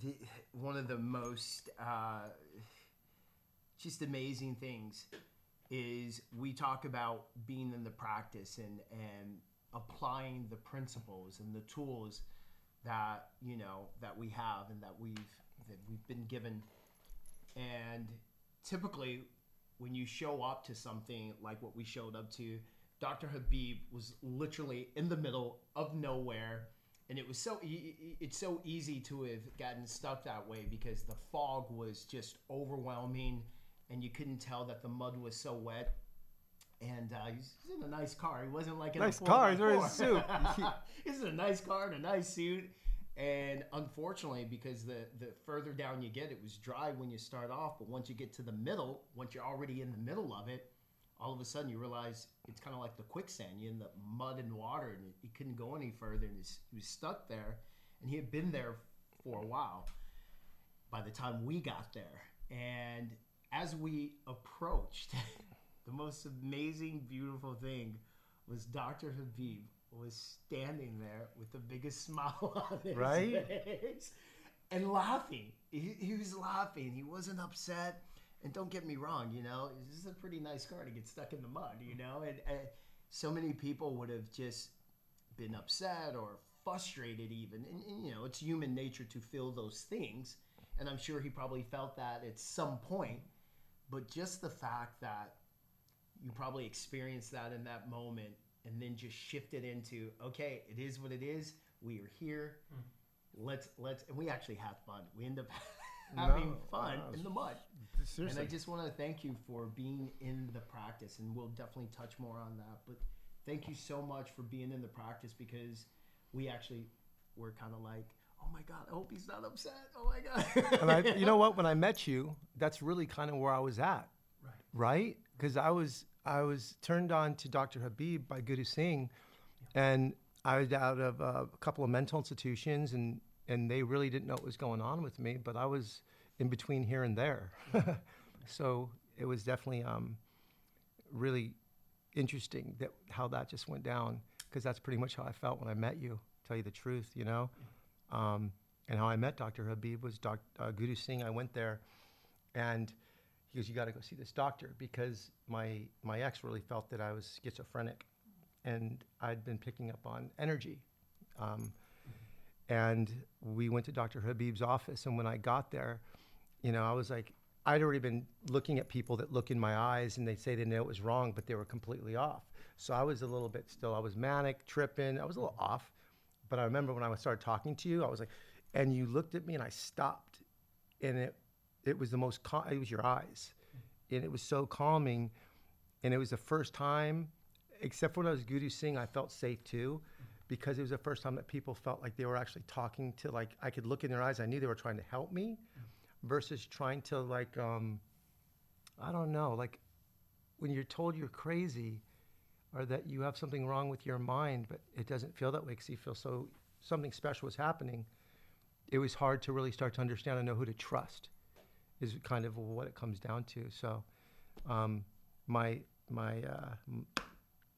the, one of the most uh, just amazing things is we talk about being in the practice and and applying the principles and the tools that you know that we have and that we've that we've been given. And typically when you show up to something like what we showed up to dr habib was literally in the middle of nowhere and it was so e- it's so easy to have gotten stuck that way because the fog was just overwhelming and you couldn't tell that the mud was so wet and uh, he's in a nice car. He wasn't like in Nice a car, he's wearing a suit. he's in a nice car and a nice suit. And unfortunately, because the the further down you get, it was dry when you start off, but once you get to the middle, once you're already in the middle of it, all of a sudden you realize it's kind of like the quicksand. You're in the mud and water, and he couldn't go any further, and he was stuck there. And he had been there for a while by the time we got there. And as we approached, the most amazing, beautiful thing was Dr. Habib was standing there with the biggest smile on his Right? face and laughing. He, he was laughing. He wasn't upset. And don't get me wrong, you know, this is a pretty nice car to get stuck in the mud, you know, and, and so many people would have just been upset or frustrated even. And, and, you know it's human nature to feel those things. And i'm sure he probably felt that at some point. But just the fact that you probably experienced that in that moment and then just shifted into okay it is what it is. We are here. Hmm. Let's let's and we actually had fun. We end up having No, fun wow, in the mud Seriously. and I just want to thank you for being in the practice, and we'll definitely touch more on that. But thank you so much for being in the practice because we actually were kind of like, oh my God, I hope he's not upset. Oh my God. and I, you know what? When I met you, that's really kind of where I was at, Right. right? Because I was I was turned on to Dr. Habib by Guru Singh, and I was out of uh, a couple of mental institutions, and and they really didn't know what was going on with me, but I was in between here and there, so it was definitely um, really interesting that how that just went down because that's pretty much how I felt when I met you. Tell you the truth, you know. Um, and how I met Dr. Habib was Dr. Uh, Guru Singh. I went there, and he goes, "You got to go see this doctor because my my ex really felt that I was schizophrenic, and I'd been picking up on energy." Um, and we went to Dr. Habib's office, and when I got there, you know, I was like, I'd already been looking at people that look in my eyes, and they say they know it was wrong, but they were completely off. So I was a little bit still. I was manic, tripping. I was a little off. But I remember when I started talking to you, I was like, and you looked at me, and I stopped, and it it was the most cal- it was your eyes, and it was so calming, and it was the first time, except for when I was Guru Singh, I felt safe too, because it was the first time that people felt like they were actually talking to like I could look in their eyes, I knew they were trying to help me, versus trying to like um, I don't know, like when you're told you're crazy, or that you have something wrong with your mind, but it doesn't feel that way because you feel so something special was happening. It was hard to really start to understand and know who to trust, is kind of what it comes down to. So, um, my my uh,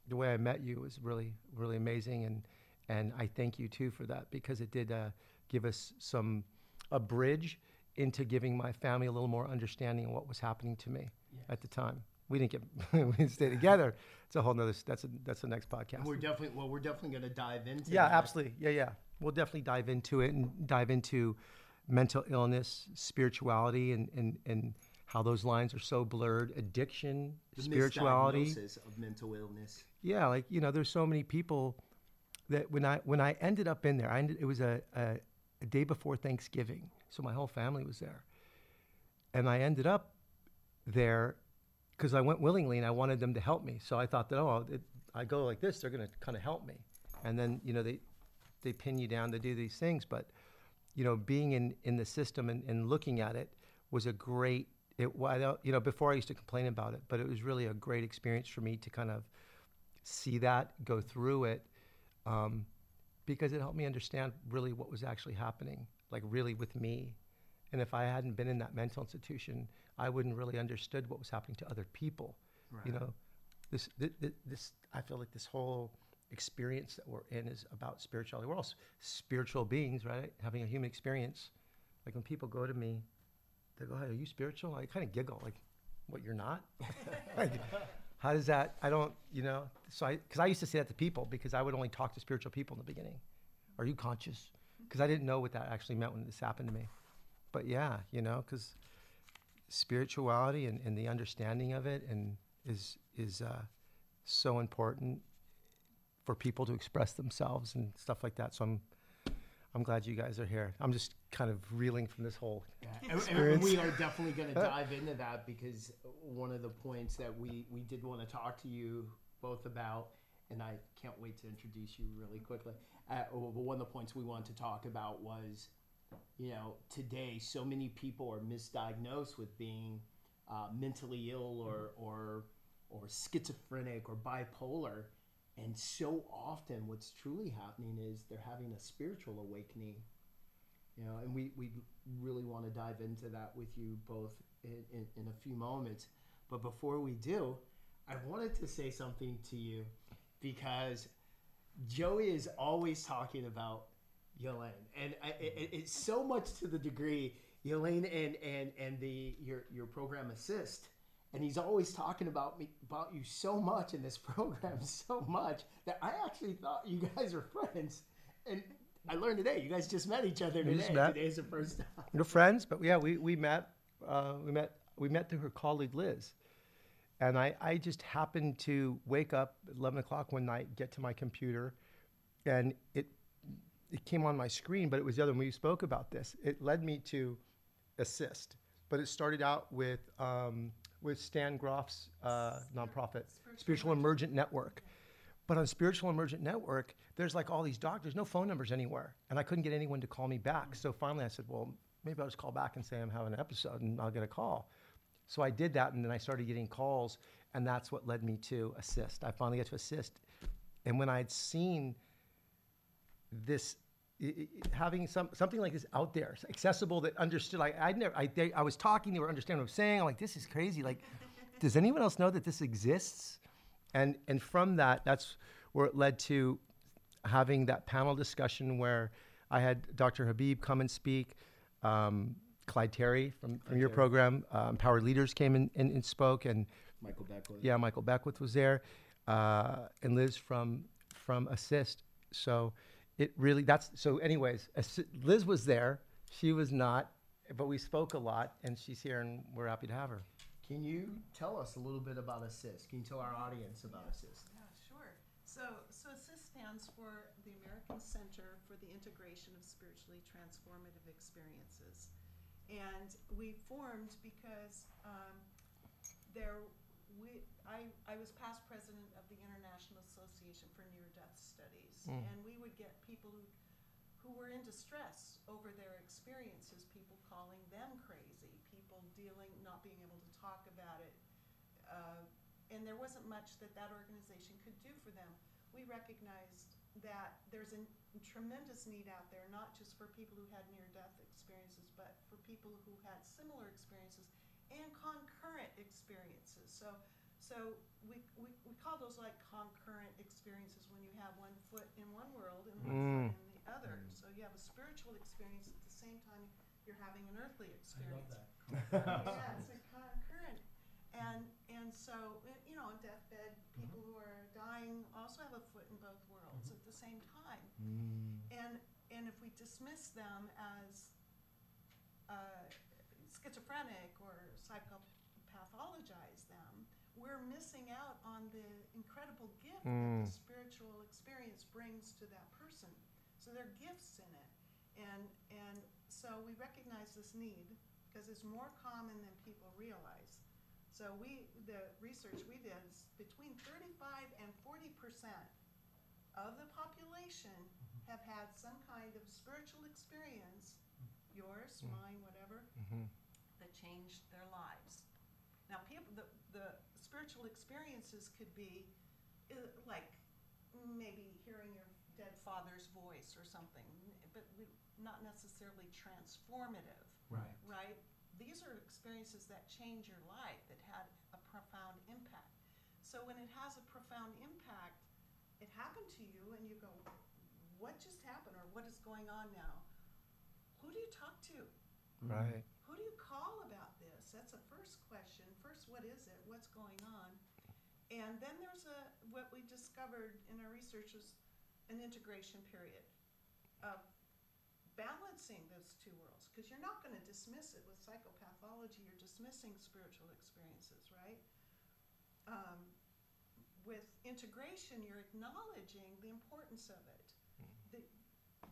the way I met you was really really amazing, and and I thank you too for that because it did uh, give us some a bridge into giving my family a little more understanding of what was happening to me at the time. We didn't get we didn't stay together. It's a whole nother. That's a that's the next podcast. We're definitely well, we're definitely going to dive into. Yeah, that. absolutely. Yeah, yeah. We'll definitely dive into it and dive into mental illness, spirituality, and and and how those lines are so blurred. Addiction, The spirituality. of mental illness. Yeah, like you know, there's so many people that when I when I ended up in there, I ended, it was a, a a day before Thanksgiving, so my whole family was there, and I ended up there because I went willingly and I wanted them to help me. So I thought that oh, it, I go like this, they're going to kind of help me, and then you know they they pin you down to do these things, but you know being in in the system and, and looking at it was a great it you know before I used to complain about it, but it was really a great experience for me to kind of see that go through it um, because it helped me understand really what was actually happening, like really with me. And if I hadn't been in that mental institution, I wouldn't really understood what was happening to other people. You know, this, this, this I feel like this whole experience that we're in is about spirituality. We're all s- spiritual beings, right? Having a human experience, like when people go to me, they go, "Hey, are you spiritual?" I kind of giggle, like, "What? You're not?" like, how does that? I don't, you know. So I, because I used to say that to people because I would only talk to spiritual people in the beginning. Are you conscious? Because I didn't know what that actually meant when this happened to me. But yeah, you know, because spirituality and, and the understanding of it and is is uh, so important for people to express themselves and stuff like that. So I'm I'm glad you guys are here. I'm just kind of reeling from this whole Yeah, and- and, experience. we are definitely going to dive into that because one of the points that we we did want to talk to you both about, and I can't wait to introduce you really quickly. Uh, well, one of the points we wanted to talk about was, you know, today so many people are misdiagnosed with being uh, mentally ill or or or schizophrenic or bipolar. And so often, what's truly happening is they're having a spiritual awakening you know and we, we really want to dive into that with you both in, in, in a few moments. But before we do i wanted to say something to you because joey is always talking about Yolaine, and I, it, it's so much to the degree Yolaine and and and the your your program ACISTE and he's always talking about me about you so much in this program so much that i actually thought you guys are friends and I learned today. You guys just met each other We today. met. Today's the first time. We're friends, but yeah, we, we met uh, we met we met through her colleague Liz, and I, I just happened to wake up at eleven o'clock one night, get to my computer, and it it came on my screen, but it was the other one we spoke about this. It led me to ACISTE, but it started out with um, with Stan Grof's uh, nonprofit Spiritual Emergence Network. But on Spiritual Emergence Network, there's like all these doctors, no phone numbers anywhere. And I couldn't get anyone to call me back. So finally I said, well, maybe I'll just call back and say I'm having an episode and I'll get a call. So I did that and then I started getting calls and that's what led me to ACISTE. I finally got to ACISTE. And when I'd seen this having some something like this out there, accessible that understood. Like I never, I, they, I was talking, they were understanding what I'm saying. I'm like, this is crazy. Like, does anyone else know that this exists? And and from that, that's where it led to having that panel discussion where I had Dr. Habib come and speak. Um, Clyde Terry from, from your Terry. program, um, Power Leaders came in and, and spoke, and Michael Beckwith. yeah, Michael Beckwith was there, uh, and Liz from from ACISTE. So it really that's so. Anyways, Liz was there. She was not, but we spoke a lot, and she's here, and we're happy to have her. Can you tell us a little bit about ACISTE? Can you tell our audience about ACISTE? Yeah, sure. So, so ACISTE stands for the American Center for the Integration of Spiritually Transformative Experiences. And we formed because um, there, we, I, I was past president of the International Association for Near Death Studies. Mm. And we would get people who, who were in distress over their experiences, people calling them crazy, people dealing, not being able to talk about it. Uh, and there wasn't much that that organization could do for them. We recognized that there's a tremendous need out there, not just for people who had near-death experiences, but for people who had similar experiences and concurrent experiences. So, so we, we, we call those like concurrent experiences when you have one foot in one world and one Mm. foot in the other. So you have a spiritual experience at the same time you're having an earthly experience I love that. yeah, it's a concurrent. And, and so, uh, you know, on deathbed, people who are dying also have a foot in both worlds at the same time. And, and if we dismiss them as uh, schizophrenic or psychopathologize them, we're missing out on the incredible gift that Mm. the spiritual experience brings to that person. So there are gifts in it. And, and so we recognize this need because it's more common than people realize. So we, the research we did is between 35 and 40 percent of the population mm-hmm. have had some kind of spiritual experience, yours, mm. mine, whatever, that changed their lives. Now, people, the, the spiritual experiences could be uh, like maybe hearing your dead father's voice or something, but we, not necessarily transformative Right. right? These are experiences that change your life, that had a profound impact. So when it has a profound impact, it happened to you and you go, what just happened or what is going on now? Who do you talk to? Right. Who do you call about this? That's the first question. First, what is it? What's going on? And then there's a what we discovered in our research is an integration period of balancing those two worlds because you're not going to dismiss it with psychopathology. You're dismissing spiritual experiences, right? Um, with integration, you're acknowledging the importance of it, the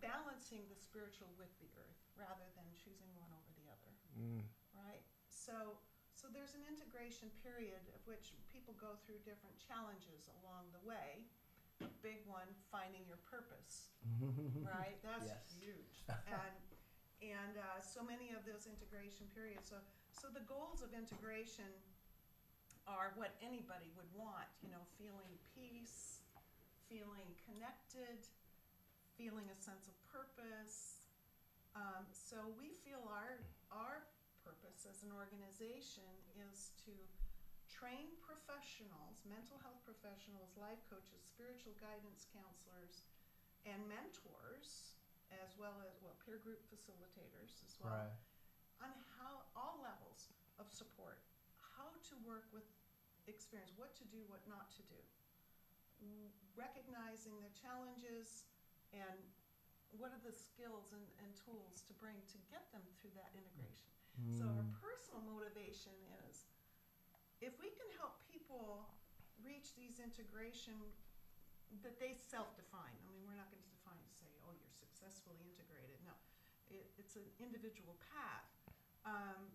balancing the spiritual with the earth rather than choosing one over the other Mm. right? So, so there's an integration period of which people go through different challenges along the way. A big one, finding your purpose, right? That's Yes. huge. And and uh, so many of those integration periods. So so the goals of integration are what anybody would want. You know, feeling peace, feeling connected, feeling a sense of purpose. Um, so we feel our our purpose as an organization is to train professionals, mental health professionals, life coaches, spiritual guidance counselors, and mentors, as well as well peer group facilitators as well, Right. on how all levels of support, how to work with experience, what to do, what not to do, recognizing the challenges and what are the skills and, and tools to bring to get them through that integration. So our Mm. personal motivation is if we can help people reach these integration that they self-define. I mean, we're not going to define to say, oh, you're successfully integrated. No, it, it's an individual path. Um,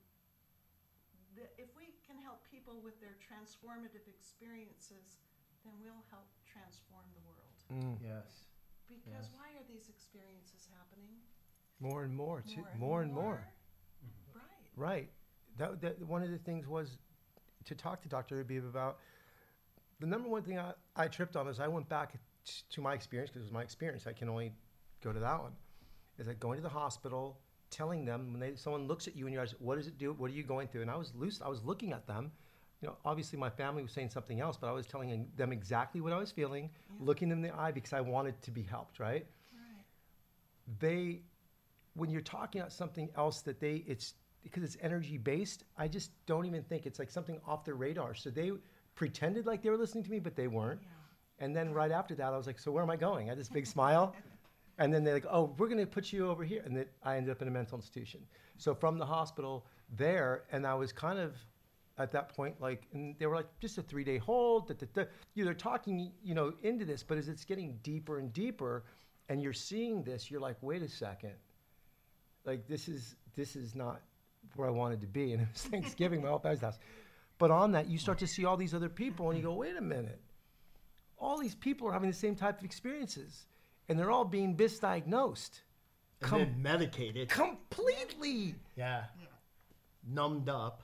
the, if we can help people with their transformative experiences, then we'll help transform the world. Mm. Yes. Because Yes. why are these experiences happening? More and more, too, more and more. Right. Right. That, that one of the things was to talk to Dr. Habib about. The number one thing I, I tripped on is I went back t- to my experience because it was my experience. I can only go to that one. Is like going to the hospital, telling them when they someone looks at you and you're like, what does it do? What are you going through? And I was loose. I was looking at them. You know, obviously my family was saying something else, but I was telling them exactly what I was feeling, Yeah. looking them in the eye because I wanted to be helped. Right Right. they when you're talking about something else that they it's because it's energy based i just don't even think it's like something off their radar. So they pretended like they were listening to me but they weren't. Yeah. and then right after that i was like so where am i going? I had this big smile. And then they're like oh we're going to put you over here. And then i ended up in a mental institution. So from the hospital there and i was kind of at that point like and they were like just a three day hold da, da, da. you know, they're talking you know into this but as it's getting deeper and deeper and you're seeing this you're like wait a second. Like this is this is not where i wanted to be and it was thanksgiving my whole family's house but on that you start to see all these other people and you go wait a minute all these people are having the same type of experiences and they're all being misdiagnosed And Com- then medicated. completely Yeah. Yeah. Numbed up.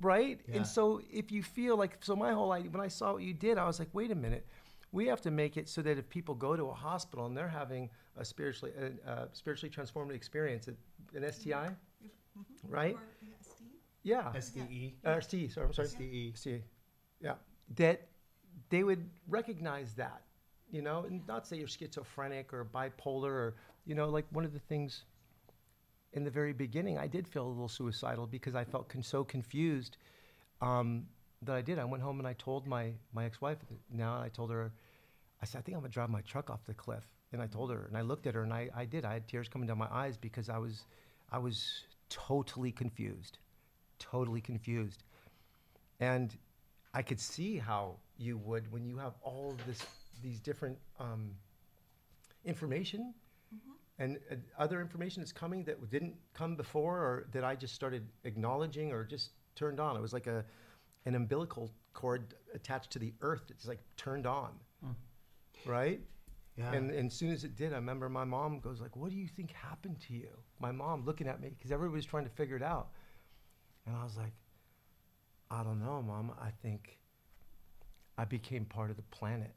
right Yeah. and so if you feel like so my whole idea when i saw what you did i was like wait a minute we have to make it so that if people go to a hospital and they're having a spiritually a, a spiritually transformative experience an sti right Or, yeah, Steve? yeah SDE. uh, STE, sorry, I'm sorry. SDE. STE, yeah. That they would recognize that, you know, and not say you're schizophrenic or bipolar or, you know, like one of the things in the very beginning, I did feel a little suicidal because I felt con- so confused um, that I did. I went home and I told my, my ex-wife now, I told her, I said, I think I'm gonna drive my truck off the cliff. And I told her, and I looked at her and I, I did. I had tears coming down my eyes because I was, I was totally confused, totally confused. And I could see how you would when you have all this, these different um, information and uh, other information is coming that didn't come before or that I just started acknowledging or just turned on. It was like a, an umbilical cord attached to the earth that's like turned on, right? Yeah. And, and as soon as it did, I remember my mom goes like, "What do you think happened to you?" My mom looking at me because everybody was trying to figure it out, and I was like, "I don't know, mom. I think I became part of the planet,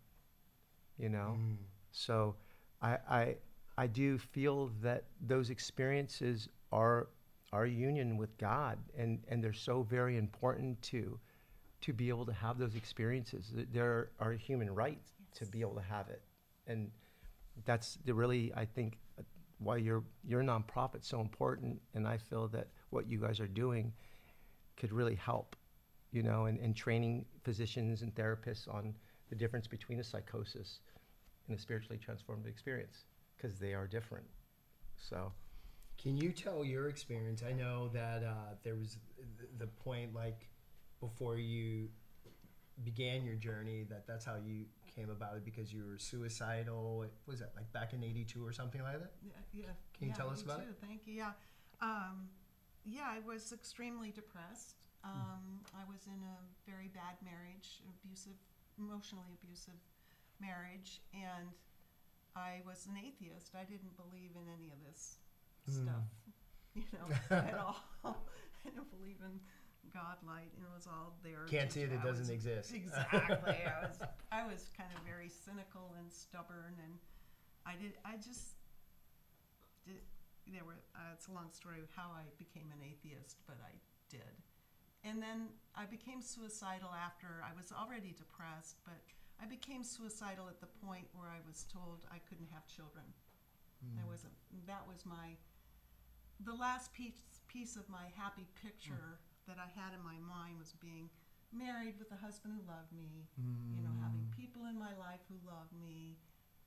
you know." Mm. So, I, I I do feel that those experiences are our union with God, and and they're so very important to to be able to have those experiences. Th- They're our human right to be able to have it, and that's the really I think why your your nonprofit's so important, and I feel that what you guys are doing could really help, you know, in, in training physicians and therapists on the difference between a psychosis and a spiritually transformative experience because they are different. So, Can you tell your experience? I know that uh, there was the point, like before you began your journey, that that's how you came about it because you were suicidal. What Was that like back in '82 or something like that? Yeah, yeah. Can you yeah, tell us about it? too. Thank you. Yeah. Um, yeah, I was extremely depressed. Um, I was in a very bad marriage, abusive, emotionally abusive marriage, and I was an atheist. I didn't believe in any of this Hmm. stuff, you know, at all. I didn't believe in God light. It was all there. Can't see it; it I doesn't was- exist. Exactly. I was I was kind of very cynical and stubborn, and I did I just did. There were uh, it's a long story of how I became an atheist, but I did, and then I became suicidal after I was already depressed, but I became suicidal at the point where I was told I couldn't have children. There wasn't. That was my the last piece piece of my happy picture that I had in my mind was being married with a husband who loved me, you know, having mm. people in my life who love me,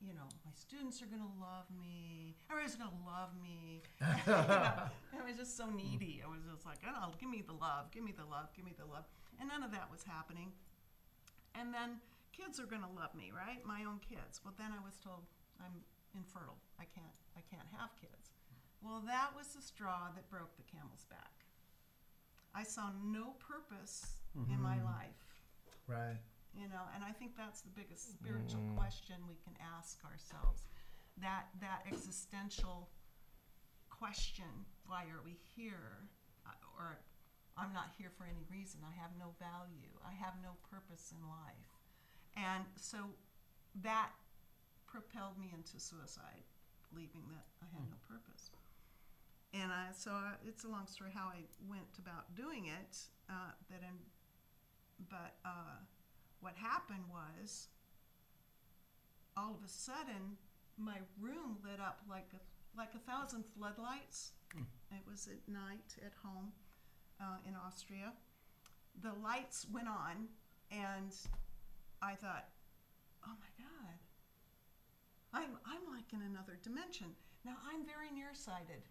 you know, my students are going to love me, everybody's going to love me. you know, I was just so needy. I was just like, oh, give me the love, give me the love, give me the love. And none of that was happening. And then kids are going to love me, right? My own kids. Well, then I was told I'm infertile. I can't I can't have kids. Well, that was the straw that broke the camel's back. I saw no purpose in my mm-hmm. life, Right. you know, and I think that's the biggest spiritual mm. question we can ask ourselves. That that existential question, why are we here? Uh, Or I'm not here for any reason. I have no value. I have no purpose in life. And so that propelled me into suicide, believing that I had hmm. no purpose. And I, so I, it's a long story how I went about doing it. Uh, that in, but uh, what happened was, all of a sudden, my room lit up like a like a thousand floodlights. It was at night at home uh, in Austria. The lights went on, and I thought, "Oh my God, I'm I'm like in another dimension." Now I'm very nearsighted,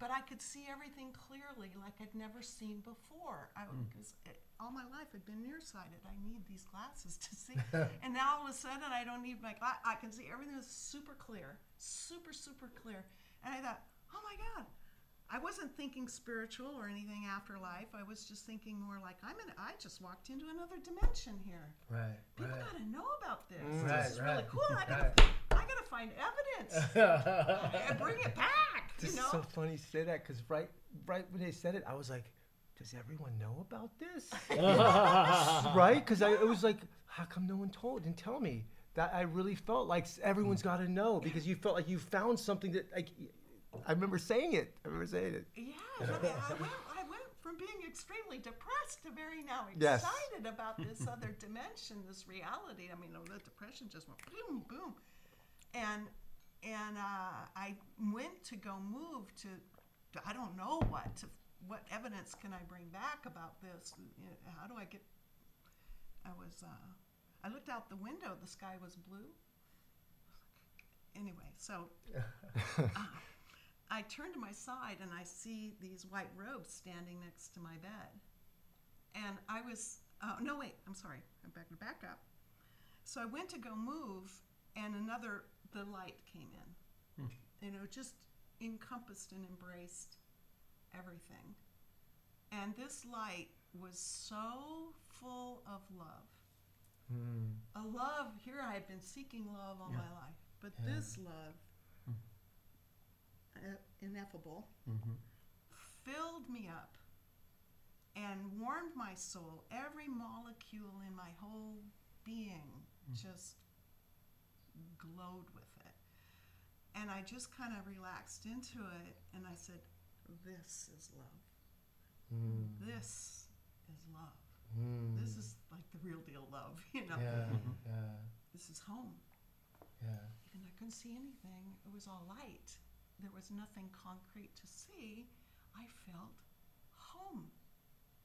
but I could see everything clearly, like I'd never seen before. I because all my life I'd been nearsighted. I need these glasses to see, and now all of a sudden I don't need my gla- I can see everything is super clear, super super clear. And I thought, "Oh my God." I wasn't thinking spiritual or anything afterlife. I was just thinking more like I'm in. I just walked into another dimension here. Right. People Right. gotta know about this. Mm. this Right, is really cool. Right. I gotta find evidence and bring it back. This You is so funny you say that because right, right when they said it, I was like, "Does everyone know about this?" right? Because I it was like, "How come no one told? Didn't tell me?" That I really felt like everyone's got to know because you felt like you found something that like. I remember saying it. I remember saying it. Yeah, I, mean, I went, I went from being extremely depressed to very now Yes. excited about this other dimension, this reality. I mean, the depression just went boom, boom, and and uh, I went to go move to, to I don't know what to what evidence can I bring back about this? How do I get? I was uh, I looked out the window. The sky was blue. Anyway, so I turn to my side and I see these white robes standing next to my bed. And I was, oh, no, wait, I'm sorry. I'm back to back up. So I went to go move, and another, the light came in. You know, just encompassed and embraced everything. And this light was so full of love. A love, here I had been seeking love all Yeah. my life, but Yeah. this love, uh, ineffable, Mhm. filled me up and warmed my soul. Every molecule in my whole being just glowed with it. And I just kind of relaxed into it and I said, This is love. Mm. This is love. Mm. This is like the real deal love, you know? Yeah. Mm-hmm. Yeah. This is home. Yeah. Even though I couldn't see anything, it was all light. there was nothing concrete to see, I felt home.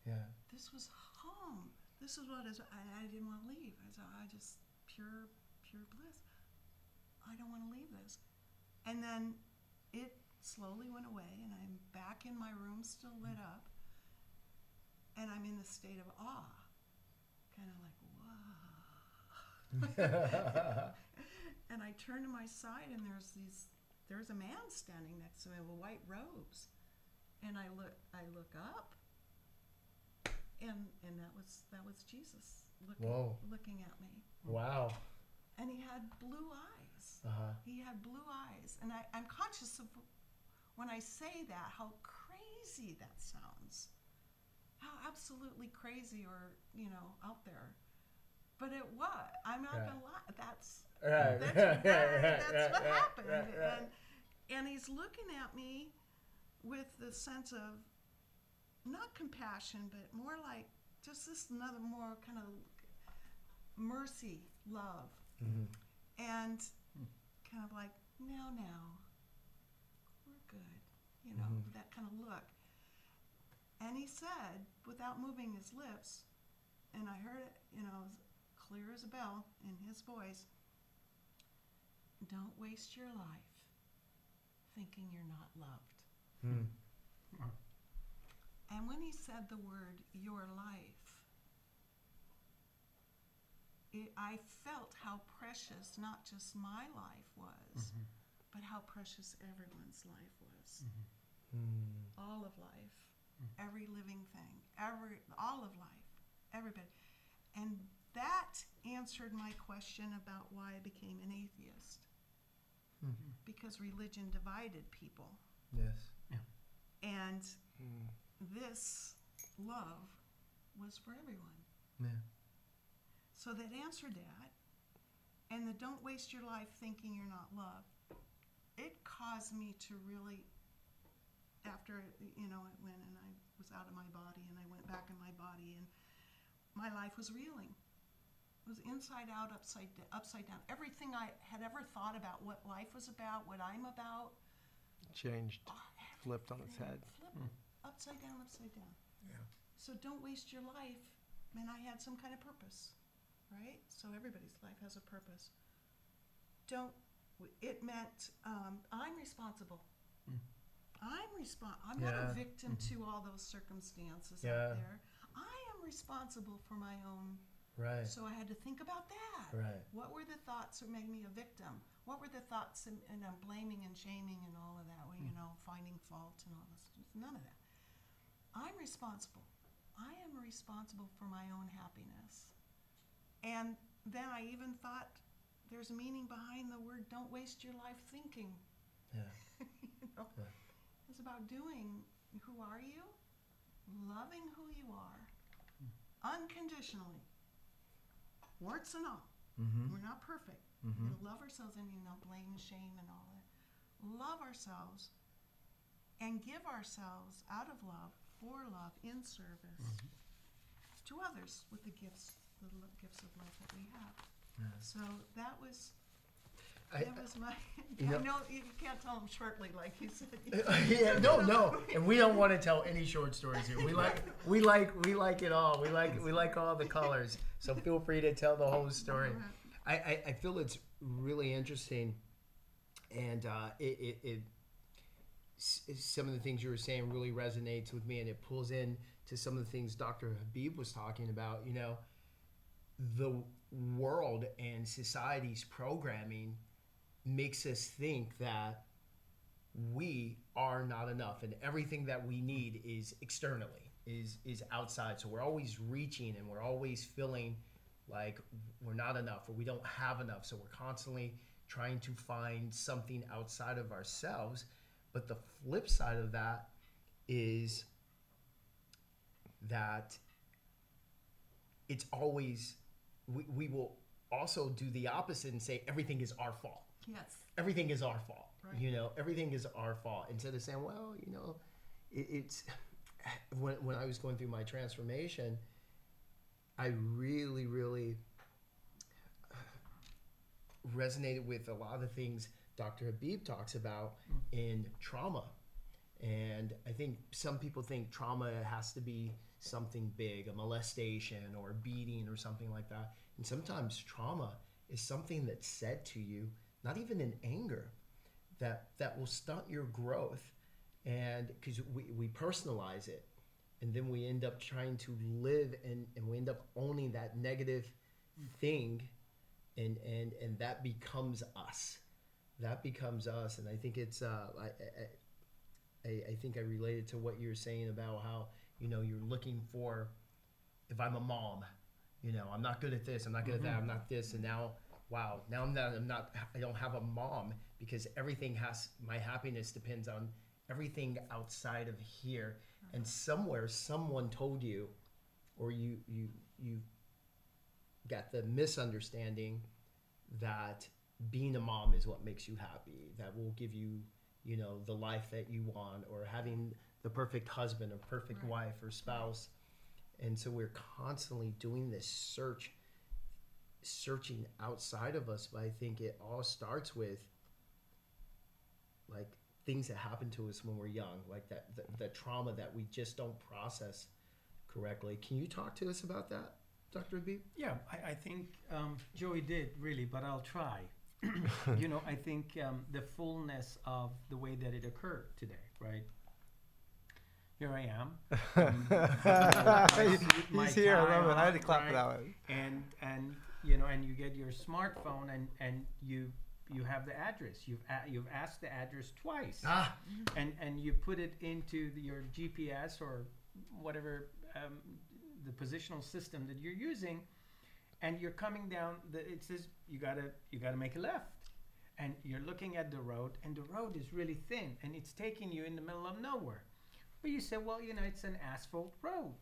Yeah. This was home. This is what is. I, I didn't want to leave. I I just pure, pure bliss. I don't want to leave this. And then it slowly went away, and I'm back in my room, still lit up, and I'm in the state of awe, kind of like, whoa. and I turn to my side, and there's these. There's a man standing next to me with white robes, and I look. I look up, and and that was that was Jesus looking Whoa. looking at me, Wow. and he had blue eyes. Uh huh. He had blue eyes, and I, I'm conscious of when I say that how crazy that sounds, how absolutely crazy or you know out there. But it was. I'm not Right. gonna lie. That's Right. that's, right, that- right, that's what happened. And and he's looking at me with the sense of not compassion, but more like just this another more kind of mercy, love, Mhm. and kind of like now, now, we're good, you know, Mhm. that kind of look. And he said, without moving his lips, and I heard it, you know, as clear as a bell in his voice don't waste your life thinking you're not loved. Mm. And when he said the word your life, it, I felt how precious not just my life was, but how precious everyone's life was. Mm. All of life, every living thing, every all of life, everybody. And that answered my question about why I became an atheist. Mhm. Because religion divided people. Yes. And Mm. this love was for everyone. Yeah. So that answered that. And the don't waste your life thinking you're not loved. It caused me to really, after, you know, it went and I was out of my body and I went back in my body and my life was reeling. It was inside out, upside, upside down. Everything I had ever thought about what life was about, what I'm about, Changed, oh, flipped on its head. Flip, hmm. upside down, upside down. Yeah. So don't waste your life. And I had some kind of purpose, right? So everybody's life has a purpose. Don't. It meant um, I'm responsible. Mm. I'm respon- I'm not a victim to all those circumstances Yeah. out there. I am responsible for my own. Right. So I had to think about that. Right. What were the thoughts that made me a victim? What were the thoughts and, and um, blaming and shaming and all of that? Well, you know, finding fault and all this. None of that. I'm responsible. I am responsible for my own happiness. And then I even thought there's meaning behind the word don't waste your life thinking. Yeah. you know? Yeah. It's about doing who are you? Loving who you are unconditionally. Warts and all. Mm-hmm. We're not perfect. Mhm. We love ourselves and you know, blame and shame and all that. Love ourselves and give ourselves out of love, for love, in service Mm-hmm. to others with the gifts, the lo- gifts of love that we have. So that was I, that was my. you I know- know you can't tell them shortly, like you said. yeah, no, no, and we don't want to tell any short stories here. We like, we like, we like it all. We like, we like all the colors. So feel free to tell the whole story. I, I, I feel it's really interesting, and uh, it, it, it s- some of the things you were saying really resonates with me, and it pulls in to some of the things Dr. Habib was talking about. You know, the world and society's programming makes us think that we are not enough and everything that we need is externally is is outside. So we're always reaching and we're always feeling like we're not enough or we don't have enough. So we're constantly trying to find something outside of ourselves. But the flip side of that is that it's always we, we will also do the opposite and say everything is our fault Yes. everything is our fault. Right. You know, everything is our fault. Instead of saying, well, you know, it, it's when when I was going through my transformation, I really, really resonated with a lot of the things Dr. Habib talks about mm. in trauma. And I think some people think trauma has to be something big, a molestation or a beating or something like that. And sometimes trauma is something that's said to you, not even in anger, that that will stunt your growth. And because we, we personalize it, and then we end up trying to live and, and we end up owning that negative thing and and and that becomes us that becomes us and i think it's uh I, I, I think i related to what you're saying about how you know you're looking for if i'm a mom you know i'm not good at this i'm not good at that mm-hmm. i'm not this and now wow now i'm not i'm not i don't have a mom because everything has my happiness depends on everything outside of here. And somewhere someone told you or you you you got the misunderstanding that being a mom is what makes you happy that will give you you know the life that you want or having the perfect husband or perfect Right. wife or spouse and so we're constantly doing this search searching outside of us but i think it all starts with like things that happen to us when we're young like that the, the trauma that we just don't process correctly can you talk to us about that dr Habib? Yeah, I, I think um, Joey did really, but I'll try. you know, I think um, the fullness of the way that it occurred today, right? Here I am. my suit, my He's here. I love it. I had to clap for that one. and and you know and you get your smartphone and and you you have the address you've a- you've asked the address twice ah and and you put it into the, your GPS or whatever um, the positional system that you're using and you're coming down the it says you gotta you gotta make a left and you're looking at the road and the road is really thin and it's taking you in the middle of nowhere but you say well you know it's an asphalt road.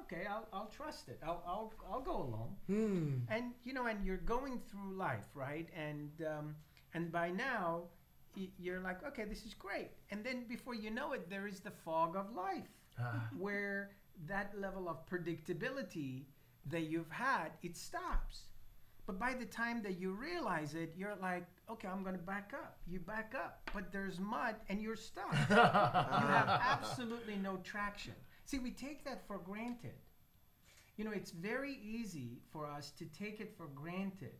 Okay I'll, I'll trust it. I'll, I'll, I'll go along. Hmm. and you know and you're going through life right? And um, and by now you're like okay this is great. And then before you know it there is the fog of life Ah. where that level of predictability that you've had it stops. But by the time that you realize it you're like okay i'm going to back up you back up but there's mud and you're stuck you have absolutely no traction see we take that for granted you know, it's very easy for us to take it for granted.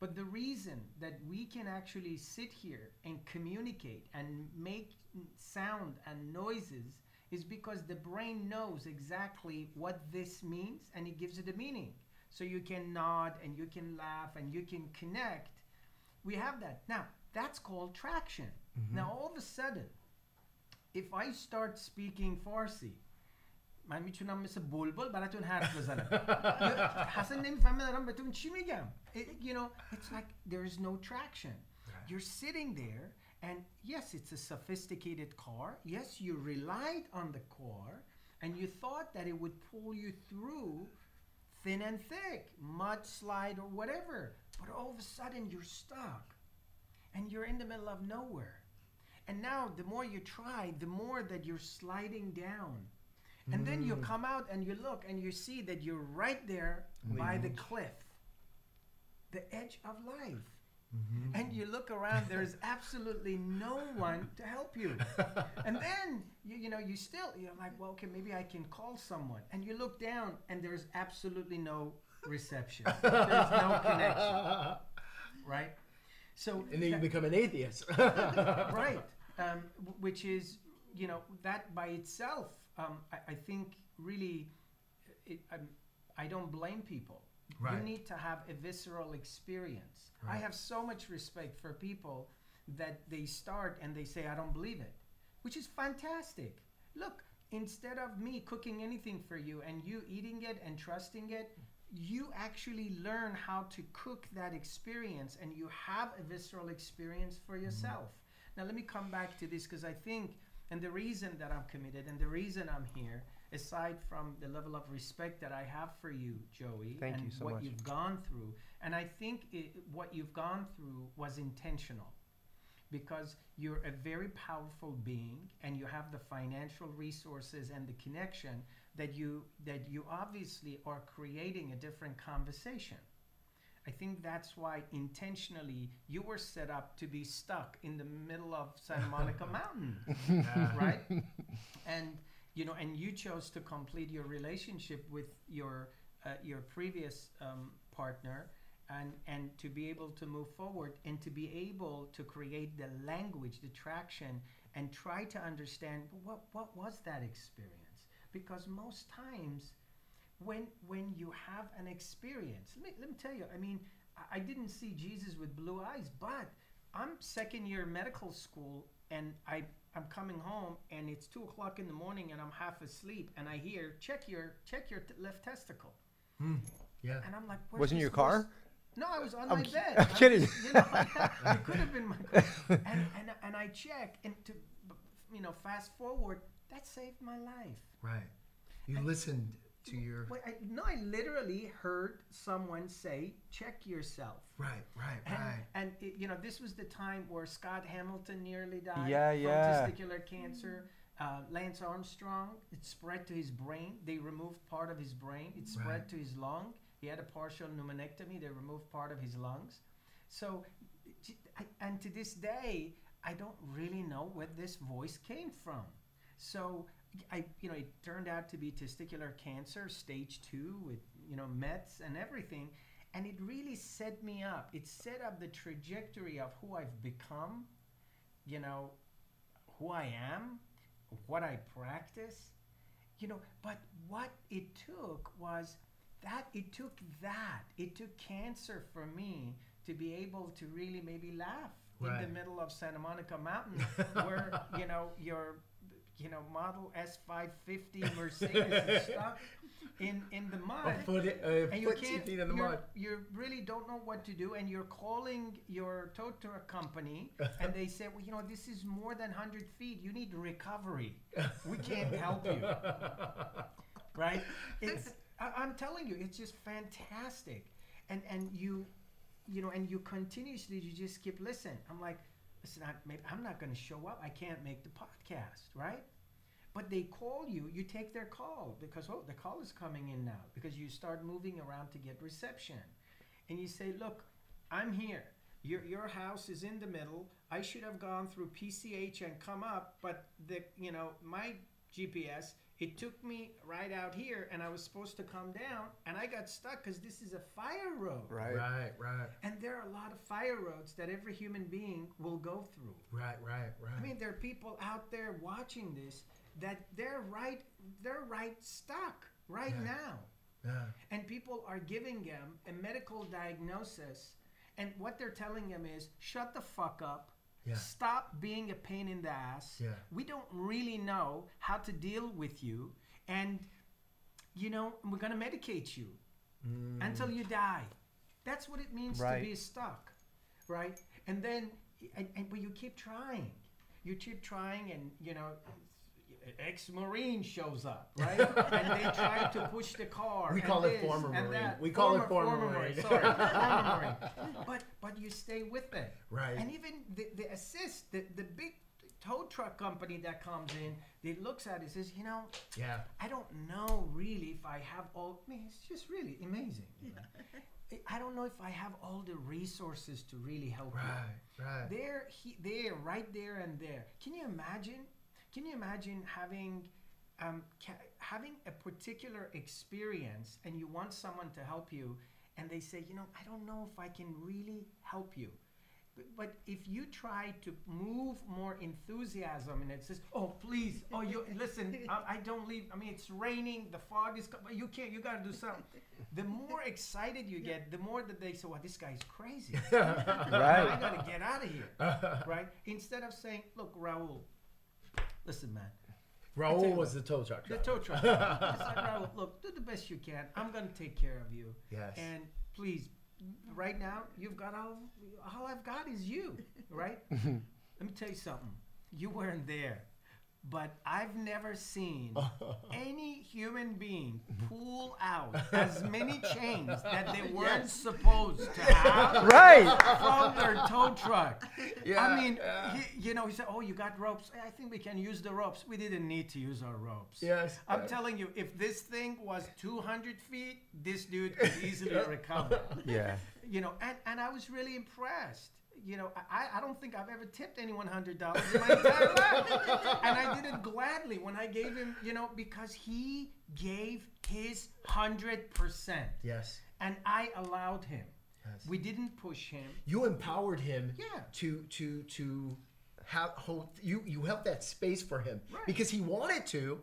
But the reason that we can actually sit here and communicate and make sound and noises is because the brain knows exactly what this means and it gives it a meaning. So you can nod and you can laugh and you can connect We have that. Now, that's called traction. Now, all of a sudden, if I start speaking Farsi, من میتونم مثل بلبل براتون حرف بزنم حسن نمیفهمه دارم بهتون چی میگم It- you know it's like there is no traction you're sitting there and yes it's a sophisticated car yes you relied on the car and you thought that it would pull you through thin and thick mudslide or whatever but all of a sudden you're stuck and you're in the middle of nowhere. And now the more you try the more that you're sliding down. And then you mm. come out and you look and you see that you're right there by the cliff, the edge of life. And you look around, there's absolutely no one to help you. and then, you, you know, you still, you're like, well, okay, maybe I can call someone. And you look down and there's absolutely no reception, there's no connection, right? So, and then you become an atheist right um, w- which is you know that by itself um, I, I think really it, um, i don't blame people you need to have a visceral experience. I have so much respect for people that they start and they say i don't believe it which is fantastic. Look instead of me cooking anything for you and you eating it and trusting it you actually learn how to cook that experience and you have a visceral experience for mm-hmm. yourself. Now let me come back to this because i think and the reason that i'm committed and the reason i'm here aside from the level of respect that i have for you joey Thank and you so what much. you've gone through and i think it, what you've gone through was intentional because you're a very powerful being and you have the financial resources and the connection that you that you obviously are creating a different conversation I think that's why intentionally you were set up to be stuck in the middle of Santa Monica Mountain, right? And you know, and you chose to complete your relationship with your uh, your previous um, partner, and and to be able to move forward and to be able to create the language, the traction, and try to understand what what was that experience? Because most times when when you have an experience let me, let me tell you i mean I, I didn't see jesus with blue eyes but i'm second year medical school and i i'm coming home and it's two o'clock in the morning and i'm half asleep and i hear check your check your t- left testicle hmm, Yeah. and i'm like Where's Wasn't your car? voice?" no i was on I'm my ki- bed I'm kidding. you know, it could have been my car. and, and and i check and to you know fast forward that saved my life Right. You listened to your. Wait, I, no, I literally heard someone say, "Check yourself." Right, right, And, right. and it, you know, this was the time where Scott Hamilton nearly died Yeah, from yeah. testicular cancer. Uh, Lance Armstrong, it spread to his brain. They removed part of his brain. It spread Right. to his lung. He had a partial pneumonectomy. They removed part of his lungs. So, and to this day, I don't really know where this voice came from. So, I, you know, it turned out to be testicular cancer, stage two, with you know Mets and everything, and it really set me up. It set up the trajectory of who I've become, you know, who I am, what I practice, you know. But what it took was that it took that it took cancer for me to be able to really maybe laugh in the middle of Santa Monica Mountain, where you know your you know Model S550 Mercedes is stuck in in the mud. Foot, a and you can't in the mud. you really don't know what to do and you're calling your tow truck company and they say well you know this is more than 100 feet. You need recovery. We can't help you. Right? It's I, i'm telling you it's just fantastic. And and you you know and you continuously you just keep listening i'm like listen I, maybe i'm not going to show up. I can't make the podcast right? But they call you you take their call because oh the call is coming in now because you start moving around to get reception. And you say look i'm here. Your, your house is in the middle. I should have gone through pch and come up but the you know my gps it took me right out here and i was supposed to come down and i got stuck because this is a fire road Right. Right, right, and there are a lot of fire roads that every human being will go through right, right, right. I mean, there are people out there watching this that they're right, they're right stuck right Yeah. now, yeah. and people are giving them a medical diagnosis, and what they're telling them is, shut the fuck up. Yeah. Stop being a pain in the ass. Yeah. We don't really know how to deal with you, and you know we're gonna medicate you Mm. until you die. That's what it means Right. to be stuck, right? And then, and, and but you keep trying, you keep trying, and you know, ex-marine shows up, right? and they try to push the car. We call it former Marine. that. We call it former Marine. Sorry, former Marine. But but you stay with it, Right. And even the, the assist, the, the big tow truck company that comes in, they looks at it, says, you know, Yeah. I don't know really if I have all. I mean, it's just really amazing. you know. I- I don't know if I have all the resources to really help Right, you. right. There, he, there, right there and there. Can you imagine? Can you imagine having, um, ca- having a particular experience, and you want someone to help you, and they say, you know, I don't know if I can really help you. But, but if you try to move more enthusiasm and it says, "Oh, please, oh, you listen, I, I don't leave. I mean, it's raining, the fog is. Co- you can't. You got to do something." The more excited you get, the more that they say, "Well, this guy's crazy. right? I got to get out of here." right? Instead of saying, "Look, Raul, listen, man, Raul was the tow truck the driver. tow truck. Raul, look, do the best you can. I'm gonna take care of you." Yes. And please, right now, you've got all, all I've got is you, right? Let me tell you something. You weren't there. But I've never seen any human being pull out as many chains that they weren't Yes. supposed to have Right. from their tow truck. Yeah, I mean, yeah. he, you know, he said, "Oh, you got ropes? I think we can use the ropes." We didn't need to use our ropes. Yes. I'm Uh, telling you, if this thing was 200 feet, this dude could easily recover. Yeah. You know, and, and I was really impressed. You know, I, I don't think I've ever tipped anyone hundred dollars in my entire life, and I did it gladly when I gave him, you know, because he gave his hundred percent, Yes. and I allowed him. Yes. We didn't push him. You empowered him. Yeah. To to to have hold you you held that space for him Right. because he wanted to,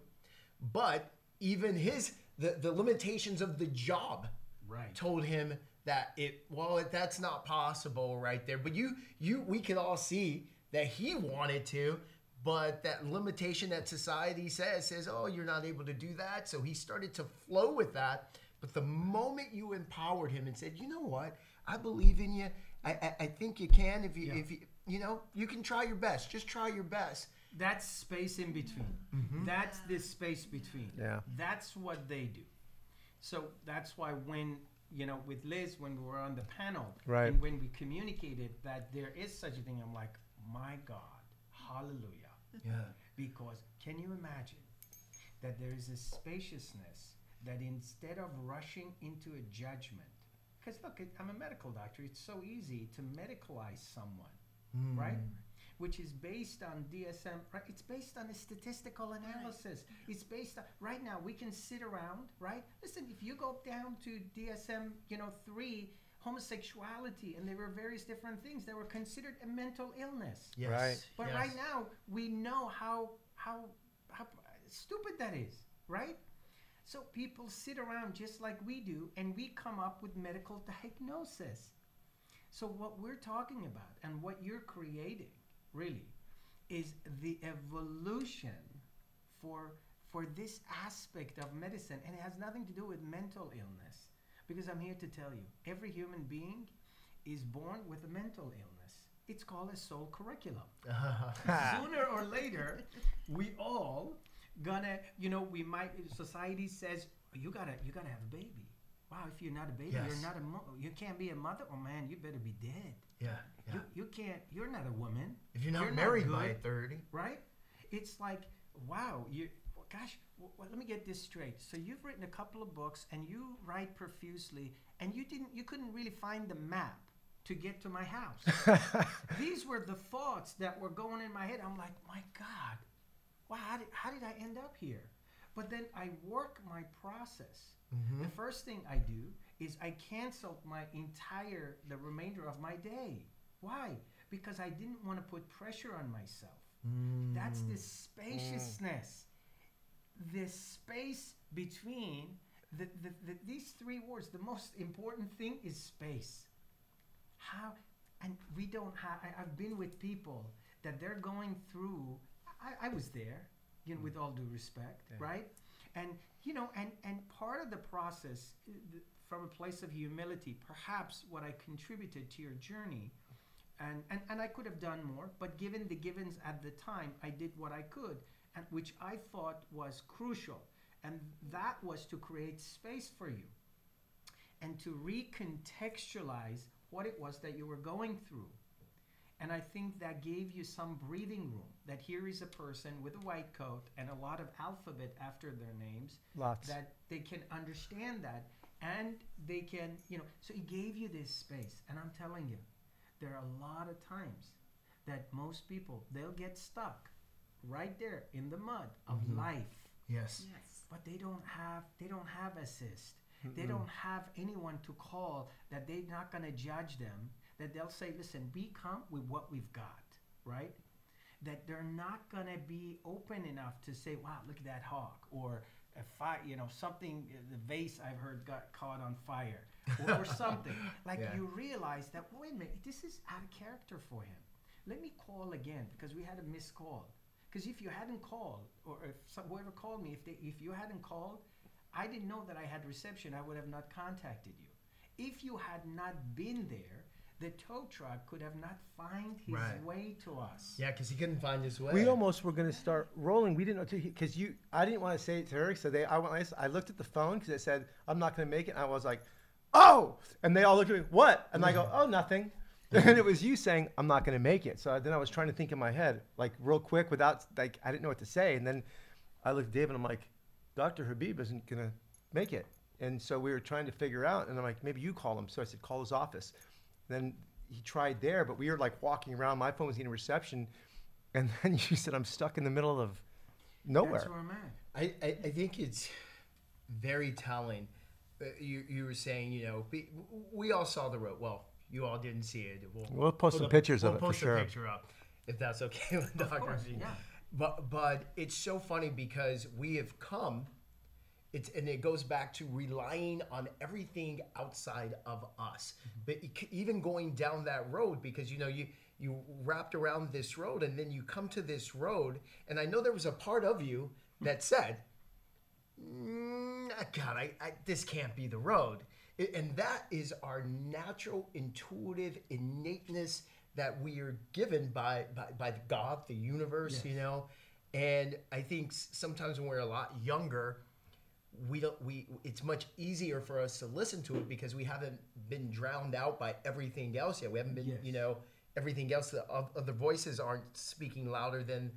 but even his the the limitations of the job Right. told him that it well that's not possible right there but you you we can all see that he wanted to but that limitation that society says says oh you're not able to do that so he started to flow with that but the moment you empowered him and said you know what i believe in you i i, I think you can if you Yeah. if you you know you can try your best just try your best That's space in between. Mm-hmm. That's this space between. Yeah. That's what they do. So that's why when you know with Liz when we were on the panel Right. and when we communicated that there is such a thing, I'm like, my God, hallelujah. yeah Because can you imagine that there is a spaciousness that instead of rushing into a judgment, because look, it- I'm a medical doctor, it's so easy to medicalize someone, hmm. right? Which is based on DSM, right? It's based on a statistical analysis. It's based on, right now, we can sit around, right? Listen, if you go down to DSM, you know, three, homosexuality, and there were various different things that were considered a mental illness. yes Right. But yes. right now, we know how how how stupid that is, right? So people sit around just like we do, and we come up with medical diagnosis. So what we're talking about and what you're creating really is the evolution for for this aspect of medicine, and it has nothing to do with mental illness. Because I'm here to tell you, every human being is born with a mental illness. It's called a soul curriculum. Sooner or later, we all gonna, you know, we might. Society says you gotta, you gotta have a baby. Wow, if you're not a baby, Yes. you're not a mo- you can't be a mother. Oh man, you better be dead. yeah yeah You, you can't. You're not a woman, if you're not you're not married by 30 right? It's like, wow, you. well, Gosh, well, let me get this straight. So you've written a couple of books, and you write profusely, and you didn't, you couldn't really find the map to get to my house. These were the thoughts that were going in my head. I'm like, my God, wow, how did, how did I end up here? But then I work my process. Mm-hmm. The first thing I do is I canceled my entire, the remainder of my day. Why? Because I didn't want to put pressure on myself. That's the mm. spaciousness, this space between the, the, the, these three words. The most important thing is space. How, and we don't have, I, I've been with people that they're going through, I, I was there, you know, with mm. all due respect, right? And, you know, and, and part of the process, uh, from a place of humility, perhaps what I contributed to your journey and, and, and I could have done more, but given the givens at the time, I did what I could, and which I thought was crucial, and that was to create space for you and to recontextualize what it was that you were going through. And I think that gave you some breathing room. That here is a person with a white coat and a lot of alphabet after their names Lots. that they can understand that and they can, you know, so he gave you this space. And I'm telling you, there are a lot of times that most people they'll get stuck right there in the mud of mm-hmm. life yes Yes. but they don't have they don't have assist they don't have anyone to call that they're not going to judge them that they'll say listen be calm with what we've got right that they're not going to be open enough to say wow look at that hawk or a fire you know something uh, the vase i've heard got caught on fire or, or something. Like Yeah. you realize that wait a minute this is out of character for him. Let me call again because we had a missed call. Because if you hadn't called or if some, whoever called me if they if you hadn't called i didn't know that i had reception i would have not contacted you. If you had not been there the tow truck could have not find his Right. way to us. Yeah, because he couldn't find his way. We almost were going to start rolling. We didn't know because you. I didn't want to say it to her, so they. I went. I looked at the phone because it said I'm not going to make it. And I was like, oh, and they all looked at me. What? And I go, oh, nothing. And it was you saying I'm not going to make it. So then I was trying to think in my head, like real quick, without like I didn't know what to say. And then I looked at Dave and I'm like, Dr. Habib isn't going to make it. And so we were trying to figure out. And I'm like, maybe you call him. So I said, call his office. Then he tried there, but we were like walking around. My phone was getting reception. And then you said, I'm stuck in the middle of nowhere. That's where I'm at. I, I, I think it's very telling. Uh, you, you were saying, you know, we, we all saw the road. Well, you all didn't see it. We'll, We'll post some a- pictures we'll of it for sure. post a picture up if that's okay with Dr. course, yeah. But but it's so funny because we have come. It's and it goes back to relying on everything outside of us. Mm-hmm. But even going down that road because you know you you wrapped around this road and then you come to this road and I know there was a part of you that said, mm, God, I, I, this can't be the road. And that is our natural, intuitive innateness that we are given by, by, by God, the universe, you know. And I think sometimes when we're a lot younger, we don't we it's much easier for us to listen to it because we haven't been drowned out by everything else yet. We haven't been, Yes. you know, everything else. The other voices aren't speaking louder than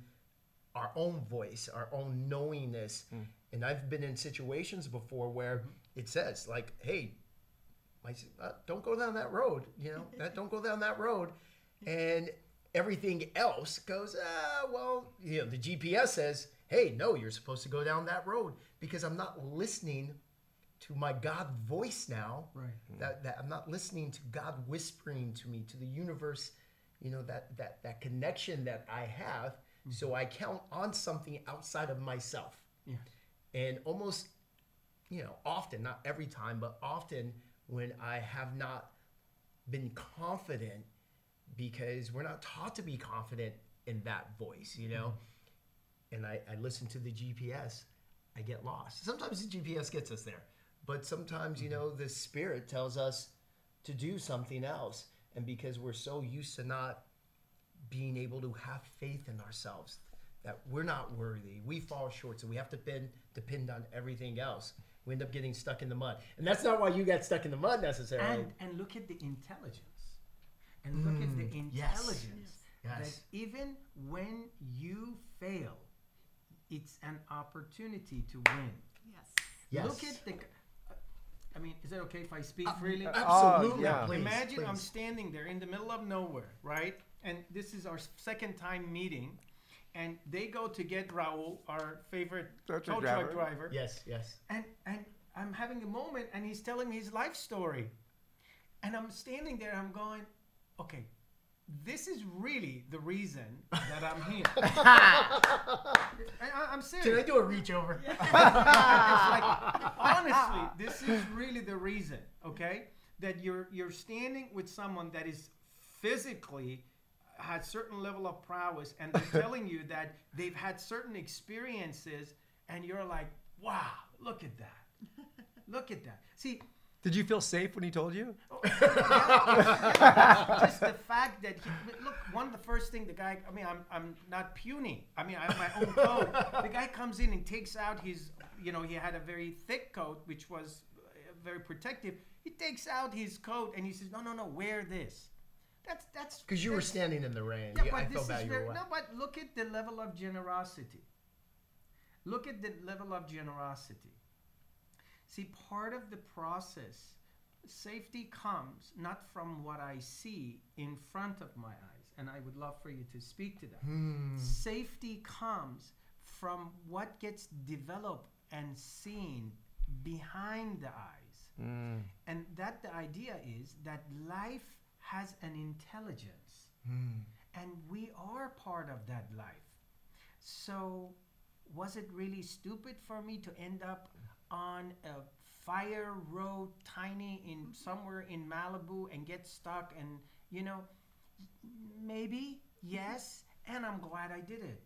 our own voice, our own knowingness. And I've been in situations before where it says like, "Hey, my, uh, don't go down that road," you know, that don't go down that road, and everything else goes, ah, well, you know, the GPS says, "Hey, no, you're supposed to go down that road," because I'm not listening to my God voice now. Right. Hmm. That, that I'm not listening to God whispering to me, to the universe, you know, that that that connection that I have. Hmm. So I count on something outside of myself. Yeah. And almost, you know, often, not every time, but often when I have not been confident because we're not taught to be confident in that voice, you know? Hmm. And I, I listen to the GPS, I get lost. Sometimes the GPS gets us there, but sometimes, you know, the spirit tells us to do something else. And because we're so used to not being able to have faith in ourselves that we're not worthy, we fall short, so we have to depend, depend on everything else. We end up getting stuck in the mud. And that's not why you got stuck in the mud necessarily. And and look at the intelligence. And look at the Mm, yes. intelligence. Yes. That even when you fail, it's an opportunity to win. Yes. yes. Look at the. I mean, is it okay if I speak uh, freely? Uh, absolutely. Oh, yeah. please, Imagine I'm standing there in the middle of nowhere, right? And this is our second time meeting, and they go to get Raul, our favorite Tow tow truck truck driver. driver. Yes, yes. And and I'm having a moment, and he's telling me his life story, and I'm standing there. I'm going, okay, this is really the reason that I'm here. I, I- I'm serious. Can I do a reach over? It's like, honestly, this is really the reason, okay? That you're you're standing with someone that is physically uh, has certain level of prowess and they're telling you that they've had certain experiences and you're like, wow, look at that. Look at that. See, Did you feel safe when he told you? just the fact that he, look, one of the first thing the guy, I mean, I'm, I'm not puny. I mean, I have my own coat. The guy comes in and takes out his, you know, he had a very thick coat, which was uh, very protective. He takes out his coat and he says, no, no, no, wear this. That's, that's, Because you were standing in the rain. yeah, You- but I this felt is bad you were very, no, but look at the level of generosity. Look at the level of generosity. See, part of the process, safety comes not from what I see in front of my eyes, and I would love for you to speak to that. Hmm. Safety comes from what gets developed and seen behind the eyes. And that the idea is that life has an intelligence, and we are part of that life. So, was it really stupid for me to end up on a fire road, tiny in mm-hmm. somewhere in Malibu, and get stuck? And you know, maybe mm-hmm. yes, and I'm glad I did it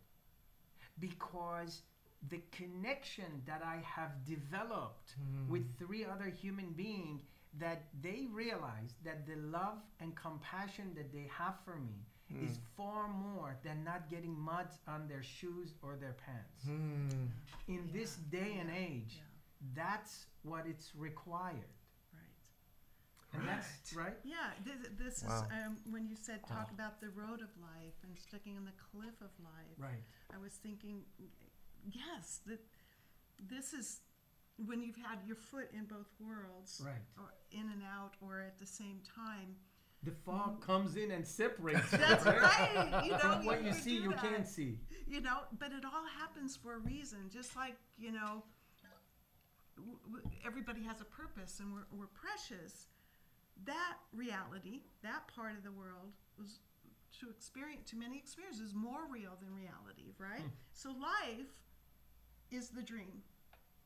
because the connection that I have developed mm-hmm. with three other human beings that they realize that the love and compassion that they have for me mm. is far more than not getting mud on their shoes or their pants. Hmm. In this day and age, Yeah. That's what it's required. Right. And that's right. Yeah, this, this Wow. is um, when you said talk Wow. about the road of life and sticking on the cliff of life. Right. I was thinking, yes, that this is when you've had your foot in both worlds, Right. or in and out, or at the same time. The fog comes in and separates That's you, right. You know, From what you you see, do you that. can't see. You know, but it all happens for a reason. Just like you know, w- w- everybody has a purpose, and we're, we're precious. That reality, that part of the world, was to experience to many experiences more real than reality, right? Hmm. So life is the dream.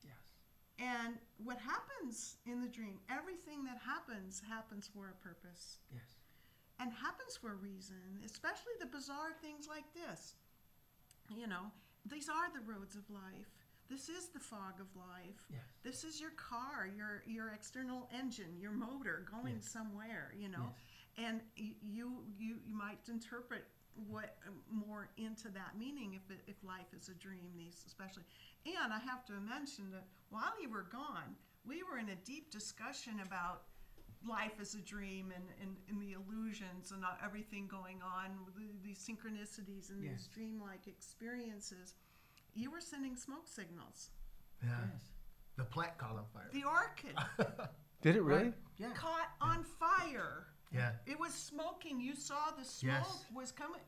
Yes. And what happens in the dream, everything that happens, happens for a purpose Yes. and happens for a reason, especially the bizarre things like this. You know, these are the roads of life. This is the fog of life. Yes. This is your car, your your external engine, your motor going Yes. somewhere, you know. And y- you you you might interpret what um, more into that meaning if it, if life is a dream these especially. And I have to mention that while you were gone, we were in a deep discussion about life as a dream and, and, and the illusions and uh, everything going on, the, these synchronicities and these dreamlike experiences. You were sending smoke signals. Yeah. Yes. The plant caught on fire. The orchid Did it really? Right. Yeah. caught on fire. yeah. It was smoking. You saw the smoke Yes. was coming.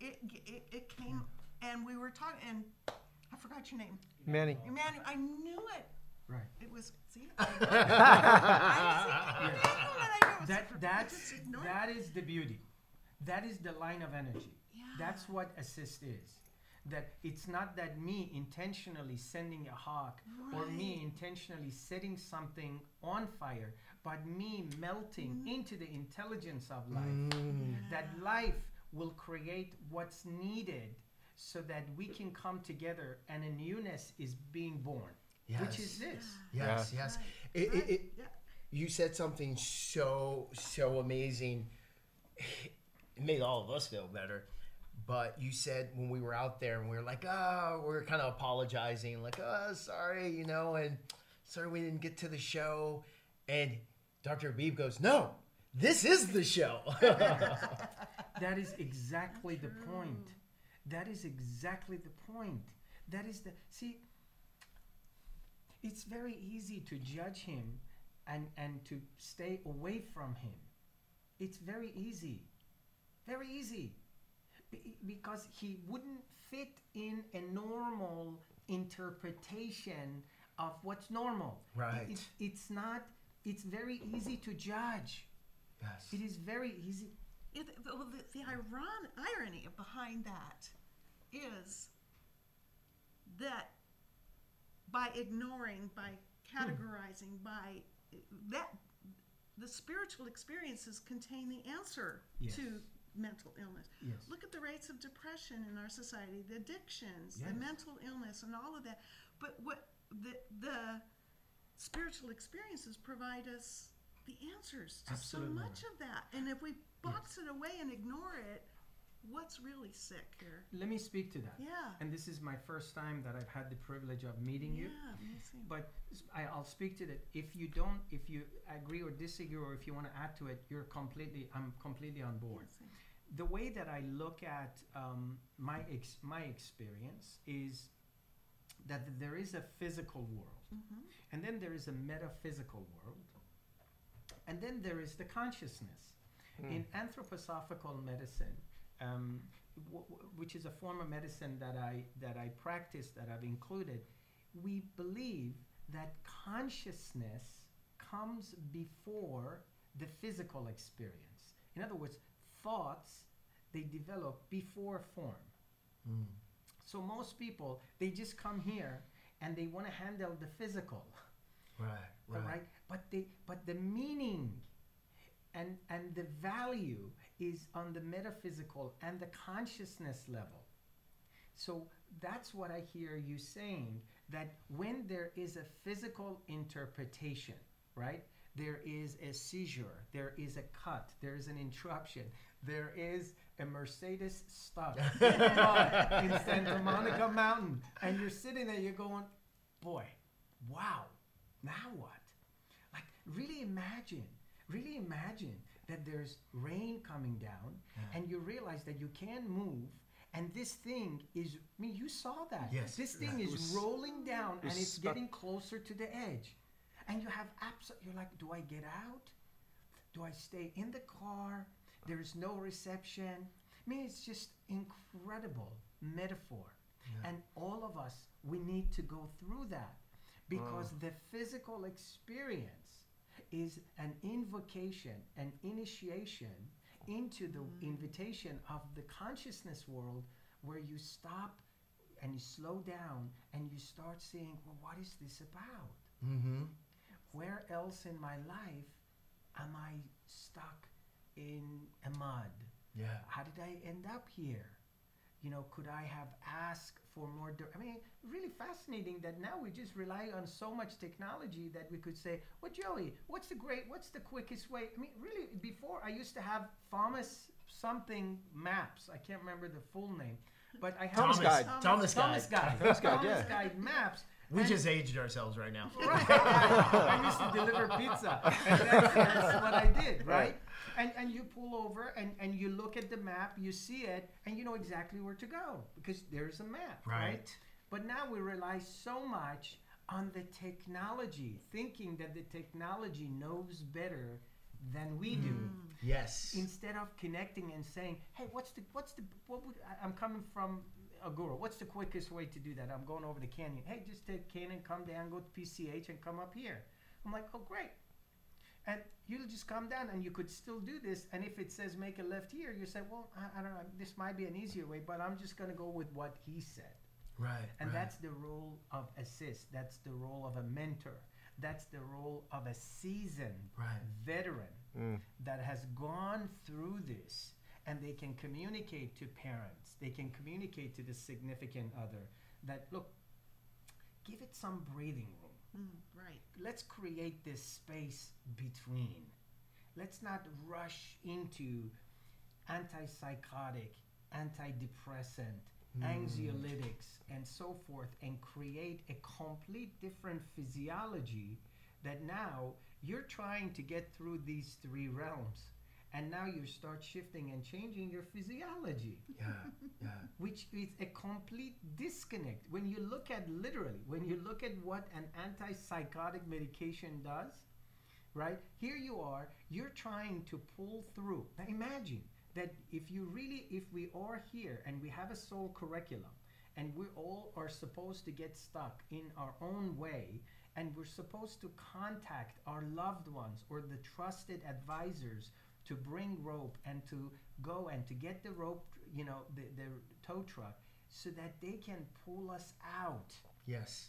It, it, it came, and we were talking, and I forgot your name. Manny. Emmanuel, I knew it. Right. It was, see? I, I, see, Emmanuel, and I knew it That that's just ignored it. that is the beauty. That is the line of energy. Yeah. That's what assist is. That it's not that me intentionally sending a hawk or me intentionally setting something on fire, but me melting into the intelligence of life. Mm. That life will create what's needed so that we can come together and a newness is being born. Which is Yes. this. Yes, yes. Right, It, right, it, it, yeah. you said something so so amazing. It made all of us feel better. But you said when we were out there and we were like, oh, we are kind of apologizing, like, oh, sorry, you know, and sorry we didn't get to the show. And Dr. Beeb goes, no, this is the show. That is exactly the point. That is exactly the point. That is the see. It's very easy to judge him and and to stay away from him. It's very easy, very easy, because he wouldn't fit in a normal interpretation of what's normal. Right. It- it's not. It's very easy to judge. yes. It is very easy. It, the, well, the, the iron, irony behind that is that by ignoring, by categorizing, hmm. by that, the spiritual experiences contain the answer Yes. to mental illness. Yes. Look at the rates of depression in our society, the addictions, the mental illness, and all of that. But what the the spiritual experiences provide us the answers to Absolutely. so much of that. And if we box it away and ignore it, what's really sick here? Let me speak to that. Yeah. And this is my first time that I've had the privilege of meeting you. Yeah, amazing. But I, will speak to that. If you don't, if you agree or disagree, or if you want to add to it, you're completely, I'm completely on board. Amazing. The way that I look at um, my ex- my experience is that there is a physical world, Mhm. and then there is a metaphysical world, and then there is the consciousness. In anthroposophical medicine, um, w- w- which is a form of medicine that I that I practice that I've included, we believe that consciousness comes before the physical experience. In other words, thoughts they develop before form. Mm. So most people they just come here and they want to handle the physical Right, right. right but the but the meaning and and the value is on the metaphysical and the consciousness level so that's what i hear you saying that when there is a physical interpretation right there is a seizure, there is a cut, there is an interruption, there is a Mercedes stuck in Santa Monica Mountain, and you're sitting there, you're going, boy, wow, now what? Like, really imagine, really imagine that there's rain coming down, and you realize that you can move. And this thing is, I mean, you saw that. Yes. This thing Yeah. Is was- rolling down and it's stuck- getting closer to the edge. And you have absolute, you're like, do I get out? Do I stay in the car? There's no reception. I mean, it's just incredible metaphor. And all of us, we need to go through that because the physical experience is an invocation, an initiation into the invitation of the consciousness world where you stop and you slow down and you start seeing, well, what is this about? Mm-hmm. Where else in my life am I stuck in a mud? Yeah. How did I end up here? You know, could I have asked for more? Di- I mean, really fascinating that now we just rely on so much technology that we could say, "Well, Joey, what's the great? What's the quickest way?" I mean, really, before I used to have Thomas something maps. I can't remember the full name, but I have Thomas Guide. Thomas, Thomas Guide. Guide. Thomas Guide, Thomas. Guide maps. We And- just aged ourselves right now. Right. I used to deliver pizza. And that's, that's what I did, right? Right. And and you pull over and, and you look at the map, you see it, and you know exactly where to go because there's a map, right? Right. But now we rely so much on the technology, thinking that the technology knows better than we do mm. Yes. instead of connecting and saying, "Hey, what's the what's the what would I, I'm coming from Agoura? What's the quickest way to do that? I'm going over the canyon. Hey, just take canyon, come down, go to PCH, and come up here." I'm like, "Oh, great." And you'll just come down, and you could still do this. And if it says make a left here, you say, "Well, I, I don't know. This might be an easier way, but I'm just going to go with what he said." right. And right. that's the role of assist. That's the role of a mentor. That's the role of a seasoned Right. veteran Mm. that has gone through this and they can communicate to parents. They can communicate to the significant other that, look, give it some breathing room. Mm, right. Let's create this space between. Let's not rush into antipsychotic, antidepressant, anxiolytics, and so forth, and create a complete different physiology that now you're trying to get through these three realms. And now you start shifting and changing your physiology Yeah. Yeah. which is a complete disconnect. When you look at literally, when you look at what an antipsychotic medication does, right? Here you are, you're trying to pull through. Now imagine that if you really, if we are here and we have a soul curriculum and we all are supposed to get stuck in our own way and we're supposed to contact our loved ones or the trusted advisors to bring rope and to go and to get the rope, you know, the, the tow truck so that they can pull us out. Yes.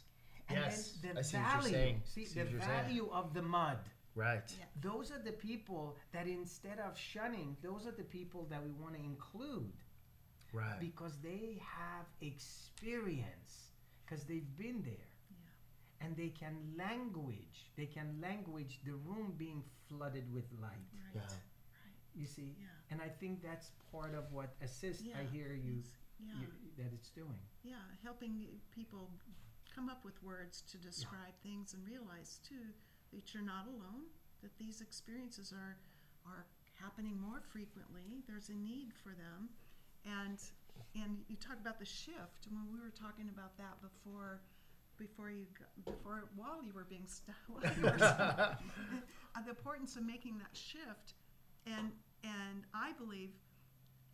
And yes. then I the see what you're value, saying. see, See the what you're saying. value of the mud. Right. Yeah. Those are the people that instead of shunning, those are the people that we want to include Right. because they have experience, because they've been there. Yeah. And they can language, they can language the room being flooded with light. Right. Yeah. You see? Yeah. And I think that's part of what assist I hear you, Yeah. you that it's doing. Yeah. Helping people come up with words to describe things and realize too that you're not alone. That these experiences are are happening more frequently. There's a need for them, and and you talk about the shift. When we were talking about that before. Before you, before while you were being st- while you were the importance of making that shift, and and I believe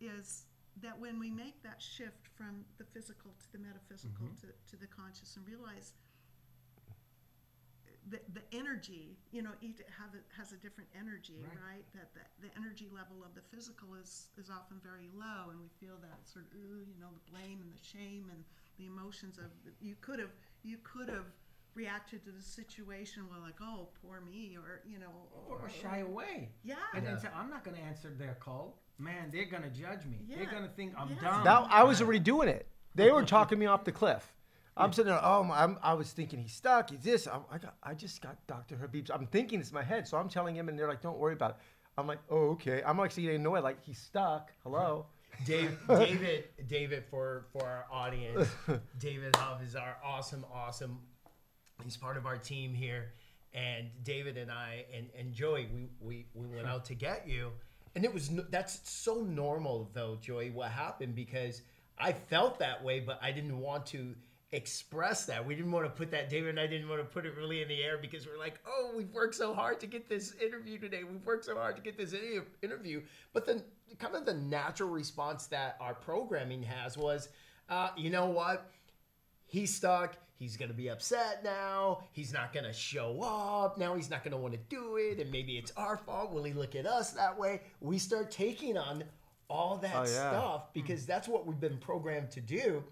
is that when we make that shift from the physical to the metaphysical mm-hmm. to, to the conscious and realize the, the energy, you know, each have a, has a different energy, Right. right? That the, the energy level of the physical is, is often very low, and we feel that sort of, ooh, you know, the blame and the shame and the emotions of you could have you could have reacted to the situation well, like, oh, poor me, or you know, Or, or shy away. yeah, And Yeah. then say, I'm not going to answer their call. Man, they're going to judge me. yeah. They're going to think I'm Yeah. dumb. That, I was already doing it. They were talking me off the cliff. I'm sitting there. Oh, my, I'm, I was thinking he's stuck. He's this. I, I got. I just got Dr. Habib's. I'm thinking it's my head, so I'm telling him, and they're like, "Don't worry about it." I'm like, "Oh, okay." I'm like getting annoyed. Like he's stuck. Hello. Dave, David, David, for for our audience, David Huff is our awesome, awesome. He's part of our team here, and David and I and and Joey, we we we went out to get you, and it was that's so normal though, Joey. What happened because I felt that way, but I didn't want to express that. We didn't want to put that. David and I didn't want to put it really in the air because we're like, oh, we've worked so hard to get this interview today. We've worked so hard to get this interview. But then, kind of the natural response that our programming has was, uh, you know what? He's stuck. He's going to be upset now. He's not going to show up. Now he's not going to want to do it. And maybe it's our fault. Will he look at us that way? We start taking on all that Oh, yeah. stuff hmm. because that's what we've been programmed to do.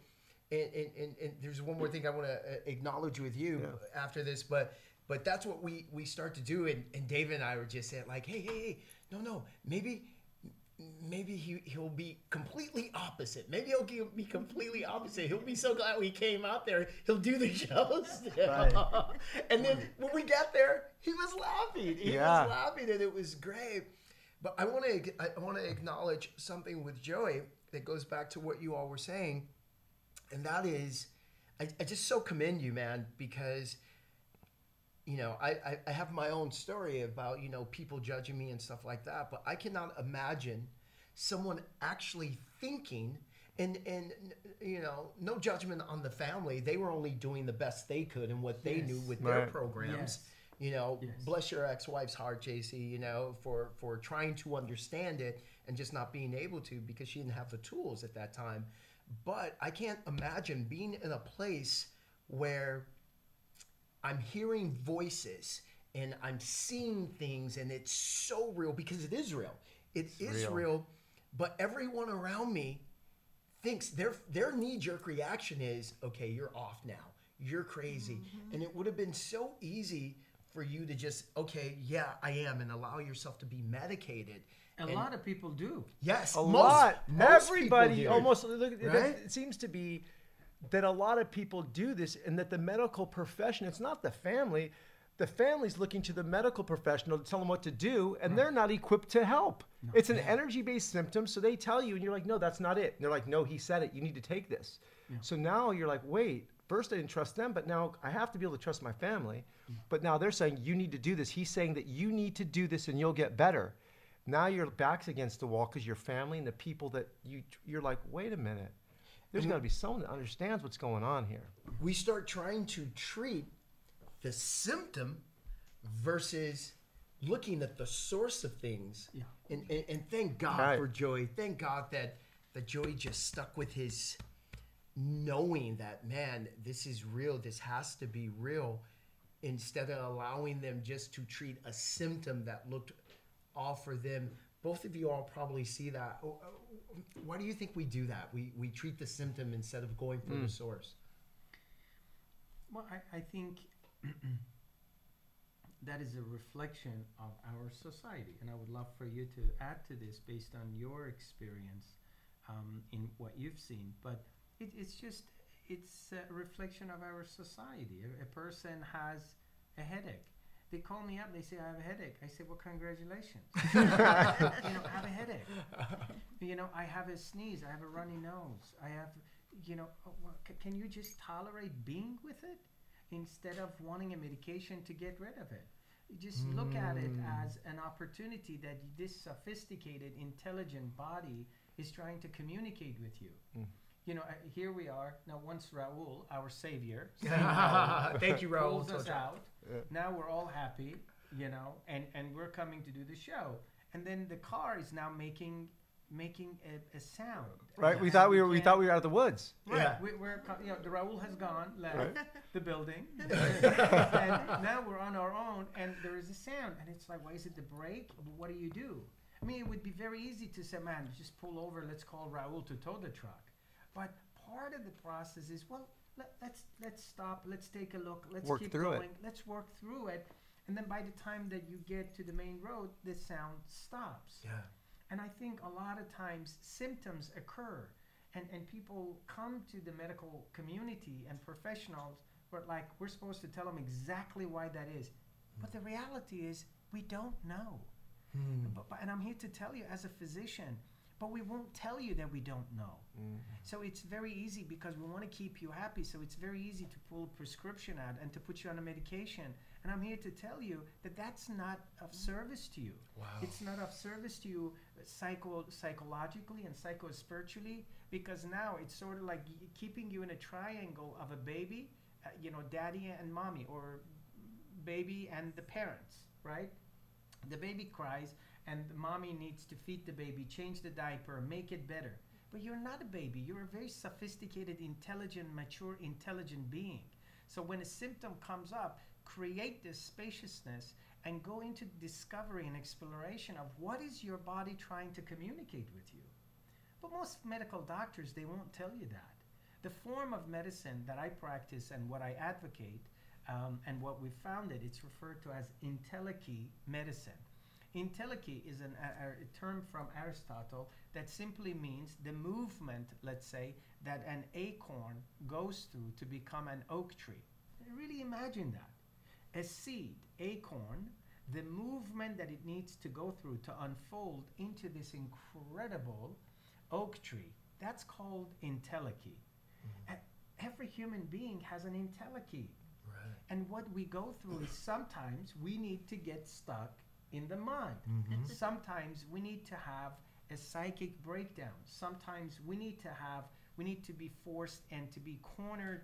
And, and, and, and there's one more thing I want to uh, acknowledge with you after this, but but that's what we we start to do. And, and David and I were just saying like, hey, hey, hey, no, no, maybe maybe he, he'll be completely opposite. Maybe he'll be completely opposite. He'll be so glad we came out there. He'll do the shows. and then when we got there, he was laughing. He Yeah. was laughing, and it was great. But I want to I want to acknowledge something with Joey that goes back to what you all were saying, and that is, I, I just so commend you, man, because you know, I, I, I have my own story about, you know, people judging me and stuff like that, but I cannot imagine someone actually thinking and and you know, no judgment on the family. They were only doing the best they could and what they Yes. knew with their programs. Yes. You know, Yes. bless your ex-wife's heart, JC, you know, for for trying to understand it and just not being able to because she didn't have the tools at that time. But I can't imagine being in a place where I'm hearing voices and I'm seeing things, and it's so real because it is real. It is real. real. but everyone around me thinks their their knee jerk reaction is, "Okay, you're off now. You're crazy." Mm-hmm. And it would have been so easy for you to just, "Okay, yeah, I am," and allow yourself to be medicated. A And- lot of people do. yes, A most- lot. most Everybody do. almost. Look, Right? it seems to be that a lot of people do this, and that the medical profession. It's not the family. The family's looking to the medical professional to tell them what to do, and mm. they're not equipped to help. it's an energy-based symptom, so they tell you, and you're like, "No, that's not it." And they're like, "No, he said it. You need to take this." So now you're like, "Wait." First, I didn't trust them, but now I have to be able to trust my family. Mm. But now they're saying you need to do this. He's saying that you need to do this, and you'll get better. Now your back's against the wall because your family and the people that you you're like, wait a minute. There's got to be someone that understands what's going on here. we start trying to treat the symptom versus looking at the source of things. Yeah. And, and, and thank God Right. for Joey. Thank God that, that Joey just stuck with his knowing that, man, this is real. This has to be real. Instead of allowing them just to treat a symptom that looked off for them. Both of you all probably see that. Oh, oh, Why do you think we do that? We, we treat the symptom instead of going for the source. Well, I, I think that is a reflection of our society. And I would love for you to add to this based on your experience um, in what you've seen. But it, it's just, it's a reflection of our society. A, a person has a headache. They call me up, they say, I have a headache. I say, Well, congratulations. you know, I have a headache. You know, I have a sneeze, I have a runny nose, I have, you know, oh, well, c- can you just tolerate being with it instead of wanting a medication to get rid of it? You Just look at it mm. as an opportunity that this sophisticated, intelligent body is trying to communicate with you. Mm. You know, uh, here we are now. Once Raul, our savior, Saint Raul, Thank you, Raul. pulls us Toja. out. Now we're all happy, you know, and and we're coming to do the show. And then the car is now making making a, a sound. Right? We thought we were we thought we were out of the woods. Right. Yeah. We, we're you know the Raul has gone left Right. the building, and now we're on our own, and there is a sound, and it's like, why is it the brake? What do you do? I mean, it would be very easy to say, man, just pull over. Let's call Raul to tow the truck. But part of the process is, well, let, let's let's stop. Let's take a look. Let's Work keep through it. going. Let's work through it. And then by the time that you get to the main road, the sound stops. Yeah. And I think a lot of times symptoms occur. and and people come to the medical community and professionals where like we're supposed to tell them exactly why that is, hmm. but the reality is we don't know. Hmm. But, but, and I'm here to tell you as a physician, but we won't tell you that we don't know. So it's very easy because we want to keep you happy. So it's very easy to pull a prescription out and to put you on a medication. And I'm here to tell you that that's not of service to you. Wow. It's not of service to you psycho psychologically and psycho-spiritually because now it's sort of like y- keeping you in a triangle of a baby, uh, you know, daddy and mommy, or baby and the parents, right? The baby cries, and the mommy needs to feed the baby, change the diaper, make it better. But you're not a baby. You're a very sophisticated, intelligent, mature, intelligent being. So when a symptom comes up, create this spaciousness and go into discovery and exploration of what is your body trying to communicate with you. But most medical doctors, they won't tell you that. The form of medicine that I practice and what I advocate um, and what we founded, it's referred to as entelechy medicine. Entelechy is an, a, a term from Aristotle that simply means the movement, let's say, that an acorn goes through to become an oak tree. Really imagine that. A seed, acorn, the movement that it needs to go through to unfold into this incredible oak tree. That's called entelechy. Mm-hmm. E- Every human being has an entelechy. Right. And what we go through is sometimes we need to get stuck in the mind. Sometimes we need to have a psychic breakdown. Sometimes we need to have, we need to be forced and to be cornered,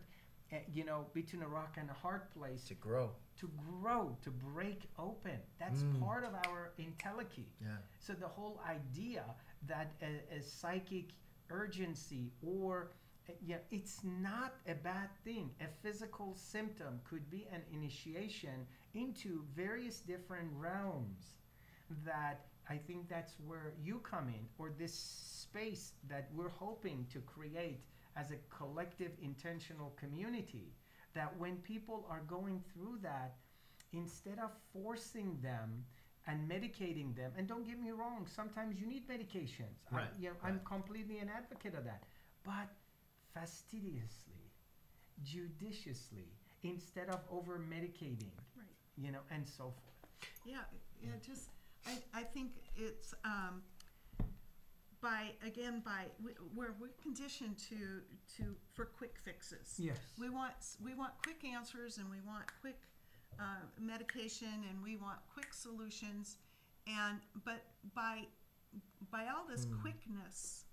uh, you know, between a rock and a hard place To grow. to grow, to break open. That's Mm. part of our entelechy. Yeah. So the whole idea that a, a psychic urgency or uh, yeah, it's not a bad thing. A physical symptom could be an initiation into various different realms that I think that's where you come in, or this space that we're hoping to create as a collective intentional community. That when people are going through that, instead of forcing them and medicating them, and don't get me wrong, sometimes you need medications. I, Right, you know, I'm completely an advocate of that. But fastidiously, judiciously, instead of over medicating, Right. You know, and so forth. Yeah, yeah, just, I, I think it's, um, by, again, by, we- we're, we're conditioned to, to, for quick fixes. Yes. We want, s- we want quick answers and we want quick, uh, medication and we want quick solutions. And, but by, by all this quickness,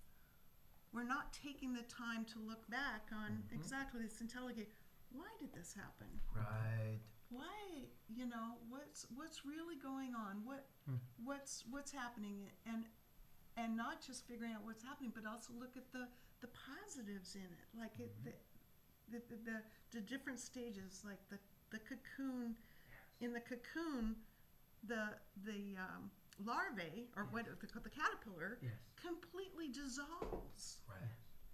we're not taking the time to look back on exactly this intelligent, why did this happen? Right. Why you know what's what's really going on? What what's what's happening? And and not just figuring out what's happening but also look at the the positives in it. Like it the, the, the, the different stages like the the cocoon in the cocoon the the um, larvae or what the, the caterpillar Yes. completely dissolves. Right.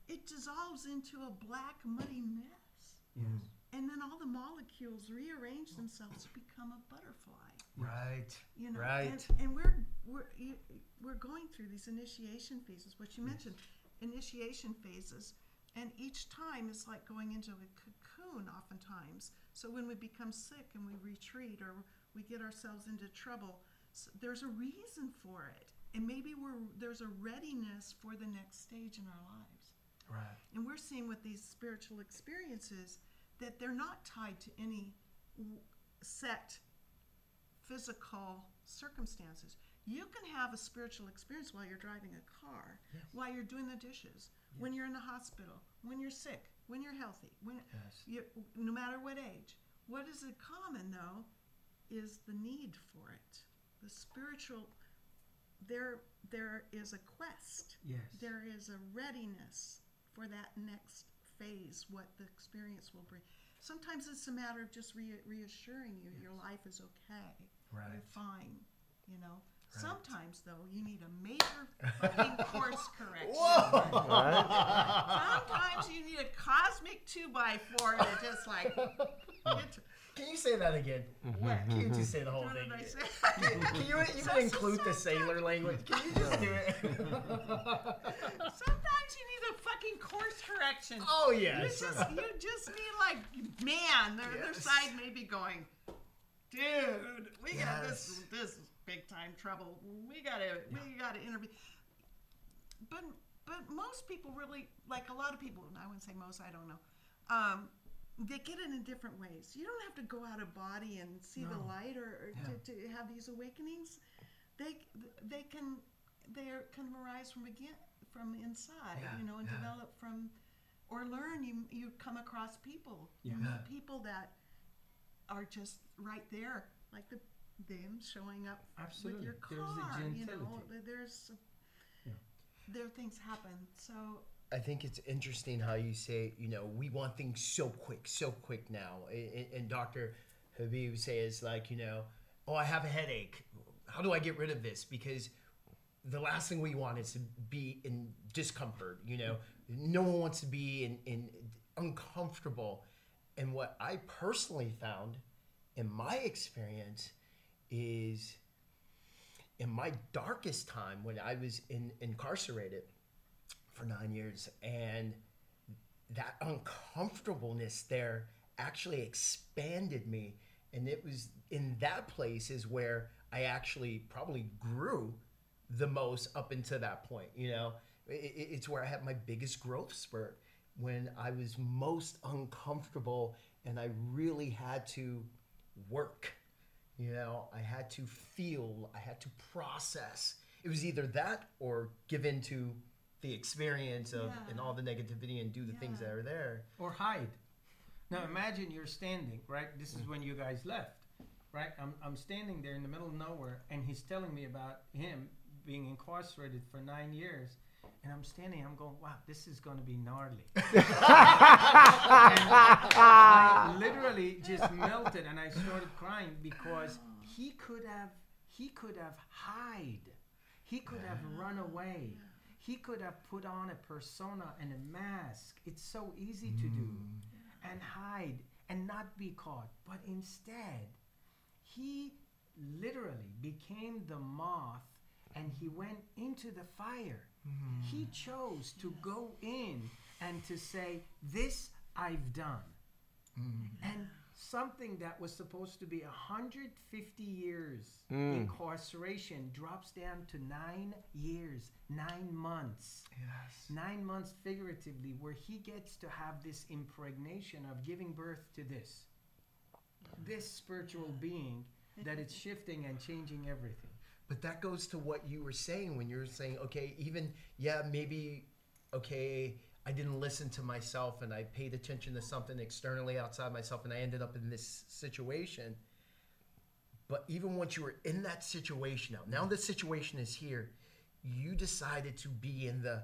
it dissolves into a black muddy mess. Yes. And then all the molecules rearrange themselves to become a butterfly Right. you know Right. and, and we're we're you- we're going through these initiation phases what you mentioned initiation phases and each time is like going into a cocoon oftentimes so when we become sick and we retreat or we get ourselves into trouble s there's a reason for it and maybe we're there's a readiness for the next stage in our lives Right. and we're seeing with these spiritual experiences that they're not tied to any set physical circumstances. You can have a spiritual experience while you're driving a car, while you're doing the dishes, when you're in the hospital, when you're sick, when you're healthy, when Yes. you, no matter what age. What is common though is the need for it. The spiritual there there is a quest Yes. there is a readiness for that next phase, what the experience will bring. Sometimes it's a matter of just re- reassuring you your life is okay. Right. You're fine, you know. Sometimes, though, you need a major course correction. Sometimes you need a cosmic two by four to just like. Can you say that again? Mm-hmm. what? Can you just say the whole What thing? did I say? Can you even So- so- include the sailor language? Can you just do it? You need a fucking course correction. Oh You yes. just you just need like man, their their Yes. side may be going, dude, we got this Yes. this is big time trouble. We gotta we gotta intervene. But but most people really like a lot of people. and I wouldn't say most. I don't know. Um, they get it in different ways. You don't have to go out of body and see the light or, or to, to have these awakenings. They they can they can arise from begin from inside, Yeah, you know, and yeah. develop from or learn. You you come across people. You Yeah. meet people that are just right there, like the them showing up Absolutely. with your There's a car. you know, there's Yeah. there things happen. So I think it's interesting how you say, you know, we want things so quick, so quick now. And, and Dr. Habib says, like, you know, oh, I have a headache. How do I get rid of this? Because the last thing we want is to be in discomfort, you know. No one wants to be in, in uncomfortable. And what I personally found in my experience is in my darkest time when I was in, incarcerated for nine years, and that uncomfortableness there actually expanded me. And it was in that place is where I actually probably grew the most up until that point. You know, I- I- it's where I had my biggest growth spurt when I was most uncomfortable and I really had to work. You know, I had to feel, I had to process. It was either that or give in to the experience of Yeah. and all the negativity and do the things that are there. or hide. Now imagine you're standing, right? This is when you guys left, right? I'm, I'm standing there in the middle of nowhere, and he's telling me about him being incarcerated for nine years. And I'm standing, I'm going, wow, this is going to be gnarly. And I literally just melted and I started crying because he could have he could have hide. He could have run away. He could have put on a persona and a mask. It's so easy to do. Mm. And hide and not be caught. But instead, he literally became the moth and he went into the fire. Mm-hmm. He chose to go in and to say, This I've done. Mm-hmm. And something that was supposed to be 150 years mm. incarceration drops down to nine years, nine months. Yes. Nine months figuratively, where he gets to have this impregnation of giving birth to this, this spiritual being that it's shifting and changing everything. But that goes to what you were saying when you were saying, okay, even, yeah, maybe, okay, I didn't listen to myself and I paid attention to something externally outside myself and I ended up in this situation. But even once you were in that situation now, now the situation is here, you decided to be in the,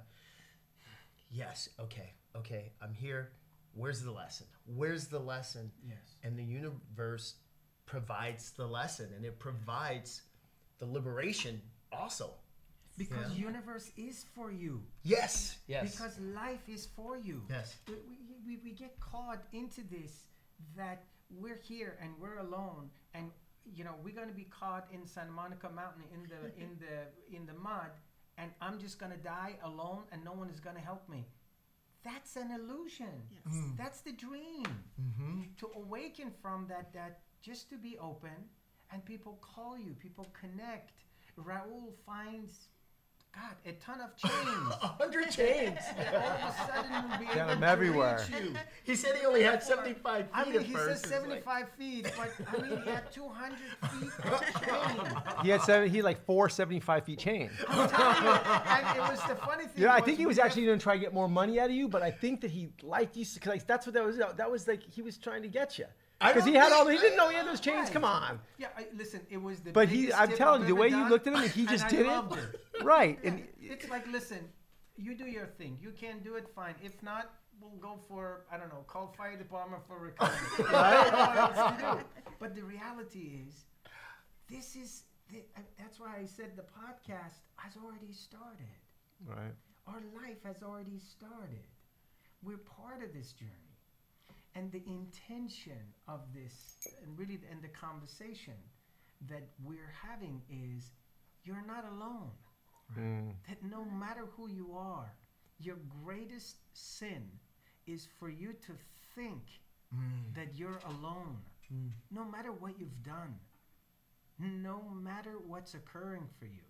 yes, okay, okay, I'm here. Where's the lesson? Where's the lesson? Yes. and the universe provides the lesson and it provides the liberation also Because Yeah. universe is for you. yes yes Because life is for you. yes We, we, we get caught into this that we're here and we're alone and you know we're going to be caught in Santa Monica Mountain in the in the in the mud and I'm just going to die alone and no one is going to help me. That's an illusion. yes. That's the dream. mm-hmm. To awaken from that that just to be open and people call you, people connect. Raul finds God, a ton of chains. a hundred chains all of a sudden we'll be Got able 'em to everywhere. reach you. he said he only had 75 feet I mean, at he first says It's like- 75 feet, but I mean, he had 200 feet of chain. He had seven. He had like four 75 feet chain. You, and it was the funny thing. Yeah, I think he was actually going to try to get more money out of you, but I think that he liked you because like, that's what that was. That was like he was trying to get you I because he had all. think- He didn't know he had those chains. Right. Come on, Yeah, I, listen, it was the. but he. I'm telling you, the way you looked at him, he just did it. it. Right, and It's like, listen, you do your thing. You can do it, fine. If not, we'll go for I don't know, call fire department for recovery. I don't know what else to do. But the reality is, this is the, uh, that's why I said the podcast has already started. right. Our life has already started. We're part of this journey. And the intention of this, and really, and the conversation that we're having is you're not alone. Mm. That no matter who you are, your greatest sin is for you to think Mm. that you're alone, no matter what you've done, no matter what's occurring for you.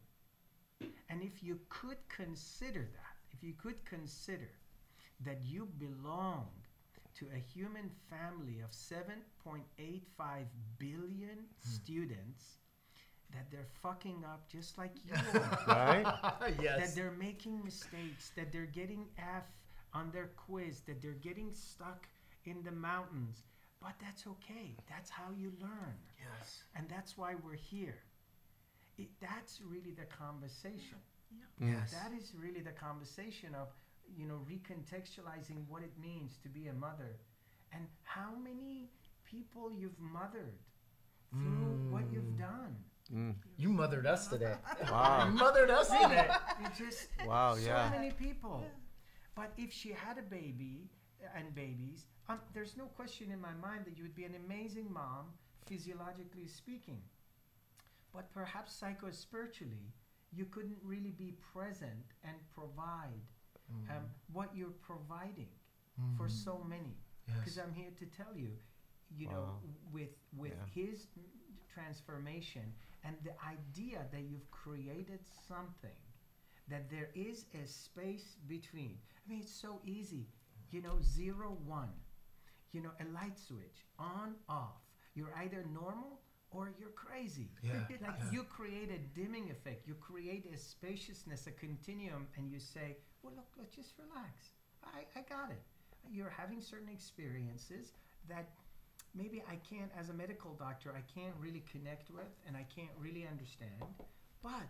And if you could consider that, if you could consider that you belong to a human family of 7.85 billion hmm. students, that they're fucking up just like you are Right? that they're making mistakes, that they're getting F on their quiz, that they're getting stuck in the mountains. But that's okay. That's how you learn. Yes. And that's why we're here. It, that's really the conversation. Hmm. Yes. That is really the conversation of, you know, recontextualizing what it means to be a mother and how many people you've mothered through what you've done. Mm. You mothered us today. Wow. you mothered us today. It just Wow, so yeah. many people. But if she had a baby uh, and babies, um, there's no question in my mind that you would be an amazing mom, physiologically speaking. But perhaps psycho-spiritually, you couldn't really be present and provide um, what you're providing for so many. Because Yes. I'm here to tell you, you know, with with Yeah. his transformation and the idea that you've created something, that there is a space between. I mean, it's so easy, you know, zero one, you know, a light switch on off. You're either normal or you're crazy. Yeah. Like yeah. you create a dimming effect, you create a spaciousness, a continuum, and you say, well, look, let's just relax. I, I got it. You're having certain experiences that maybe I can't, as a medical doctor, I can't really connect with and I can't really understand. But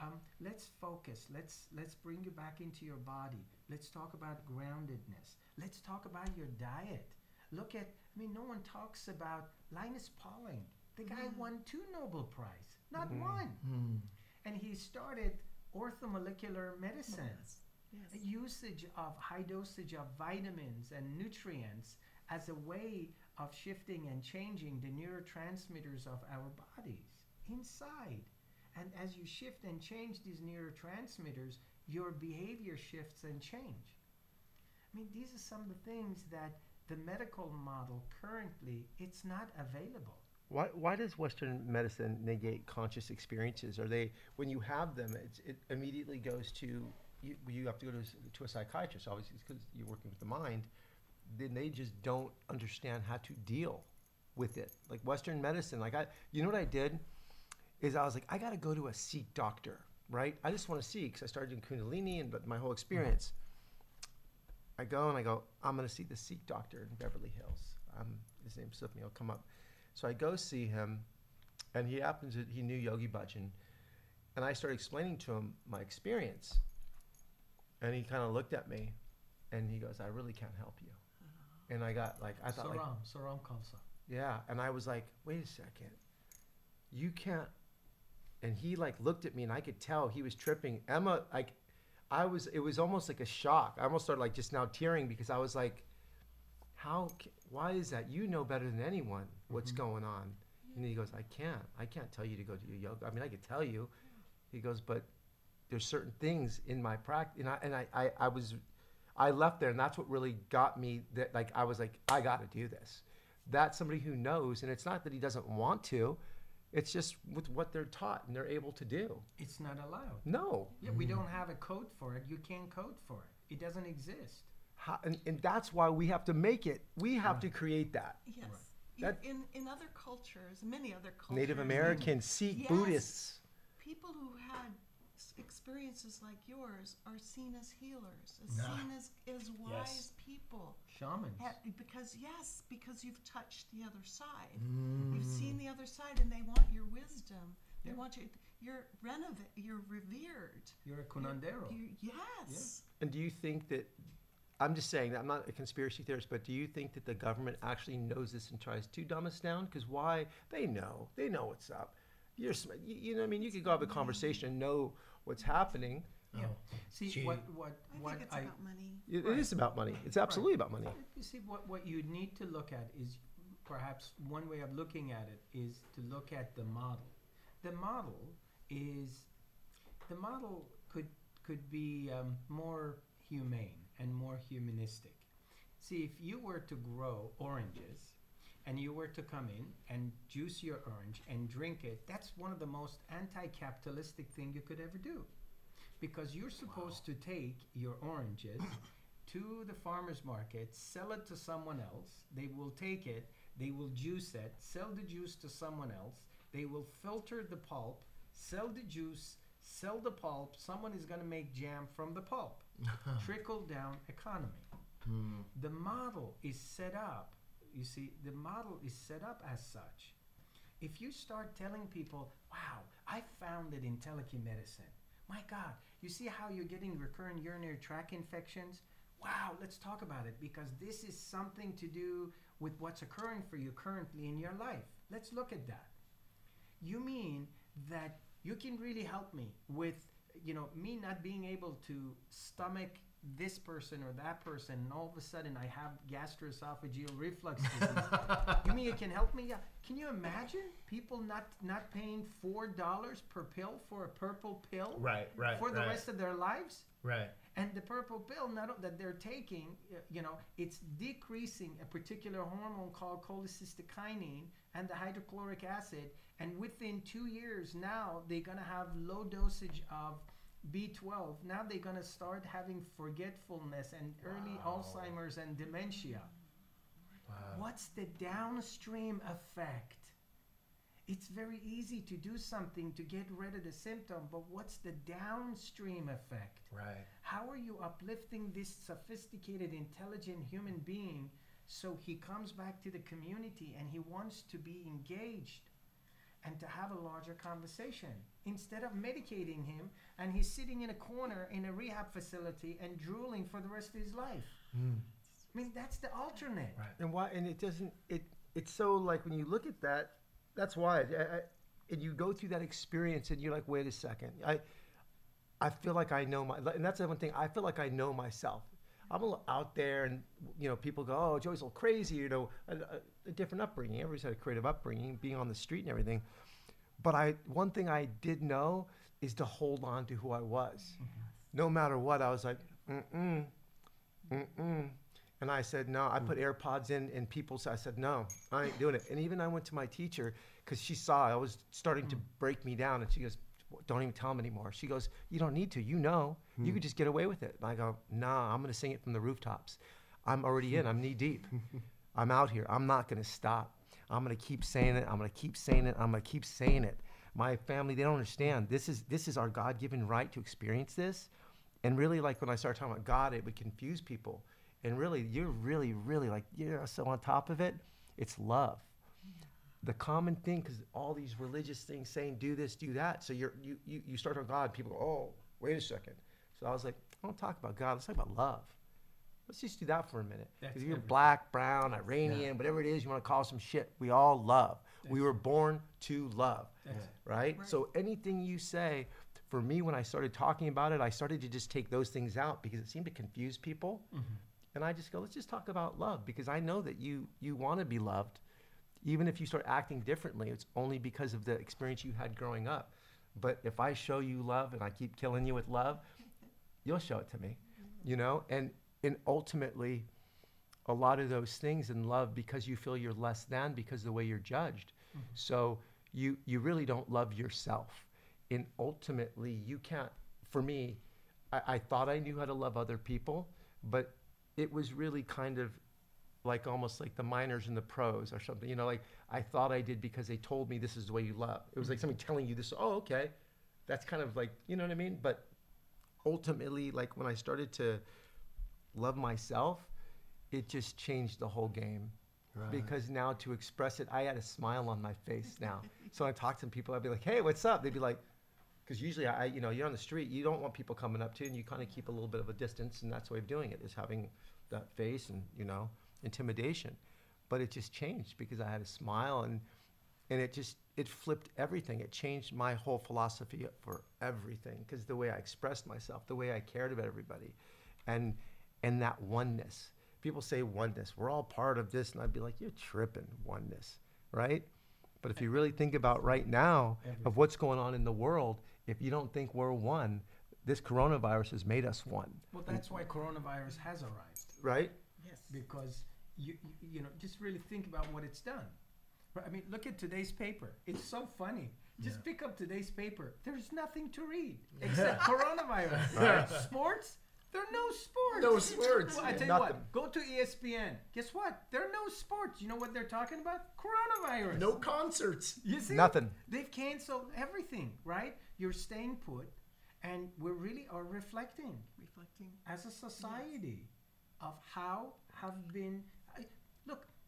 um, let's focus. Let's let's bring you back into your body. Let's talk about groundedness. Let's talk about your diet. Look at. I mean, no one talks about Linus Pauling. The guy won two Nobel Prize, not one. Mm. And he started orthomolecular medicine Yes. A usage of high dosage of vitamins and nutrients as a way of shifting and changing the neurotransmitters of our bodies inside. And as you shift and change these neurotransmitters, your behavior shifts and change. I mean, these are some of the things that the medical model currently it's not available. Why, why does Western medicine negate conscious experiences? Are they when you have them, it's, it immediately goes to you, you have to go to, to a psychiatrist, obviously, because you're working with the mind. Then they just don't understand how to deal with it. Like Western medicine, like I, you know what I did is I was like, I got to go to a Sikh doctor, right? I just want to see because I started doing Kundalini and but my whole experience. I go and I go, I'm going to see the Sikh doctor in Beverly Hills. Um, his name's slipped me. I'll come up. So I go see him, and he happens to, he knew Yogi Bhajan, and I started explaining to him my experience, and he kind of looked at me, and he goes, "I really can't help you," uh-huh. and I got like I thought like Soram, Soram Khalsa. yeah, and I was like, wait a second, you can't. And he like looked at me, and I could tell he was tripping. Emma, like, I was. It was almost like a shock. I almost started like just now tearing because I was like, how? ca- Why is that? You know better than anyone what's mm-hmm. going on. And he goes, I can't. I can't tell you to go to your yoga. I mean, I could tell you. He goes, but there's certain things in my practice, and I and I, I, I was, I left there, and that's what really got me. That like I was like, I got to do this. That's somebody who knows, and it's not that he doesn't want to. It's just with what they're taught and they're able to do. It's not allowed. No, Yeah, we don't have a code for it. You can't code for it. It doesn't exist. How, and, and that's why we have to make it. We have to create that. Yes. That- in, in other cultures, many other cultures, Native Americans, Sikh, Yes. Buddhists. people who had s- experiences like yours are seen as healers, as Nah. seen as, as wise people. Shamans. Ha- because yes, because you've touched the other side. Mm. You've seen the other side, and they want your wisdom. They Yeah. want you. You're renovate. You're revered. You're a curandero. You, yes. And do you think that, I'm just saying that I'm not a conspiracy theorist, but do you think that the government actually knows this and tries to dumb us down? Because why? They know. They know what's up. You're, you, you know, what I mean, you could go have a conversation and know what's happening. Yeah. Oh. See Gee. what what I what think it's I about money. It, Right. it is about money. It's absolutely about money. you see what what you need to look at is perhaps one way of looking at it is to look at the model. The model is the model could could be um, more humane and more humanistic. See, if you were to grow oranges and you were to come in and juice your orange and drink it, that's one of the most anti-capitalistic thing you could ever do. Because you're supposed to take your oranges to the farmer's market, sell it to someone else, they will take it, they will juice it, sell the juice to someone else, they will filter the pulp, sell the juice, sell the pulp, someone is going to make jam from the pulp. Trickle down economy. Hmm. The model is set up, you see, the model is set up as such. If you start telling people, wow, I found it in telemedicine. My God, you see how you're getting recurrent urinary tract infections? Wow, let's talk about it because this is something to do with what's occurring for you currently in your life. Let's look at that. You mean that you can really help me with, you know, me not being able to stomach this person or that person, and all of a sudden I have gastroesophageal reflux disease. you mean it can help me? Yeah. Can you imagine people not not paying four dollars per pill for a purple pill Right, right, for the right. rest of their lives? Right. And the purple pill not, that they're taking, you know, it's decreasing a particular hormone called cholecystokinin and the hydrochloric acid. And within two years, now they're going to have low dosage of B12. Now they're going to start having forgetfulness and early Alzheimer's and dementia. What's the downstream effect? It's very easy to do something to get rid of the symptom, but what's the downstream effect? Right. How are you uplifting this sophisticated, intelligent human being so he comes back to the community and he wants to be engaged and to have a larger conversation instead of medicating him and he's sitting in a corner in a rehab facility and drooling for the rest of his life? Hmm. I mean, that's the alternate. Right. And why? And it doesn't. It it's so like when you look at that, that's why. I, I, and you go through that experience, and you're like, wait a second. I I feel like I know my. And that's the one thing. I feel like I know myself. I'm a little out there, and you know, people go, "Oh, Joey's a little crazy." You know, a, a, a different upbringing. Everybody's had a creative upbringing, being on the street and everything. But I, one thing I did know is to hold on to who I was, no matter what. I was like, mm mm, mm mm. And I said, no, I put AirPods in, and people said, I said, no, I ain't doing it. And even I went to my teacher because she saw I was starting to break me down, and she goes, don't even tell him anymore. She goes, you don't need to. You know, you hmm. could just get away with it. And I go, nah, I'm going to sing it from the rooftops. I'm already in. I'm knee deep. I'm out here. I'm not going to stop. I'm going to keep saying it. I'm going to keep saying it. I'm going to keep saying it. My family, they don't understand. This is this is our God-given right to experience this. And really, like when I started talking about God, it would confuse people. And really, you're really, really like you're so on top of it. It's love. The common thing, because all these religious things saying do this, do that. So you're you you, you start on God. People go, oh, wait a second. So I was like, I don't talk about God. Let's talk about love. Let's just do that for a minute. That's Because you're everything. black, brown, Iranian, whatever it is you want to call some shit. We all love. we were born to love, That's- right? So anything you say, for me, when I started talking about it, I started to just take those things out because it seemed to confuse people. Mm-hmm. And I just go, let's just talk about love because I know that you you want to be loved, even if you start acting differently. It's only because of the experience you had growing up. But if I show you love and I keep killing you with love, you'll show it to me, you know. And and ultimately, a lot of those things in love because you feel you're less than because of the way you're judged. Mm-hmm. So you you really don't love yourself. And ultimately, you can't. For me, I, I thought I knew how to love other people, but it was really kind of like almost like the minors and the pros or something. You know, like I thought I did because they told me this is the way you love. It was like mm-hmm. somebody telling you this. Oh, okay, that's kind of like you know what I mean. But ultimately, like when I started to love myself, it just changed the whole game. Because now to express it, I had a smile on my face now. so when I talk to people, I'd be like, "Hey, what's up?" They'd be like, because usually I, you know, you're on the street, you don't want people coming up to you, and you kind of keep a little bit of a distance, and that's the way of doing it is having that face and you know intimidation. But it just changed because I had a smile, and and it just it flipped everything. It changed my whole philosophy for everything because the way I expressed myself, the way I cared about everybody, and and that oneness. People say oneness. We're all part of this, and I'd be like, you're tripping oneness, right? But if you really think about right now of what's going on in the world, if you don't think we're one, this coronavirus has made us one, Well, that's why coronavirus has arrived. right? Yes. because you, you you know just really think about what it's done. I mean, look at today's paper. It's so funny. Just pick up today's paper. There's nothing to read except coronavirus. Sports. There are no sports. No sports. Well, I tell you Nothing. what. Go to ESPN. Guess what? There are no sports. You know what they're talking about? Coronavirus. No concerts. You see? Nothing. They've canceled everything. Right? You're staying put, and we really are reflecting Reflecting. as a society of how have been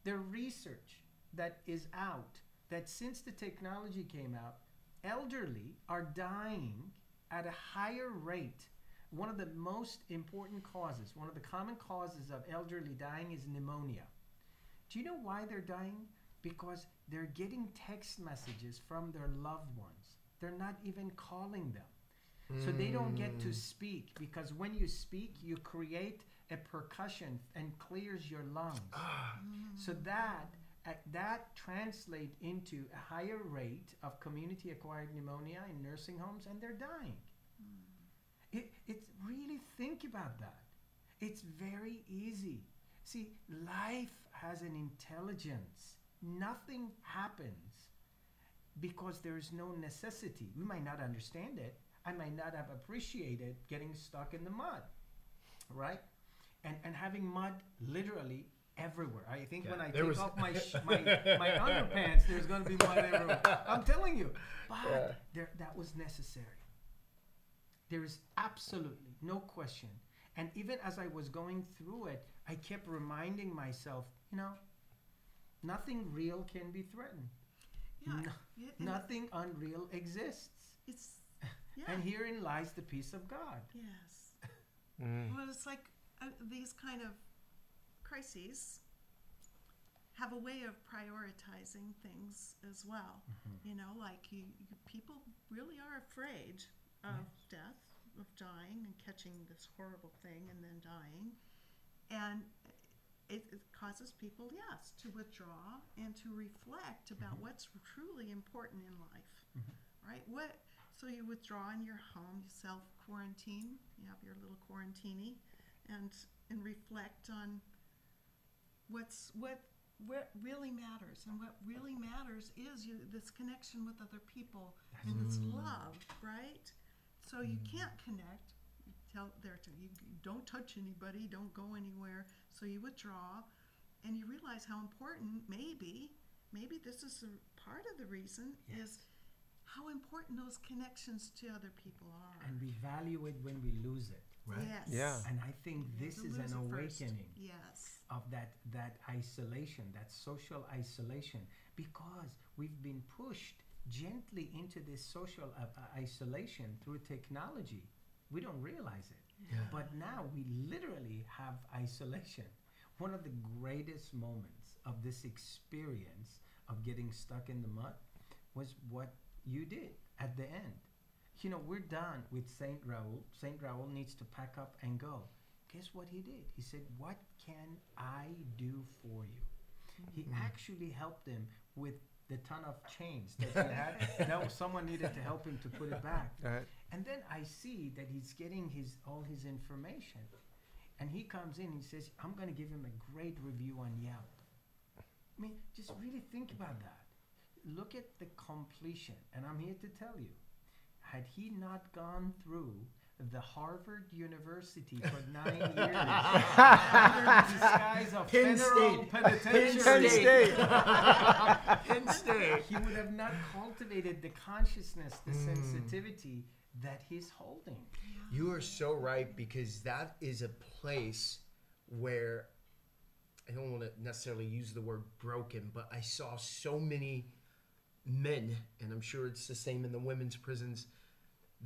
I, look the research that is out that since the technology came out elderly are dying at a higher rate. One of the most important causes one of the common causes of elderly dying is pneumonia. Do you know why they're dying? Because they're getting text messages from their loved ones. They're not even calling them. So they don't get to hmm. speak because when you speak, you create a percussion and clears your lungs. So that uh, that translate into a higher rate of community acquired pneumonia in nursing homes, and they're dying. It, it's really think about that. It's very easy. See, life has an intelligence. Nothing happens because there is no necessity. We might not understand it. I might not have appreciated getting stuck in the mud, right? And and having mud literally everywhere. I think when I take was- off my, sh- my my underpants, there's going to be mud everywhere. I'm telling you, but there that was necessary. There is absolutely no question. And even as I was going through it, I kept reminding myself, you know, nothing real can be threatened. Yeah. No- it- Nothing unreal exists. It's. Yeah. And herein lies the peace of God. yes. Mm. Well, it's like uh, these kind of crises have a way of prioritizing things as well. Mm-hmm. You know, like you, you, people really are afraid of death, of dying and catching this horrible thing and then dying. And it, it causes people, yes, to withdraw and to reflect about Mm-hmm. what's truly important in life. Right? What so you withdraw in your home, you self quarantine, you have your little quarantini and and reflect on what's what what really matters. And what really matters is you this connection with other people. And this mm. love right? So you mm. can't connect. You tell there to you, don't touch anybody don't go anywhere. So you withdraw and you realize how important maybe maybe this is a part of the reason is how important those connections to other people are. And we value it when we lose it. Right. yes Yeah. And I think this is an it first. awakening yes of that, that isolation, that social isolation, because we've been pushed gently into this social uh, uh, isolation through technology. We don't realize it. Yeah. But now we literally have isolation. One of the greatest moments of this experience of getting stuck in the mud was what you did at the end. You know, we're done with Saint Raoul. Saint Raoul needs to pack up and go. Guess what he did? He said, What can I do for you? He hmm. actually helped him with the ton of chains that he had. no, someone needed to help him to put it back. Right. And then I see that he's getting his all his information. And he comes in, and he says, I'm going to give him a great review on Yelp. I mean, just really think about that. Look at the completion. And I'm here to tell you, had he not gone through the Harvard University for nine years under the disguise of Penn federal State. penitentiary, Penn State. Penn State. he would have not cultivated the consciousness, the hmm. sensitivity that he's holding. You are so right because that is a place where I don't want to necessarily use the word broken, but I saw so many men, and I'm sure it's the same in the women's prisons,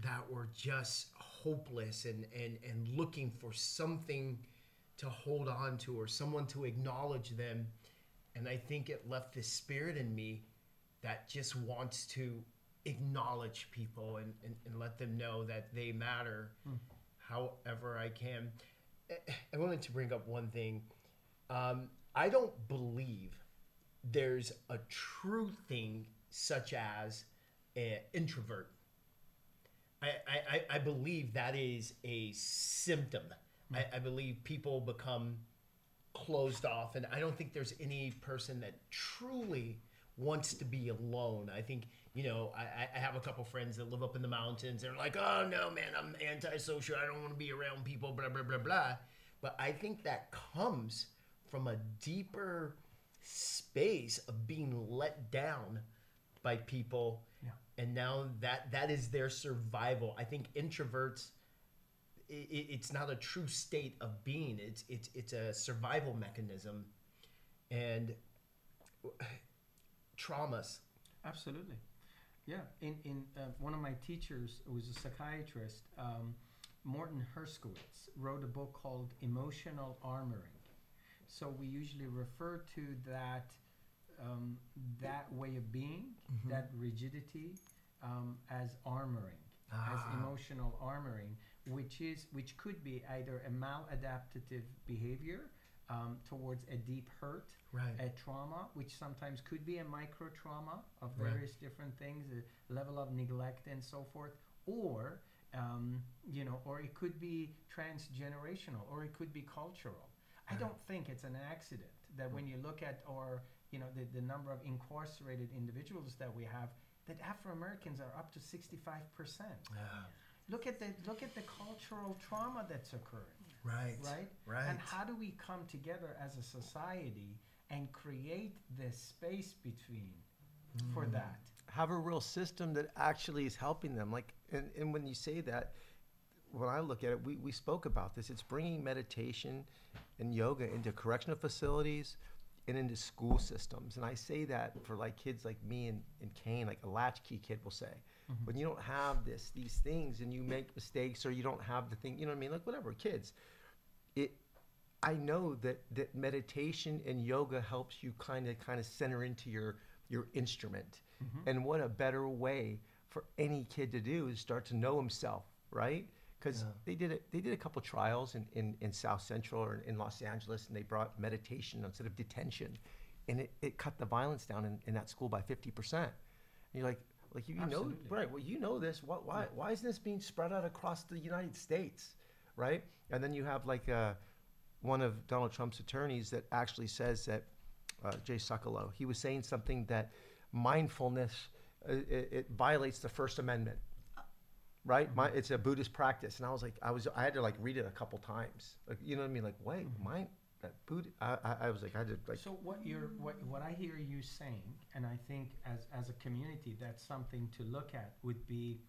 that were just hopeless and, and, and looking for something to hold on to or someone to acknowledge them. And I think it left this spirit in me that just wants to acknowledge people and, and, and let them know that they matter however I can. I- I wanted to bring up one thing. Um, I don't believe there's a true thing such as an introvert. I, I, I- believe that is a symptom. Hmm. I, I believe people become closed off, and I don't think there's any person that truly wants to be alone. I think, you know, I, I- have a couple friends that live up in the mountains. They're like, oh no, man, I'm antisocial. I don't want to be around people, blah, blah, blah, blah. But I think that comes from a deeper space of being let down by people. And now that that is their survival i think introverts it's not a true state of being it's it's it's a survival mechanism and traumas Absolutely. Yeah. In, in uh, one of my teachers, who was a psychiatrist, um, Morton Herskowitz, wrote a book called Emotional Armoring. So we usually refer to that um, that way of being, that rigidity, um, as armoring, as Ah. emotional armoring, which is which could be either a maladaptive behavior um, towards a deep hurt, right a trauma, which sometimes could be a micro trauma of Right. various different things, a level of neglect and so forth, or um, you know, or it could be transgenerational, or it could be cultural. I don't think it's an accident that when you look at our, you know, the, the number of incarcerated individuals that we have, that Afro Americans are up to sixty-five percent. Look at the look at the cultural trauma that's occurring right right? right And how do we come together as a society and create this space between for Mm. that? have a real system that actually is helping them. Like, and, and when you say that, when I look at it, we, we spoke about this. It's bringing meditation and yoga into correctional facilities and into school systems. And I say that for like kids like me and, and Cain, like a latchkey kid will say, mm-hmm. when you don't have this, these things and you make mistakes or you don't have the thing, you know what I mean? Like whatever, kids, it, I know that, that meditation and yoga helps you kind of kind of center into your your instrument. Mm-hmm. And what a better way for any kid to do is start to know himself, right? Because Yeah. they did it. They did a couple trials in, in, in South Central or in Los Angeles, and they brought meditation instead of detention, and it, it cut the violence down in, in that school by fifty percent. You're like, like you, you know, right? Well, you know this. Why, why, why isn't this being spread out across the United States, right? And then you have like uh, one of Donald Trump's attorneys that actually says that uh, Jay Sekulow, he was saying something that mindfulness uh, it, it violates the First Amendment, right? My, it's a Buddhist practice, and I was like, I was, I had to like read it a couple times, like, you know what I mean? Like, wait, mind that Buddha? I, I, I was like, I did like, So what you're what what I hear you saying, and I think as as a community, that's something to look at would be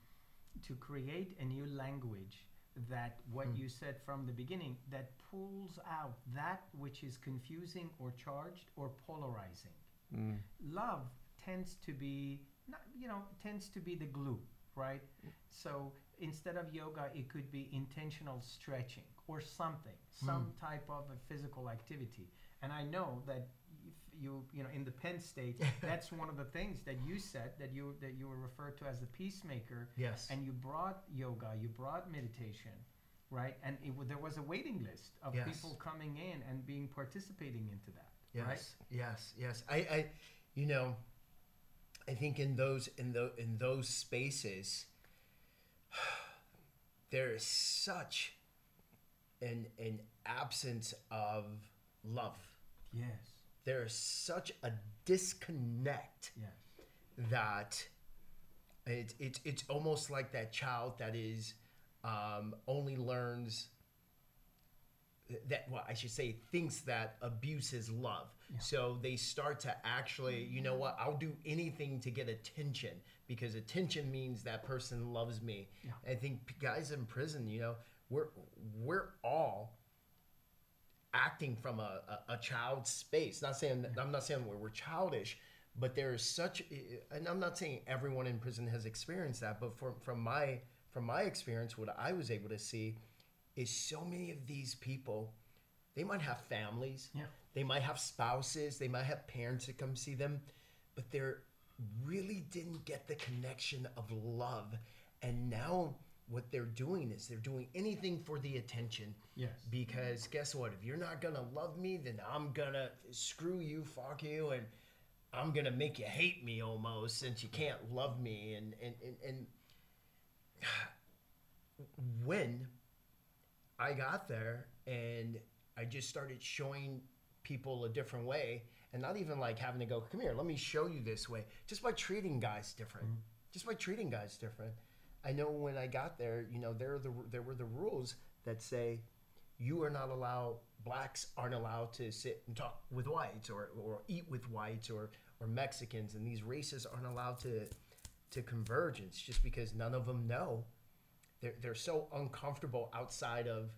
to create a new language that what Hmm. you said from the beginning that pulls out that which is confusing or charged or polarizing. mm, love tends to be not, you know tends to be the glue right? So instead of yoga it could be intentional stretching or something hmm. some type of a physical activity. And i know that if you you know in the penn state that's one of the things that you said that you that you were referred to as the peacemaker. Yes. And you brought yoga you brought meditation right? And it, w- there was a waiting list of Yes. people coming in and being participating into that yes right? yes yes. I i you know i think in those in the in those spaces there is such an an absence of love. Yes. There is such a disconnect yes. that it's it's it's almost like that child that is um, only learns that well I should say thinks that abuse is love. So they start to actually, you know what, I'll do anything to get attention because attention means that person loves me. Yeah. I think guys in prison, you know, we're we're all acting from a, a, a child's space. Not saying I'm not saying we're, we're childish, but there is such, eh, eh, and I'm not saying everyone in prison has experienced that, but from from my from my experience, what I was able to see is so many of these people, they might have families, Yeah. they might have spouses, they might have parents that come see them, but they're really didn't get the connection of love, and now. What they're doing is they're doing anything for the attention yes because guess what? If you're not gonna love me, then I'm gonna screw you, fuck you, and I'm gonna make you hate me almost since you can't love me. And and and, and when I got there and I just started showing people a different way and not even like having to go, come here, let me show you this way, just by treating guys different. Mm-hmm. Just by treating guys different. I know when I got there, you know, there, are the, there were the rules that say you are not allowed, blacks aren't allowed to sit and talk with whites or, or eat with whites or, or Mexicans, and these races aren't allowed to, to convergence just because none of them know. They're, they're so uncomfortable outside of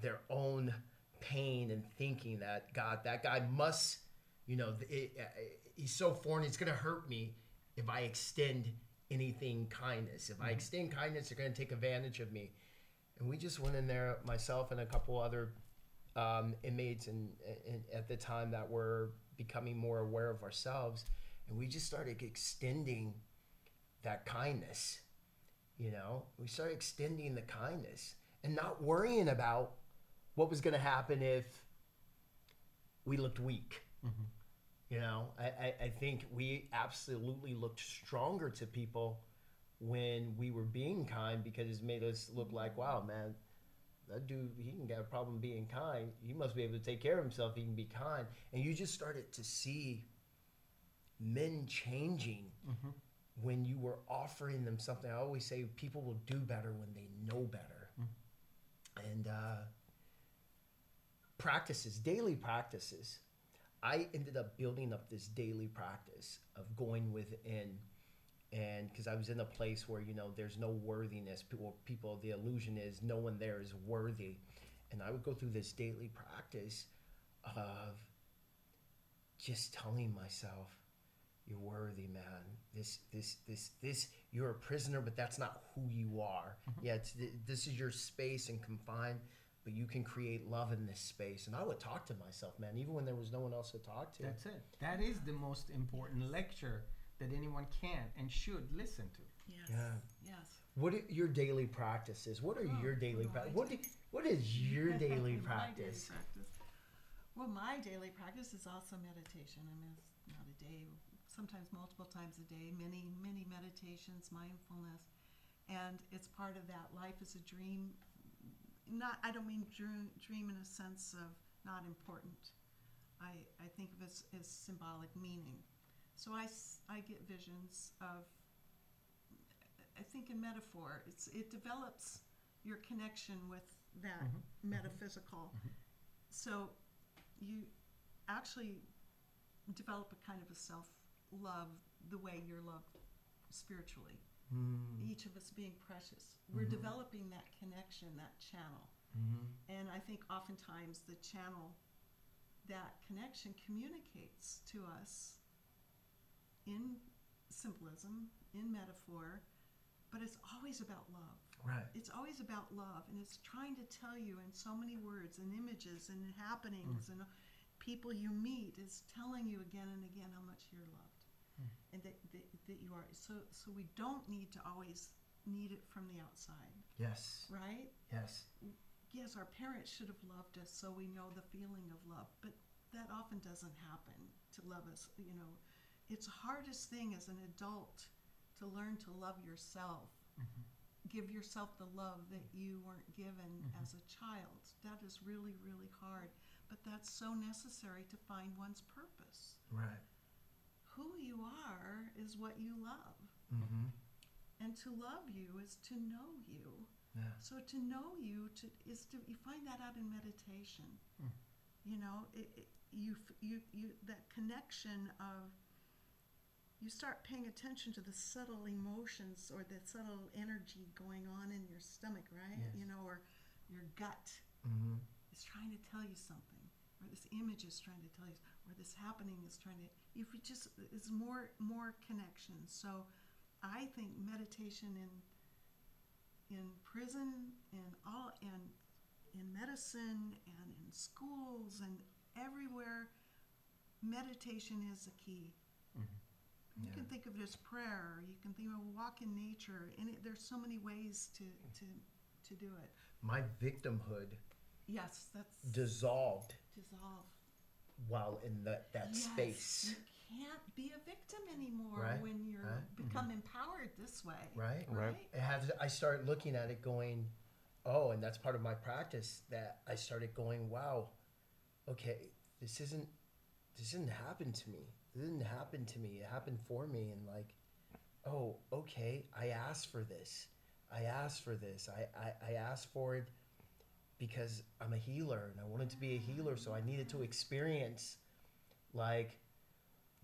their own pain and thinking that God, that guy must, you know, it, it, he's so foreign. It's gonna hurt me if I extend anything kindness. If I extend kindness, they're gonna take advantage of me. And we just went in there, myself and a couple other um, inmates, and, and at the time that were becoming more aware of ourselves, and we just started extending that kindness. You know, we started extending the kindness and not worrying about what was going to happen if we looked weak. Mm-hmm. You know, I, I, I think we absolutely looked stronger to people when we were being kind because it made us look like, wow, man, that dude, he can get a problem being kind. He must be able to take care of himself. He can be kind. And you just started to see men changing mm-hmm. When you were offering them something. I always say people will do better when they know better. And uh, practices, daily practices. I ended up building up this daily practice of going within and because I was in a place where you know there's no worthiness, people, people, the illusion is no one there is worthy, and I would go through this daily practice of just telling myself, "You're worthy, man. This, this, this, this. You're a prisoner, but that's not who you are. Mm-hmm. Yeah, it's, this is your space and confined." But you can create love in this space, and I would talk to myself, man, even when there was no one else to talk to. That's it. That is the most important lecture that anyone can and should listen to. Yes. Yeah. Yes. What are your daily practices? What are Oh, your daily no, practices? What, do, what is your daily My daily practice? practice. Well, my daily practice is also meditation. I mean, it's not a day, sometimes multiple times a day, many, many meditations, mindfulness. And it's part of that life is a dream. Not, I don't mean dream, dream in a sense of not important. I, I think of it as, as symbolic meaning. So I, I get visions of, I think in metaphor, it's, it develops your connection with that mm-hmm. Mm-hmm. metaphysical. Mm-hmm. So you actually develop a kind of a self love the way you're loved spiritually. Mm-hmm. Each of us being precious. We're mm-hmm. developing that connection, that channel. Mm-hmm. And I think oftentimes the channel, that connection communicates to us in symbolism, in metaphor, but it's always about love. Right. It's always about love, and it's trying to tell you in so many words and images and happenings mm. and people you meet is telling you again and again how much you're loved Mm-hmm. and that, that, that you are. So, so we don't need to always need it from the outside, Yes. right? Yes. Yes, our parents should have loved us so we know the feeling of love, but that often doesn't happen to love us. You know, it's hardest thing as an adult to learn to love yourself. Mm-hmm. Give yourself the love that you weren't given mm-hmm. as a child. That is really, really hard, but that's so necessary to find one's purpose. Right. Who you are is what you love, Mm-hmm. and to love you is to know you. Yeah. So to know you to, is to you find that out in meditation. Mm. You know, it, it, you you you that connection of you start paying attention to the subtle emotions or the subtle energy going on in your stomach, right? Yes. You know, or your gut Mm-hmm. is trying to tell you something, or this image is trying to tell you, or this happening is trying to. If we just is more more connection. So, I think meditation in in prison and all and in medicine and in schools and everywhere, meditation is the key. Mm-hmm. You Yeah. can think of it as prayer. You can think of a walk in nature, and it, there's so many ways to to to do it. My victimhood Yes, that's dissolved dissolve. While in that that Yes, space. You can't be a victim anymore Right, when you're right. because become empowered this way. Right. Right. It has. I started looking at it, going, oh, and that's part of my practice. That I started going, wow, okay, this isn't, this didn't happen to me. This didn't happen to me. It happened for me, and like, oh, okay, I asked for this. I asked for this. I, I, I asked for it because I'm a healer and I wanted to be a healer, so I needed to experience like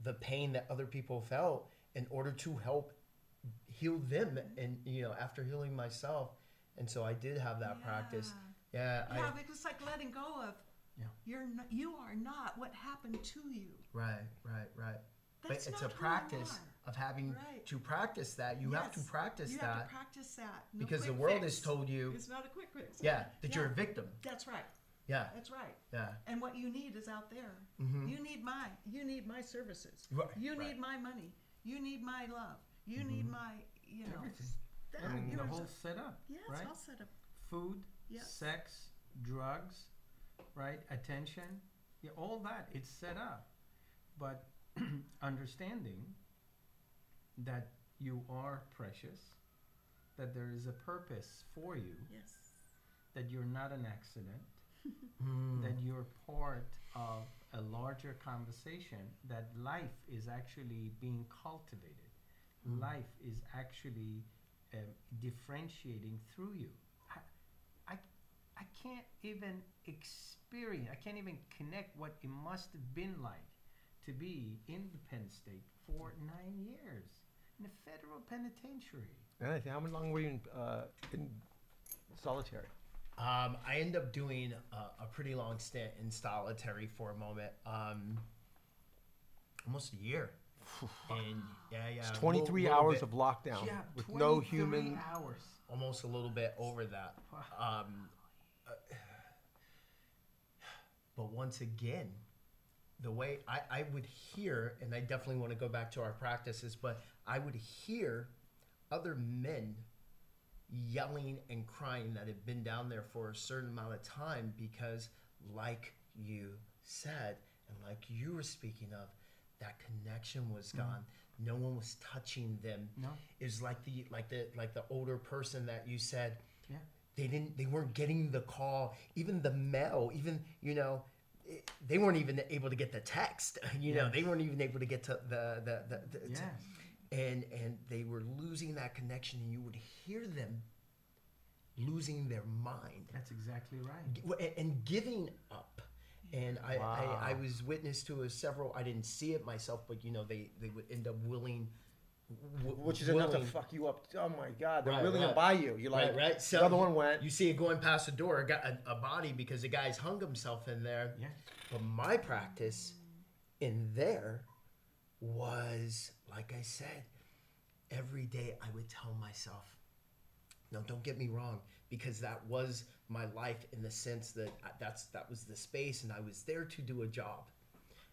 the pain that other people felt in order to help heal them and you know after healing myself and so i did have that practice yeah Yeah, I, because it's like letting go of. Yeah. You're not, you are not what happened to you. right right right That's but it's a practice. Of having Right. to practice that you have to practice you that have to practice that No because the world fix. has told you It's not a quick fix. yeah that you're a victim That's right. yeah That's right. yeah And what you need is out there. Mhm. You need my you need my services. Right, You right. need my money. You need my love. You need my you know. Everything. that- I mean, you the whole so- setup, yeah, it's all set up. Food, Yes. sex, drugs, right? Attention, yeah, all that. It's set up, but understanding that you are precious, that there is a purpose for you, Yes. that you're not an accident, Mm. that you're part of a larger conversation, that life is actually being cultivated. Mm. Life is actually um, differentiating through you. I, I, I can't even experience, I can't even connect what it must have been like to be in the Penn State for nine years in a federal penitentiary. And I think, how long were you in, uh, in solitary? Um, I end up doing a, a pretty long stint in solitary for a moment, um, almost a year. and yeah, yeah, It's 23 little hours bit- of lockdown Yeah, with no human. hours. almost a little bit over that. Um, uh, but once again, the way I, I would hear, and I definitely want to go back to our practices, but I would hear other men yelling and crying that had been down there for a certain amount of time because, like you said, and like you were speaking of, that connection was mm-hmm. gone. No one was touching them. No. It was like the like the like the older person that you said Yeah. they didn't they weren't getting the call even the mail even you know it, they weren't even able to get the text you know Yes. they weren't even able to get to the the, the, the to- Yes. and and they were losing that connection and you would hear them losing their mind That's exactly right. And- and giving up and I, I, I was witness to a several I didn't see it myself but you know they they would end up willing w- Which is enough to fuck you up. Oh my God, they're Right, willing right. to buy you. You're like, right, right. So the other one went. You see it going past the door, got a, a body because the guy's hung himself in there. Yeah. But my practice in there was, like I said, every day I would tell myself, no, don't get me wrong, because that was my life in the sense that I- that's that was the space, and I was there to do a job,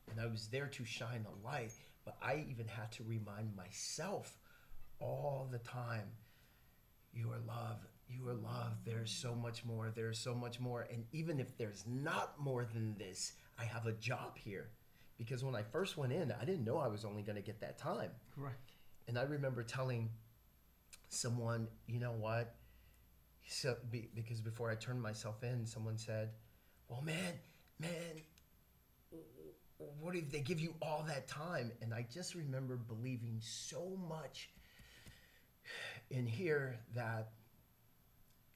and I was there to shine a light. But I even had to remind myself all the time, you are loved. You are loved. There's so much more. There's so much more. And even if there's not more than this, I have a job here. Because when I first went in, I didn't know I was only going to get that time. Correct. And I remember telling someone, you know what? So, be, because before I turned myself in, someone said, well, man, man, what if they give you all that time? And I just remember believing so much in here that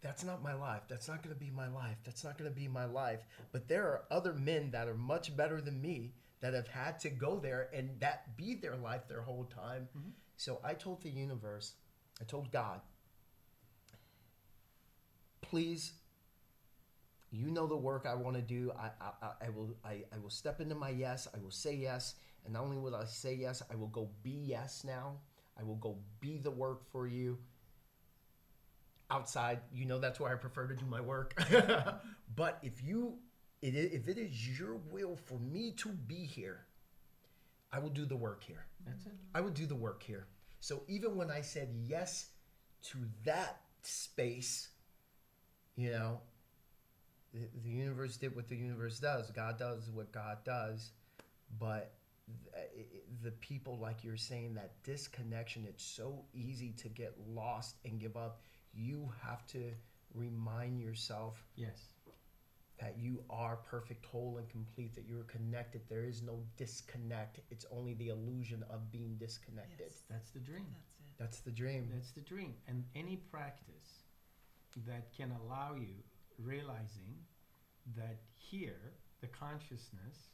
that's not my life. That's not going to be my life. That's not going to be my life. But there are other men that are much better than me that have had to go there and that be their life their whole time. Mm-hmm. So I told the universe, I told God, please, you know the work I want to do. I, I, I- I will I, I will step into my yes. I will say yes. And not only will I say yes, I will go be yes now. I will go be the work for you outside you know that's where i prefer to do my work but if you it, if it is your will for me to be here i will do the work here That's it. i will do the work here so even when i said yes to that space you know the, the universe did what the universe does god does what god does but th- the people like you're saying that disconnection it's so easy to get lost and give up you have to remind yourself Yes. that you are perfect whole and complete that you're connected there is no disconnect it's only the illusion of being disconnected Yes. That's the dream. That's it. that's the dream That's the dream. And any practice that can allow you realizing that here, the consciousness,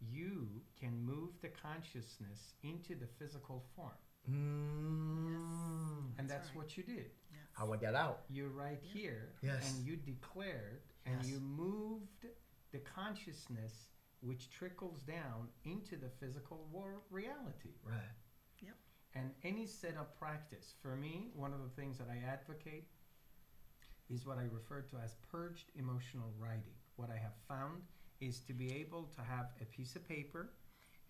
you can move the consciousness into the physical form. mm. And That's that's right. what you did. Yes. how i get out You're right Yep. here, Yes. and you declared, and Yes. you moved the consciousness which trickles down into the physical war reality. right Yep. And any set of practice, for me, one of the things that I advocate is what I refer to as purged emotional writing. What I have found is to be able to have a piece of paper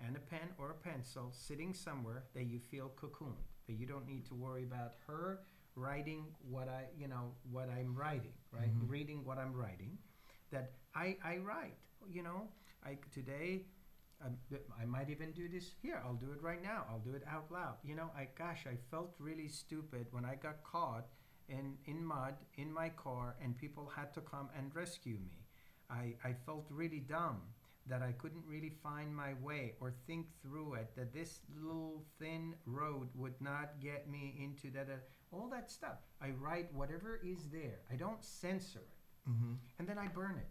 and a pen or a pencil sitting somewhere that you feel cocooned, that you don't need to worry about her writing what I, you know, what I'm writing, right? Mhm. Reading what I'm writing, that I, I write, you know, I today I, I might even do this here. I'll do it right now. I'll do it out loud. You know, I gosh, I felt really stupid when I got caught in in mud in my car and people had to come and rescue me. I I felt really dumb that I couldn't really find my way or think through it. That this little thin road would not get me into that. Uh, all that stuff. I write whatever is there. I don't censor it mm-hmm. and then I burn it.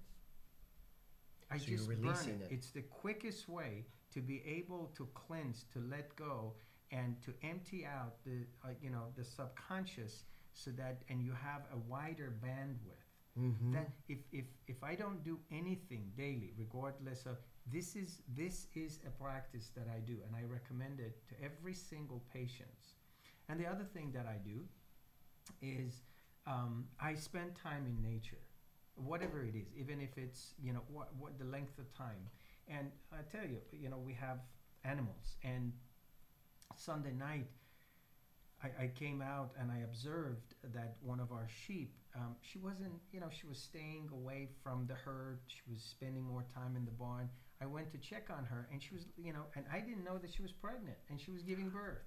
I So just burn it. it. It's the quickest way to be able to cleanse, to let go, and to empty out the uh, you know the subconscious, so that and you have a wider bandwidth. Mm-hmm. That if if if I don't do anything daily, regardless of this is this is a practice that I do, and I recommend it to every single patient. And the other thing that I do is um, I spend time in nature, whatever it is, even if it's you know what what the length of time. And I tell you, you know, we have animals, and Sunday night. I, I came out and I observed that one of our sheep, um, she wasn't, you know, she was staying away from the herd. She was spending more time in the barn. I went to check on her, and she was, you know, and I didn't know that she was pregnant and she was giving birth.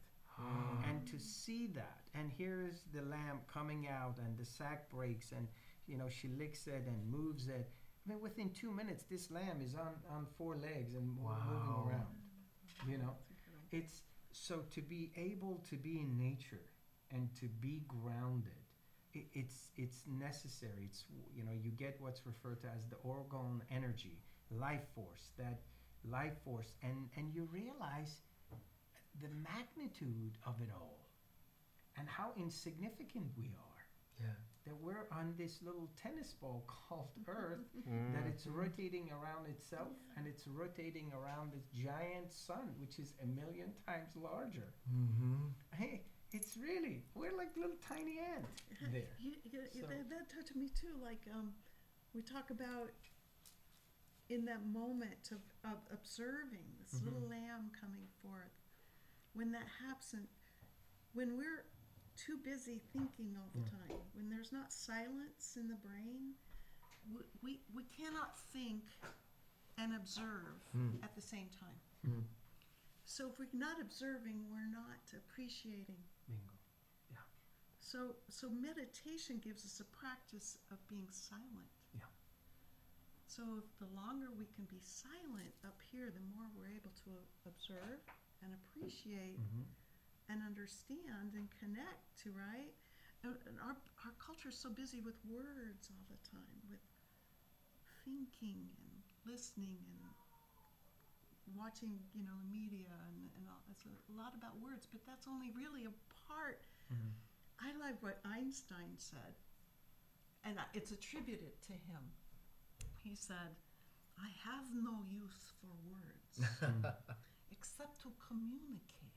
And to see that, and here's the lamb coming out, and the sack breaks, and you know she licks it and moves it. I mean, within two minutes, this lamb is on on four legs and Wow. moving around. You know, it's so to be able to be in nature and to be grounded. It, it's it's necessary. It's you know you get what's referred to as the orgone energy, life force. That life force, and and you realize the magnitude of it all, and how insignificant we are. yeah That we're on this little tennis ball called Earth Mm. that it's rotating around itself and it's rotating around this giant sun, which is a million times larger. mm-hmm. Hey, it's really we're like little tiny ants there. You, you, So- that, that touched me too. Like um, we talk about in that moment of, of observing this little Mhm. lamb coming forth. When that happens, when we're too busy thinking all the time, when there's not silence in the brain, we, we, we cannot think and observe Mm. at the same time. Mm. So if we're not observing, we're not appreciating. Bingo. So, so meditation gives us a practice of being silent. Yeah. So the longer we can be silent up here, the more we're able to observe and appreciate Mm-hmm. And understand and connect to right. And, and our our culture is so busy with words all the time, with thinking and listening and watching, you know, the media and, and all. It's a lot about words, but that's only really a part Mm-hmm. I like what Einstein said, and it's attributed to him. He said, I have no use for words except to communicate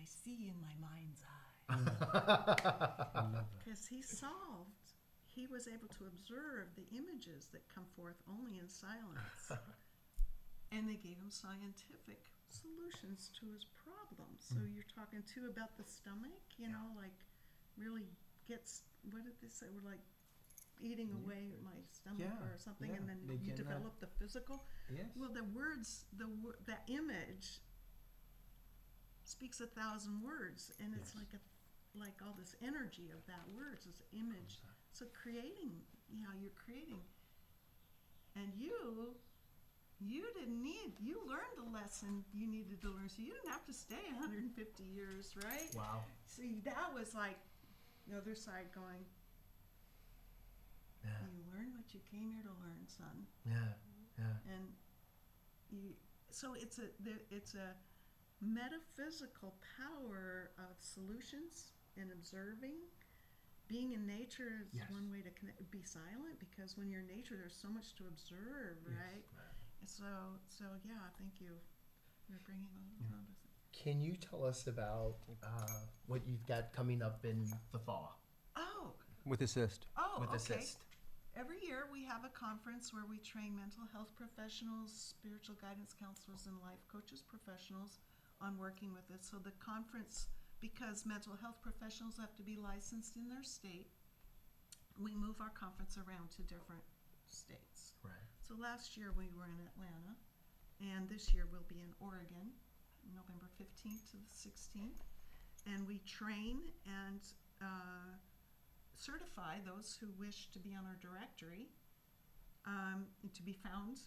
I see in my mind's eye. I love that. Because he solved, he was able to observe the images that come forth only in silence. and they gave him scientific solutions to his problems. So Mm. you're talking too about the stomach, you know, like really gets, what did they say? We're like eating away my stomach Yeah, or something, yeah, and then they you can, develop the physical. Yes. Well, the words, the wor- that image speaks a thousand words, and it's Yes. like a like all this energy of that words, this image. So creating, you know, you're creating, and you, you didn't need, you learned the lesson you needed to learn, so you didn't have to stay 150 years, right? Wow. See, that was like the other side going. Yeah. You learn what you came here to learn, son Yeah. Yeah. and you so it's a it's a metaphysical power of solutions and observing being in nature is Yes. one way to connect be silent because when you're in nature there's so much to observe right And so so yeah thank you you're bringing a little Yeah. on. Can you tell us about uh, what you've got coming up in the fall oh With ACISTE. oh with okay ACISTE? Every year we have a conference where we train mental health professionals, spiritual guidance counselors, and life coaches professionals on working with it. So the conference, because mental health professionals have to be licensed in their state, we move our conference around to different states. Right. So last year we were in Atlanta, and this year we'll be in Oregon, November 15th to the 16th. And we train and uh, certify those who wish to be on our directory um, to be found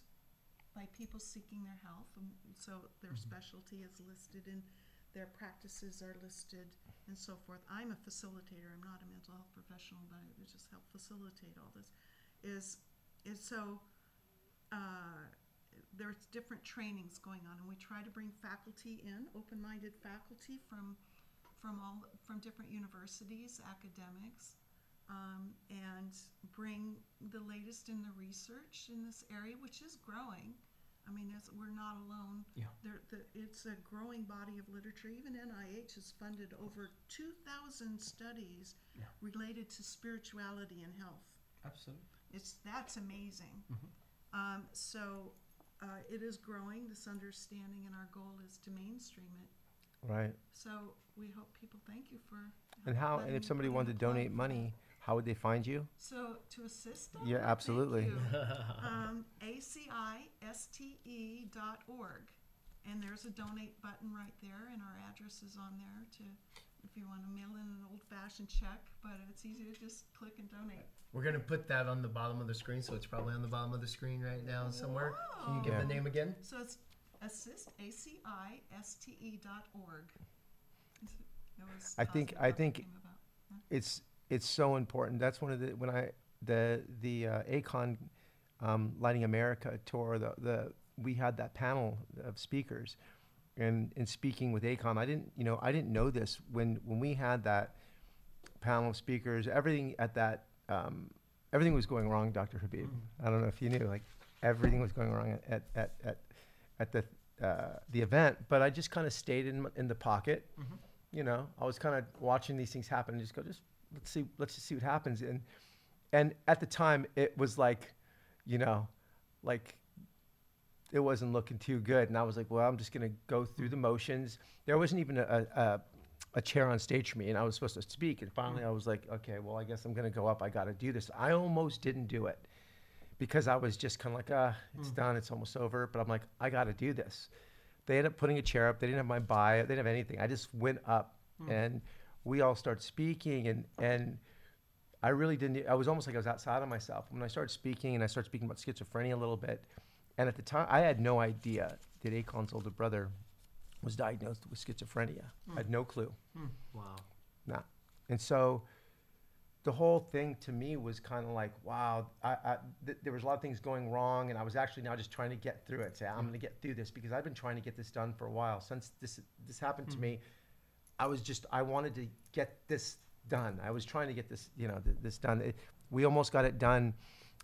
people seeking their health. And so their specialty is listed and their practices are listed and so forth. I'm a facilitator. I'm not a mental health professional, but I just help facilitate all this. Is is so uh, there's different trainings going on, and we try to bring faculty in, open-minded faculty from from all from different universities, academics, um, and bring the latest in the research in this area, which is growing. I mean, it's, we're not alone. Yeah. There, the, it's a growing body of literature. Even NIH has funded over 2,000 studies Yeah. related to spirituality and health. Absolutely. It's that's amazing. Mhm. Um, so uh, it is growing. This understanding, and our goal is to mainstream it. Right. So we hope people thank you for. And how? And if somebody wanted to plug donate for money, how would they find you? So to assist them. Yeah, absolutely. um, ACISTE dot org, and there's a donate button right there, and our address is on there to. If you want to mail in an old-fashioned check, but it's easy to just click and donate. We're gonna put that on the bottom of the screen, so it's probably on the bottom of the screen right now somewhere. Can you give Yeah. the name again? So it's ACISTE, A-C-I-S-T-E E dot org. It was I think- I think- came about. It's it's so important. That's one of the when I the the uh, Akon um, Lighting America tour. The the we had that panel of speakers, and in speaking with Akon, I didn't you know I didn't know this when when we had that panel of speakers. Everything at that um, everything was going wrong, Dr. Habib. I don't know if you knew like everything was going wrong at at at at, the uh, the event, but I just kind of stayed in in the pocket you know, I was kind of watching these things happen and just go, just let's see, let's just see what happens. And and at the time, it was like, you know, like it wasn't looking too good. And I was like, well, I'm just gonna go through the motions. There wasn't even a a, a chair on stage for me, and I was supposed to speak. And finally, I was like, okay, well, I guess I'm gonna go up. I got to do this. I almost didn't do it because I was just kind of like, ah, it's done, it's almost over. But I'm like, I got to do this. They ended up putting a chair up. They didn't have my bio. They didn't have anything. I just went up, and we all started speaking, and and I really didn't. I was almost like I was outside of myself when I started speaking, and I started speaking about schizophrenia a little bit. And at the time, I had no idea that Akon's older brother was diagnosed with schizophrenia. I had hmm. no clue. Hmm. Wow. Nah. And so the whole thing to me was kind of like, wow, I, I, th- there was a lot of things going wrong, and I was actually now just trying to get through it. Say, I'm hmm. going to get through this because I've been trying to get this done for a while. Since this this happened to me, I was just I wanted to get this done. I was trying to get this, you know, th- this done. It, we almost got it done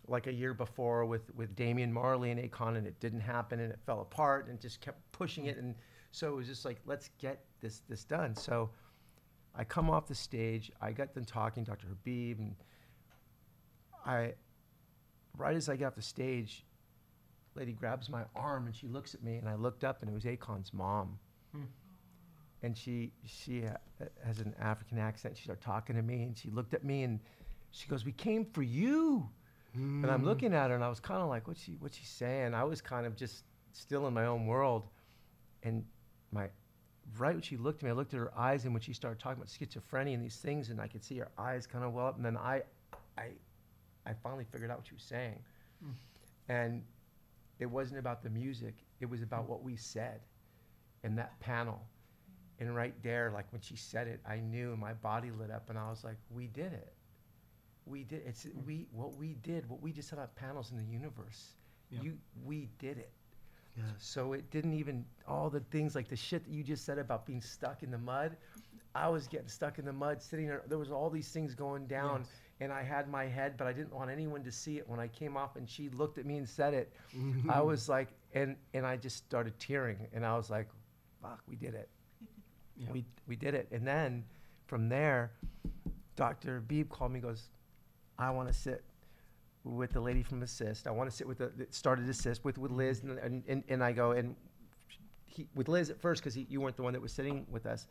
like a year before with with Damian Marley and Akon, and it didn't happen, and it fell apart, and just kept pushing it, and so it was just like, let's get this this done. So. I come off the stage. I got them talking, Dr. Habib, and I, right as I get off the stage, lady grabs my arm and she looks at me, and I looked up, and it was Akon's mom, Hmm. And she she ha- has an African accent. She started talking to me, and she looked at me, and She goes, "We came for you." And I'm hmm. looking at her, and I was kind of like, "What's she? What's she saying?" I was kind of just still in my own world, and my right when she looked at me, I looked at her eyes, and when she started talking about schizophrenia and these things, and I could see her eyes kind of well up, and then I, I, I finally figured out what she was saying, hmm. and it wasn't about the music; it was about what we said, in that panel, and right there, like when she said it, I knew, and my body lit up, and I was like, "We did it." We did it's mm. we what we did what we just set up panels in the universe. Yeah. You we did it. Yeah. So it didn't even all the things like the shit that you just said about being stuck in the mud. I was getting stuck in the mud, sitting there. There was all these things going down, Yes. and I had my head, but I didn't want anyone to see it. When I came off, and she looked at me and said it, I was like, and and I just started tearing, and I was like, "Fuck, we did it. Yeah. We we did it." And then from there, Dr. Beeb called me, goes, I want to sit with the lady from ACISTE. I want to sit with the that started ACISTE with with Liz, and and, and, and I go and he, with Liz at first because you weren't the one that was sitting with us,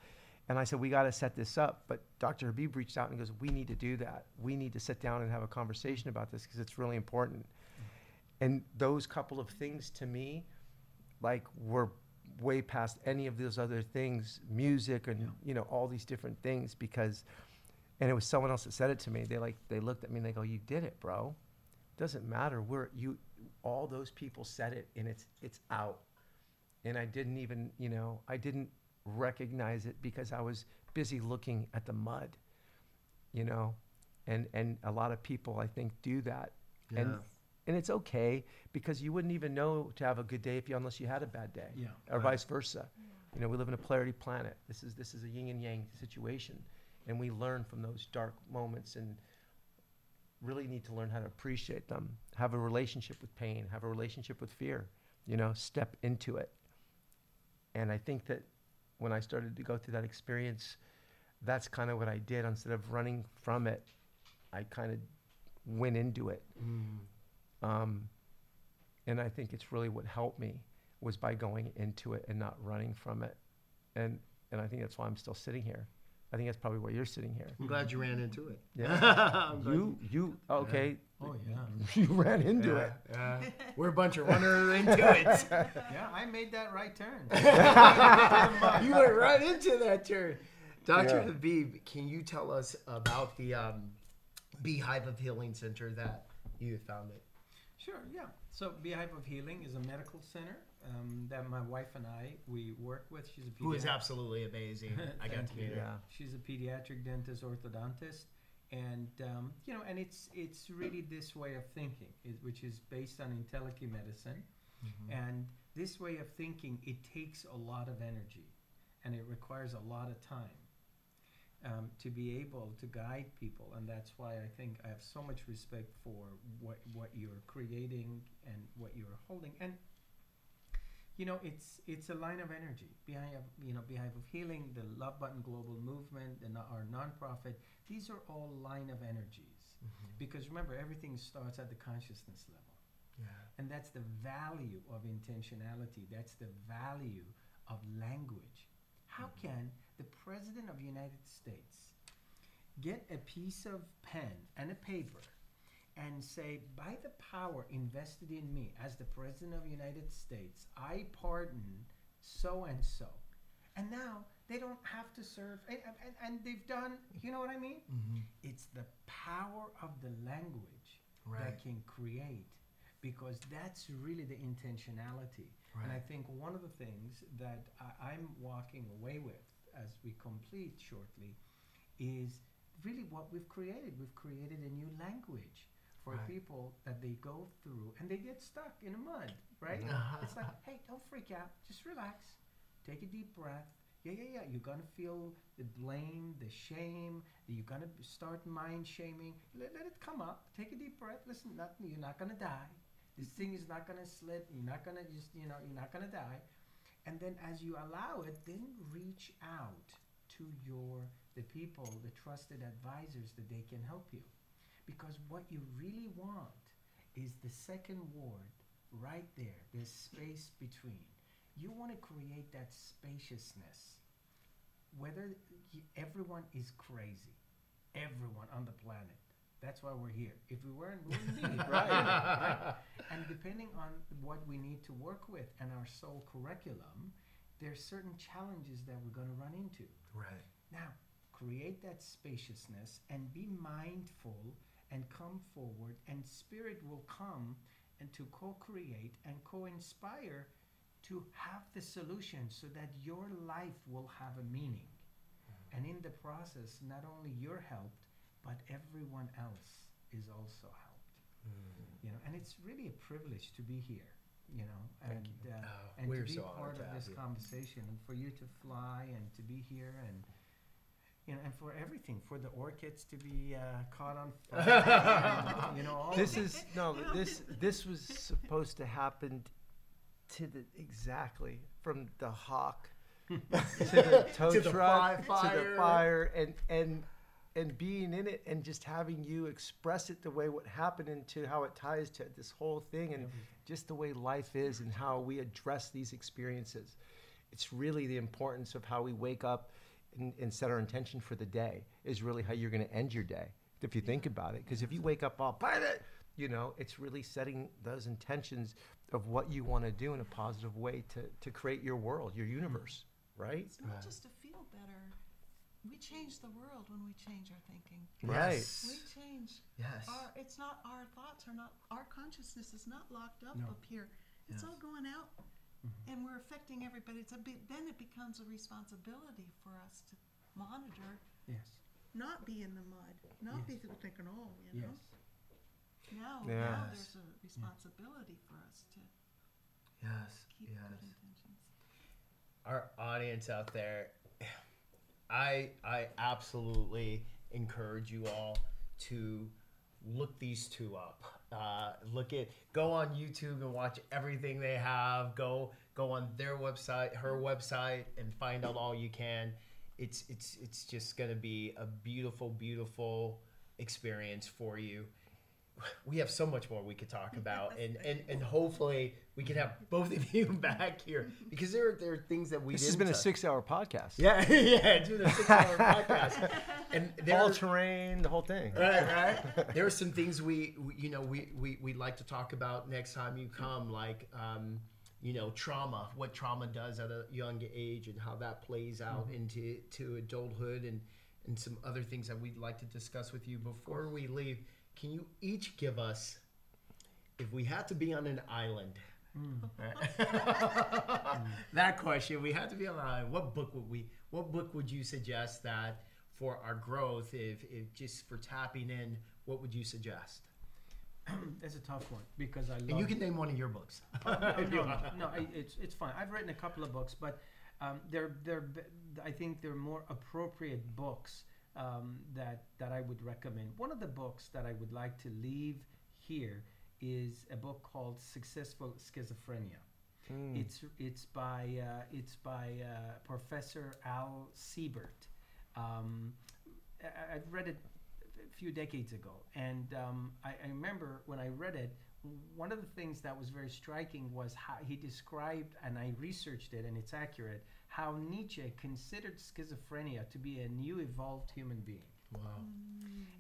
and I said we got to set this up. But Dr. Habib reached out and goes, we need to do that. We need to sit down and have a conversation about this because it's really important. Mm. And those couple of things to me, like were way past any of those other things, music and Yeah. you know all these different things because and it was someone else that said it to me. They like they looked at me and they go, "You did it, bro. Doesn't matter. We're you. All those people said it, and it's it's out." And I didn't even, you know, I didn't recognize it because I was busy looking at the mud, you know, and and a lot of people I think do that, Yeah. and it's okay because you wouldn't even know to have a good day if you unless you had a bad day Yeah. or Right. vice versa. You know, we live in a polarity planet. This is this is a yin and yang situation, and we learn from those dark moments and really need to learn how to appreciate them. Have a relationship with pain. Have a relationship with fear. You know, step into it. And I think that when I started to go through that experience, that's kind of what I did. Instead of running from it, I kind of went into it. Mm. Um, and I think it's really what helped me was by going into it and not running from it. And and I think that's why I'm still sitting here. I think that's probably why you're sitting here. I'm glad you ran into it. Yeah. You you okay? Oh yeah. You ran into yeah, it. yeah. We're a bunch of runners into it. Yeah, I made that right turn. you went right into that turn. Dr. Yeah. Habib, can you tell us about the um, Beehive of Healing Center that you founded? Sure, yeah. So Beehive of Healing is a medical center um, that my wife and I we work with. She's a Who is pediatric- absolutely amazing. I got to meet her. Yeah. She's a pediatric dentist, orthodontist, and um, you know, and it's it's really this way of thinking, is, which is based on intellectual medicine, and this way of thinking it takes a lot of energy, and it requires a lot of time um, to be able to guide people, and that's why I think I have so much respect for what what you're creating and what you're holding, and you know it's it's a line of energy behind you know Beehive of Healing the love button global movement and our nonprofit. These are all line of energies. Because remember everything starts at the consciousness level. Yeah. and that's the value of intentionality. That's the value of language how can the president of the united states get a piece of pen and a paper and say, by the power invested in me as the President of the United States, I pardon so and so. And now they don't have to serve, and, and, and they've done, you know what I mean? Mm-hmm. It's the power of the language Right. that can create, because that's really the intentionality. And I think one of the things that I, I'm walking away with as we complete shortly is really what we've created. We've created a new language for Right. people that they go through and they get stuck in the mud, right? Uh-huh. It's like, hey, don't freak out. Just relax. Take a deep breath. Yeah, yeah, yeah. You're gonna feel the blame, the shame. You're gonna start mind shaming. Let, let it come up. Take a deep breath. Listen, nothing. You're not gonna die. This thing is not gonna slip. You're not gonna just, you know, you're not gonna die. And then as you allow it, then reach out to your the people, the trusted advisors that they can help you. Because what you really want is the second ward right there, this space between. You want to create that spaciousness. Whether everyone is crazy, everyone on the planet, That's why we're here. If we weren't, we wouldn't be. Right. right. And depending on what we need to work with and our soul curriculum, there's certain challenges that we're going to run into. Right. Now, create that spaciousness and be mindful and come forward, and spirit will come and to co create and co inspire to have the solution so that your life will have a meaning. Mm. And in the process, not only you're helped, but everyone else is also helped. You know, and it's really a privilege to be here. You know, and uh, Oh, and we're to be so part to of this you. conversation, and for you to fly and to be here, and you know, and for everything, for the orchids to be uh, caught on fire, you know, all This of is no. This this was supposed to happen to the exactly from the hawk to the tow To the truck to the fire. fire and and and being in it and just having you express it the way what happened into how it ties to this whole thing and just the way life is and how we address these experiences. It's really the importance of how we wake up and, and set our intention for the day is really how you're going to end your day if you think about it. Because if you wake up all pilot, you know, it's really setting those intentions of what you want to do in a positive way to, to create your world, your universe, right? It's not just to feel better. We change the world when we change our thinking. Right. We change. Yes. Our, it's not our thoughts are not our consciousness is not locked up No. up here. It's Yes. all going out, mm-hmm. and we're affecting everybody. It's a bit, then it becomes a responsibility for us to monitor, yes, not be in the mud, not be Yes. thinking, oh, you know. yes. Now, now there's a responsibility for us to Yes. keep good Yes. intentions. Our audience out there, I I absolutely encourage you all to look these two up. Uh, look at go on YouTube and watch everything they have. Go go on their website, her website, and find out all you can. It's it's it's just gonna be a beautiful, beautiful experience for you. We have so much more we could talk about, and, and, and hopefully we can have both of you back here because there are, there are things that we This has didn't been a six hour podcast. Yeah, yeah, doing a six-hour podcast, and there All are, terrain, the whole thing. right, right. There are some things we, we you know, we we we like to talk about next time you come, like um, you know, trauma, what trauma does at a young age, and how that plays out into to adulthood, and and some other things that we'd like to discuss with you. Before we leave, can you each give us, if we had to be on an island? that question. We had to be on an island. What book would we? What book would you suggest that for our growth? If, if just for tapping in, what would you suggest? That's a tough one because I love. And you can name one of your books. no, if you no, no, I, it's it's fine. I've written a couple of books, but um, they're they're I think they're more appropriate books um, that that I would recommend. One of the books that I would like to leave here is a book called Successful Schizophrenia. Mm. It's it's by uh, it's by uh, Professor Al Siebert. Um, I, I've read it a few decades ago, and um, I, I remember when I read it. One of the things that was very striking was how he described, and I researched it, and it's accurate. How Nietzsche considered schizophrenia to be a new evolved human being. Wow.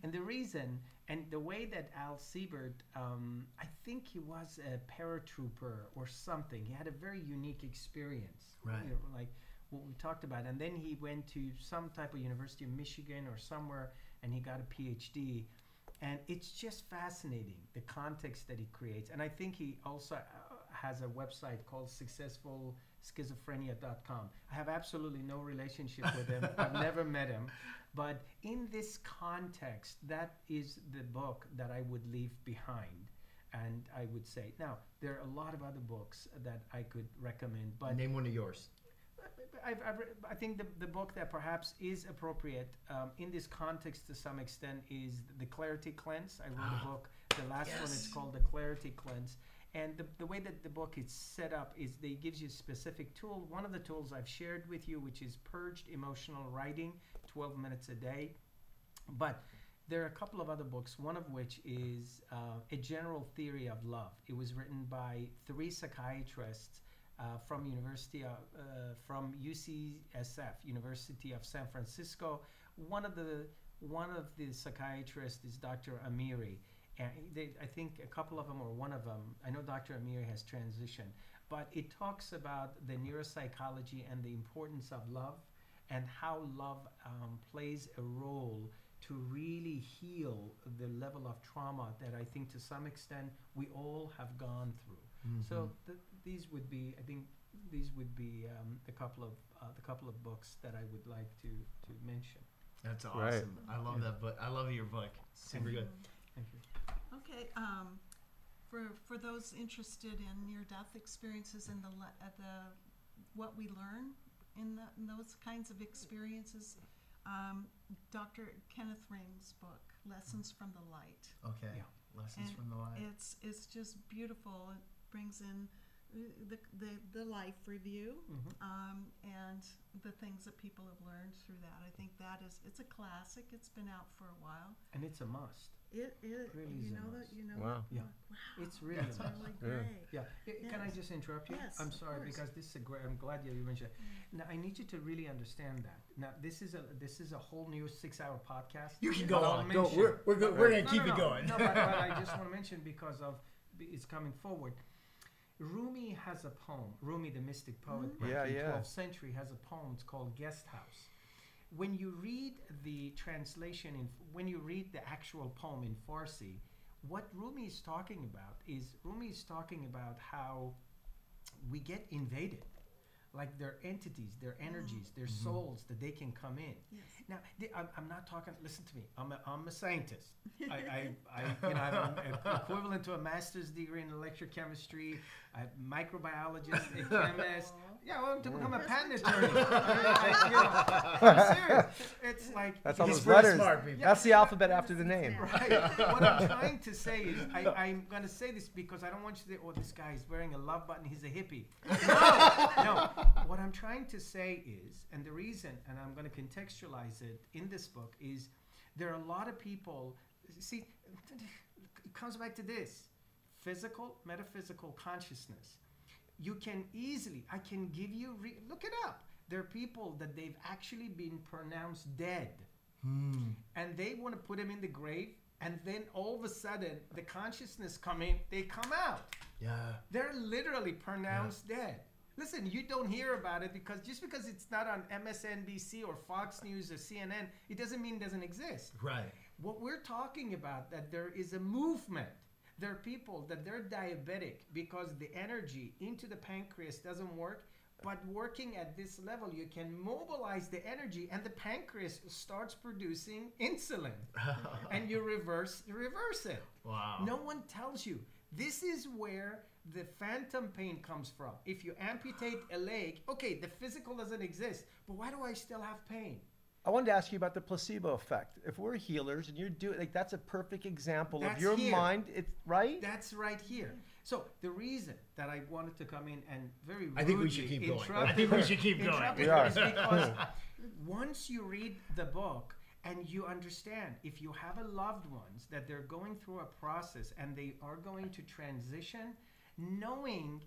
And the reason and the way that Al Siebert, um, I think he was a paratrooper or something. He had a very unique experience, Right. you know, like what we talked about. And then he went to some type of University of Michigan or somewhere, and he got a PhD. And it's just fascinating the context that he creates. And I think he also uh, has a website called successfulschizophrenia.com. I have absolutely no relationship with him. I've never met him. But in this context, that is the book that I would leave behind. And I would say, now, there are a lot of other books that I could recommend, but name one of yours. I've, I've, I think the, the book that perhaps is appropriate um, in this context to some extent is The Clarity Cleanse. I wrote a book. The last one is called The Clarity Cleanse. And the, the way that the book is set up is they gives you a specific tool. One of the tools I've shared with you, which is Purged Emotional Writing, 12 minutes a day. But there are a couple of other books, one of which is uh, A General Theory of Love. It was written by three psychiatrists uh, from University of, uh, from UCSF, University of San Francisco. One of the one of the psychiatrists is Dr. Amini. And they, I think a couple of them, or one of them, I know Dr. Amir has transitioned, but it talks about the neuropsychology and the importance of love and how love um, plays a role to really heal the level of trauma that I think to some extent we all have gone through. So th- these would be, I think, these would be um, the couple of uh, the couple of books that I would like to to mention. That's awesome. Right. I love that book. I love your book. Super good. Thank you. Okay, um, for, for those interested in near-death experiences and the, le- uh, the, what we learn in, the, in those kinds of experiences, um, Dr. Kenneth Ring's book, Lessons from the Light. Okay. Yeah. Lessons And from the life. It's, it's just beautiful. It brings in uh, the, the, the life review Mhm. um, and the things that people have learned through that. I think that is, it's a classic. It's been out for a while. And it's a must. It, it, Really you know that, you know. Wow. Yeah. Wow. It's really It's a must. really Yeah. great. Yeah. I- Can I just interrupt you? Yes, I'm sorry course. because this is a great. I'm glad you mentioned. it. Now I need you to really understand that. Now this is a this is a whole new six-hour podcast. You can go on. Go. We're, we're, go, we're gonna No, keep no, it going. No, but, but I just want to mention because of it's coming forward. Rumi has a poem. Rumi, the mystic poet, Mhm. back Yeah, in yeah. 12th century, has a poem. It's called Guest House. When you read the translation in, when you read the actual poem in Farsi, what Rumi is talking about is Rumi is talking about how we get invaded, like their entities, their mm-hmm. energies, their mm-hmm. souls that they can come in. Yes. Now, the, I'm, I'm not talking. Listen to me. I'm a, I'm a scientist. I, I, I, you know, I'm a- equivalent to a master's degree in electrochemistry. I'm microbiologist, a chemist. Yeah, well, to become a patent attorney. I, you know, I'm serious. It's like That's all He's those very letters. smart, people. That's the alphabet after the name. Right. what I'm trying to say is, I, I'm going to say this because I don't want you to say, oh, this guy is wearing a love button, he's a hippie. No, no. What I'm trying to say is, and the reason, and I'm going to contextualize it in this book, is there are a lot of people, see, it comes back to this physical, metaphysical consciousness. You can easily, I can give you, re- look it up. There are people that they've actually been pronounced dead Hmm. and they want to put them in the grave and then all of a sudden the consciousness come in they come out Yeah. they're literally pronounced dead listen you don't hear about it because just because it's not on msnbc or fox news or cnn it doesn't mean it doesn't exist Right. what we're talking about that there is a movement there are people that they're diabetic because the energy into the pancreas doesn't work but working at this level you can mobilize the energy and the pancreas starts producing insulin. And you reverse reverse it. Wow. no one tells you. This is where the phantom pain comes from. If you amputate a leg okay the physical doesn't exist but why do i still have pain I wanted to ask you about the placebo effect. If we're healers and you're doing like that's a perfect example That's of your here. mind. It's right. That's right here. So the reason that I wanted to come in and very I think we should rudely keep going. interrupt I think we should keep going. We are. is because once you read the book and you understand if you have a loved ones that they're going through a process and they are going to transition, knowing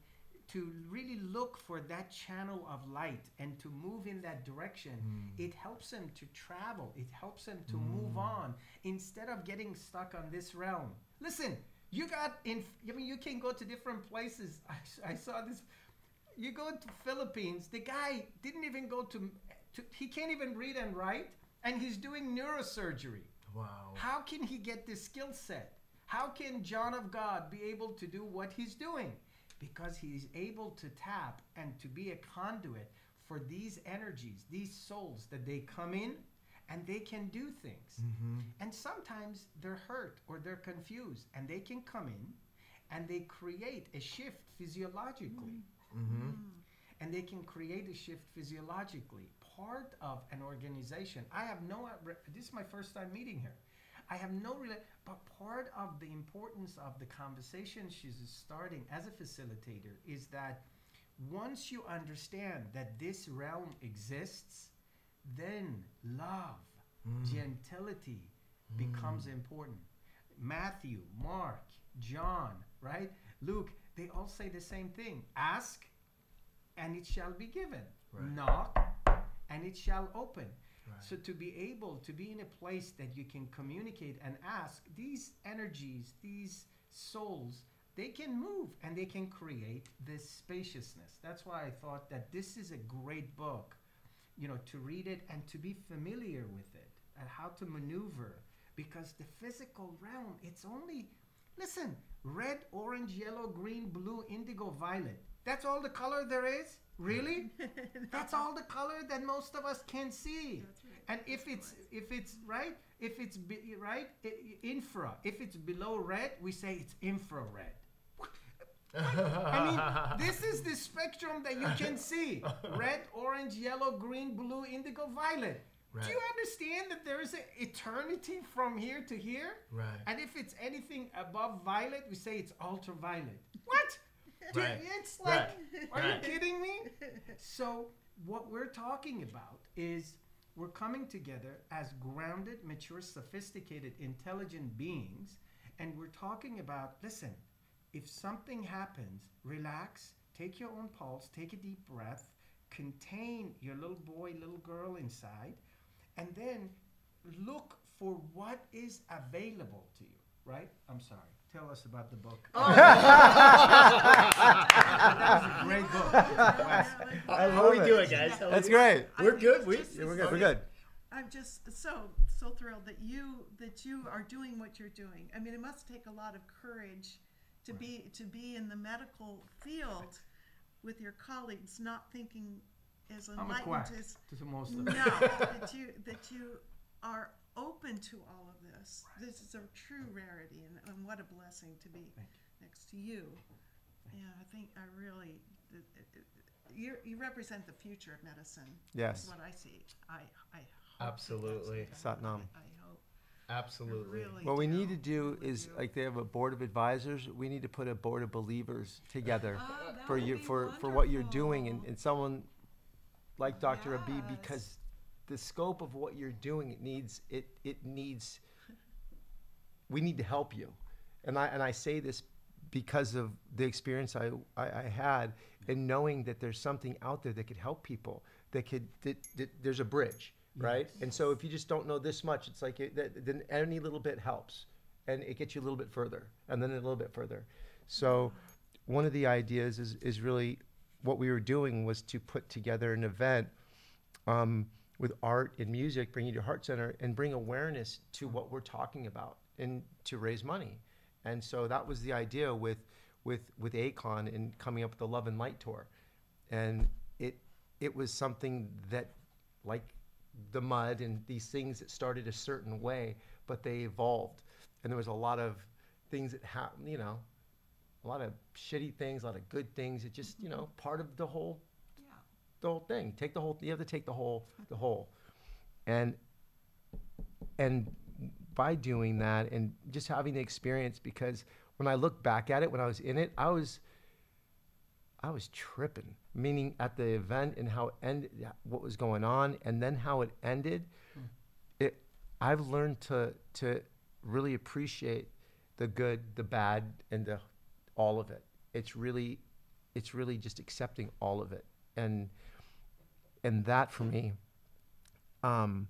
to really look for that channel of light and to move in that direction, hmm. it helps them to travel. It helps them to hmm. move on instead of getting stuck on this realm. Listen, you got in. I mean, you can go to different places. I saw this. You go to Philippines. The guy didn't even go to, to. He can't even read and write, and he's doing neurosurgery. Wow. How can he get this skill set? How can John of God be able to do what he's doing? Because he's able to tap and to be a conduit for these energies, these souls that they come in and they can do things. Mm-hmm. And sometimes they're hurt or they're confused and they can come in and they create a shift physiologically mm. Mm-hmm. Mm. and they can create a shift physiologically. Part of an organization. I have no. This is my first time meeting her. I have no real. But part of the importance of the conversation she's starting as a facilitator is that once you understand that this realm exists, then love, mm. gentility becomes mm. important. Matthew, Mark, John, right? Luke, they all say the same thing. Ask and it shall be given. Right. Knock, and it shall open. So to be able to be in a place that you can communicate and ask these energies, these souls, they can move and they can create this spaciousness. That's why I thought that this is a great book, you know, to read it and to be familiar with it and how to maneuver because the physical realm, it's only listen, red, orange, yellow, green, blue, indigo, violet. That's all the color there is? Really? That's all the color that most of us can see. That's right. And if it's if it's right, if it's be, right, infra. If it's below red, we say it's infrared. I mean, this is the spectrum that you can see: red, orange, yellow, green, blue, indigo, violet. Right. Do you understand that there is an eternity from here to here? Right. And if it's anything above violet, we say it's ultraviolet. What? Right. It's like, Right. are Right. you kidding me? So, what we're talking about is we're coming together as grounded, mature, sophisticated, intelligent beings, and we're talking about listen, if something happens, relax, take your own pulse, take a deep breath, contain your little boy, little girl inside, and then look for what is available to you, right? I'm sorry. Tell us about the book. Oh. that was a great book. Wes. I How love we it. doing, guys? How That's we- great. I We're think good. it's We, yeah, we're good. We're good. I'm just so so thrilled that you that you are doing what you're doing. I mean, it must take a lot of courage to be to be in the medical field with your colleagues, not thinking as I'm a enlightened quack as to the most no of it. that you that you are open to all of this. This is a true rarity, and, and what a blessing to be next to you. Yeah, I think I really. it- it- it- You you represent the future of medicine. Yes. Is what I see. I I hope Absolutely. Satnam. I, I hope. Absolutely. Really What we do. need to do Really is do. like they have a board of advisors. We need to put a board of believers together Oh, for you be for for what you're doing and, and someone like Dr. Habib Yes. because the scope of what you're doing it needs it it needs we need to help you. And I and I say this because of the experience I, I, I had and knowing that there's something out there that could help people that could that, that there's a bridge right? And so if you just don't know this much it's like it, that, then any little bit helps and it gets you a little bit further and then a little bit further. So one of the ideas is, is really what we were doing was to put together an event um, with art and music, bring you to Heart Center and bring awareness to what we're talking about and to raise money. And so that was the idea with with with Akon and coming up with the Love and Light tour. And it it was something that like the mud and these things that started a certain way, but they evolved. And there was a lot of things that happened, you know, a lot of shitty things, a lot of good things. It just, you know, part of the whole. The whole thing. Take the whole. You have to take the whole, the whole, and and by doing that and just having the experience, because when I look back at it, when I was in it, I was, I was tripping. Meaning at the event and how it ended, what was going on, and then how it ended. Hmm. It, I've learned to to really appreciate the good, the bad, and the all of it. It's really, it's really just accepting all of it, and and that for me um,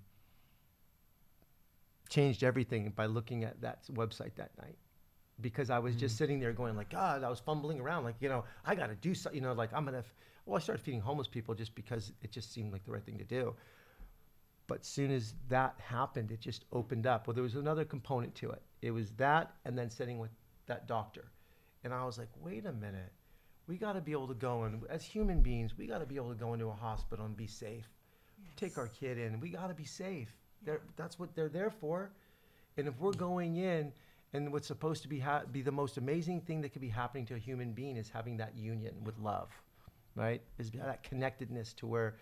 changed everything by looking at that website that night. Because I was just sitting there going like God I was fumbling around like you know I got to do something you know like I'm gonna f-. well I started feeding homeless people just because it just seemed like the right thing to do. But soon as that happened it just opened up. Well there was another component to it. It was that and then sitting with that doctor. And I was like wait a minute we got to be able to go and as human beings we got to be able to go into a hospital and be safe. Take our kid in. We got to be safe. They're, that's what they're there for. And if we're going in and what's supposed to be ha- be the most amazing thing that could be happening to a human being is having that union with love right? Is that connectedness to where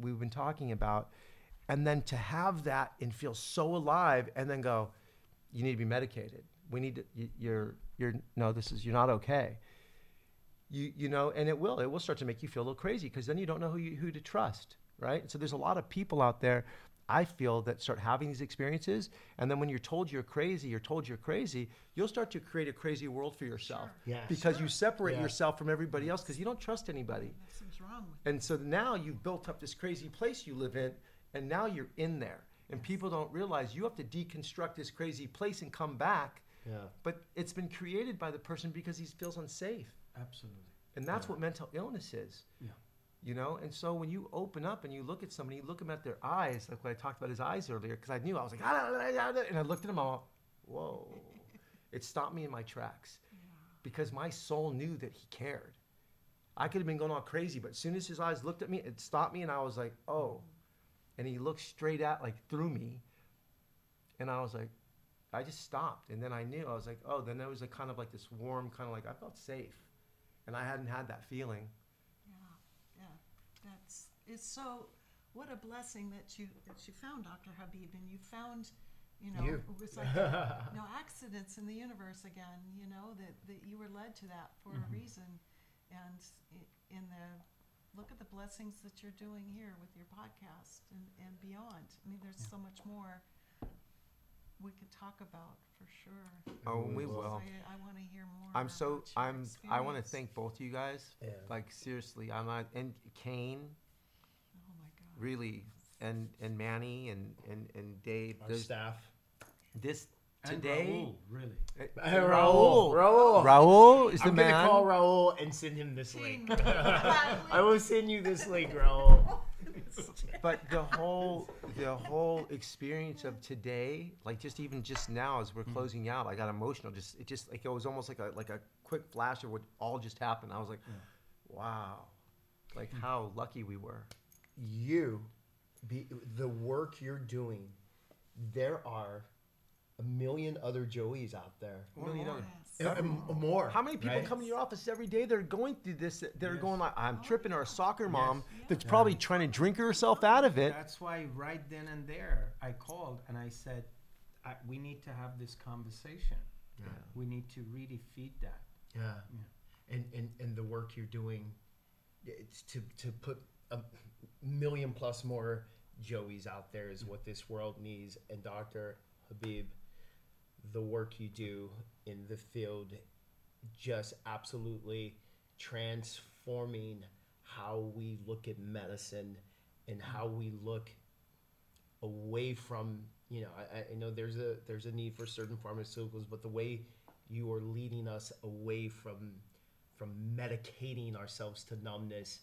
we've been talking about. And then to have that and feel so alive and then go you need to be medicated. We need to you, you're you're no this is you're not okay you you know and it will it will start to make you feel a little crazy because then you don't know who you, who to trust right so there's a lot of people out there I feel that start having these experiences, and then when you're told you're crazy, you're told you're crazy, you'll start to create a crazy world for yourself. Sure. Yes. Because you separate Yeah. yourself from everybody else because you don't trust anybody. Something's wrong with And so now you've built up this crazy place you live in, and now you're in there. And people don't realize you have to deconstruct this crazy place and come back. Yeah. But it's been created by the person because he feels unsafe. Absolutely. And that's what mental illness is. Yeah. You know, and so when you open up and you look at somebody, you look them at their eyes, like what I talked about his eyes earlier, because I knew I was like, "Ah, ah, ah, ah," and I looked at him, all, whoa. it stopped me in my tracks because my soul knew that he cared. I could have been going all crazy, but as soon as his eyes looked at me, it stopped me, and I was like, oh. And he looked straight at, like through me, and I was like, I just stopped, and then I knew I was like, oh. Then there was a kind of like this warm, kind of like I felt safe, and I hadn't had that feeling. Yeah, yeah. That's it's so. What a blessing that you that you found Dr. Habib and you found, you know, You. it was like no accidents in the universe again. You know that that you were led to that for Mm-hmm. a reason, and in the look at the blessings that you're doing here with your podcast and and beyond. I mean, there's so much more we could talk about for sure. Oh, we We will. will. I, I want to hear more. I'm so I'm I want to thank both of you guys. Yeah. Like seriously, I'm not and Cain Oh my God. really and and Manny and and and Dave. Our staff. this And today. Raul, really. uh, Raul. Raul. Raul is the I'm man. gonna call Raul and send him this link. I will send you this link, Raul. But the whole the whole experience of today, like just even just now as we're mm. closing out, I got emotional. Just it just like it was almost like a like a quick flash of what all just happened. I was like, wow, like mm. how lucky we were. You, be, the work you're doing, there are a million other Joeys out there. Well, you know, Yes. M- more. How many people right? come to your office every day? They're going through this. They're Yes. going like, I'm Oh, tripping, or a soccer mom Yeah. that's probably trying to drink herself out of it. That's why right then and there I called and I said, I, we need to have this conversation. Yeah. We need to really feed that. Yeah. And, and and the work you're doing, it's to to put a million plus more Joeys out there is mm. what this world needs. And Dr. Habib, the work you do in the field, just absolutely transforming how we look at medicine and how we look away from you know I, I know there's a there's a need for certain pharmaceuticals but the way you are leading us away from from medicating ourselves to numbness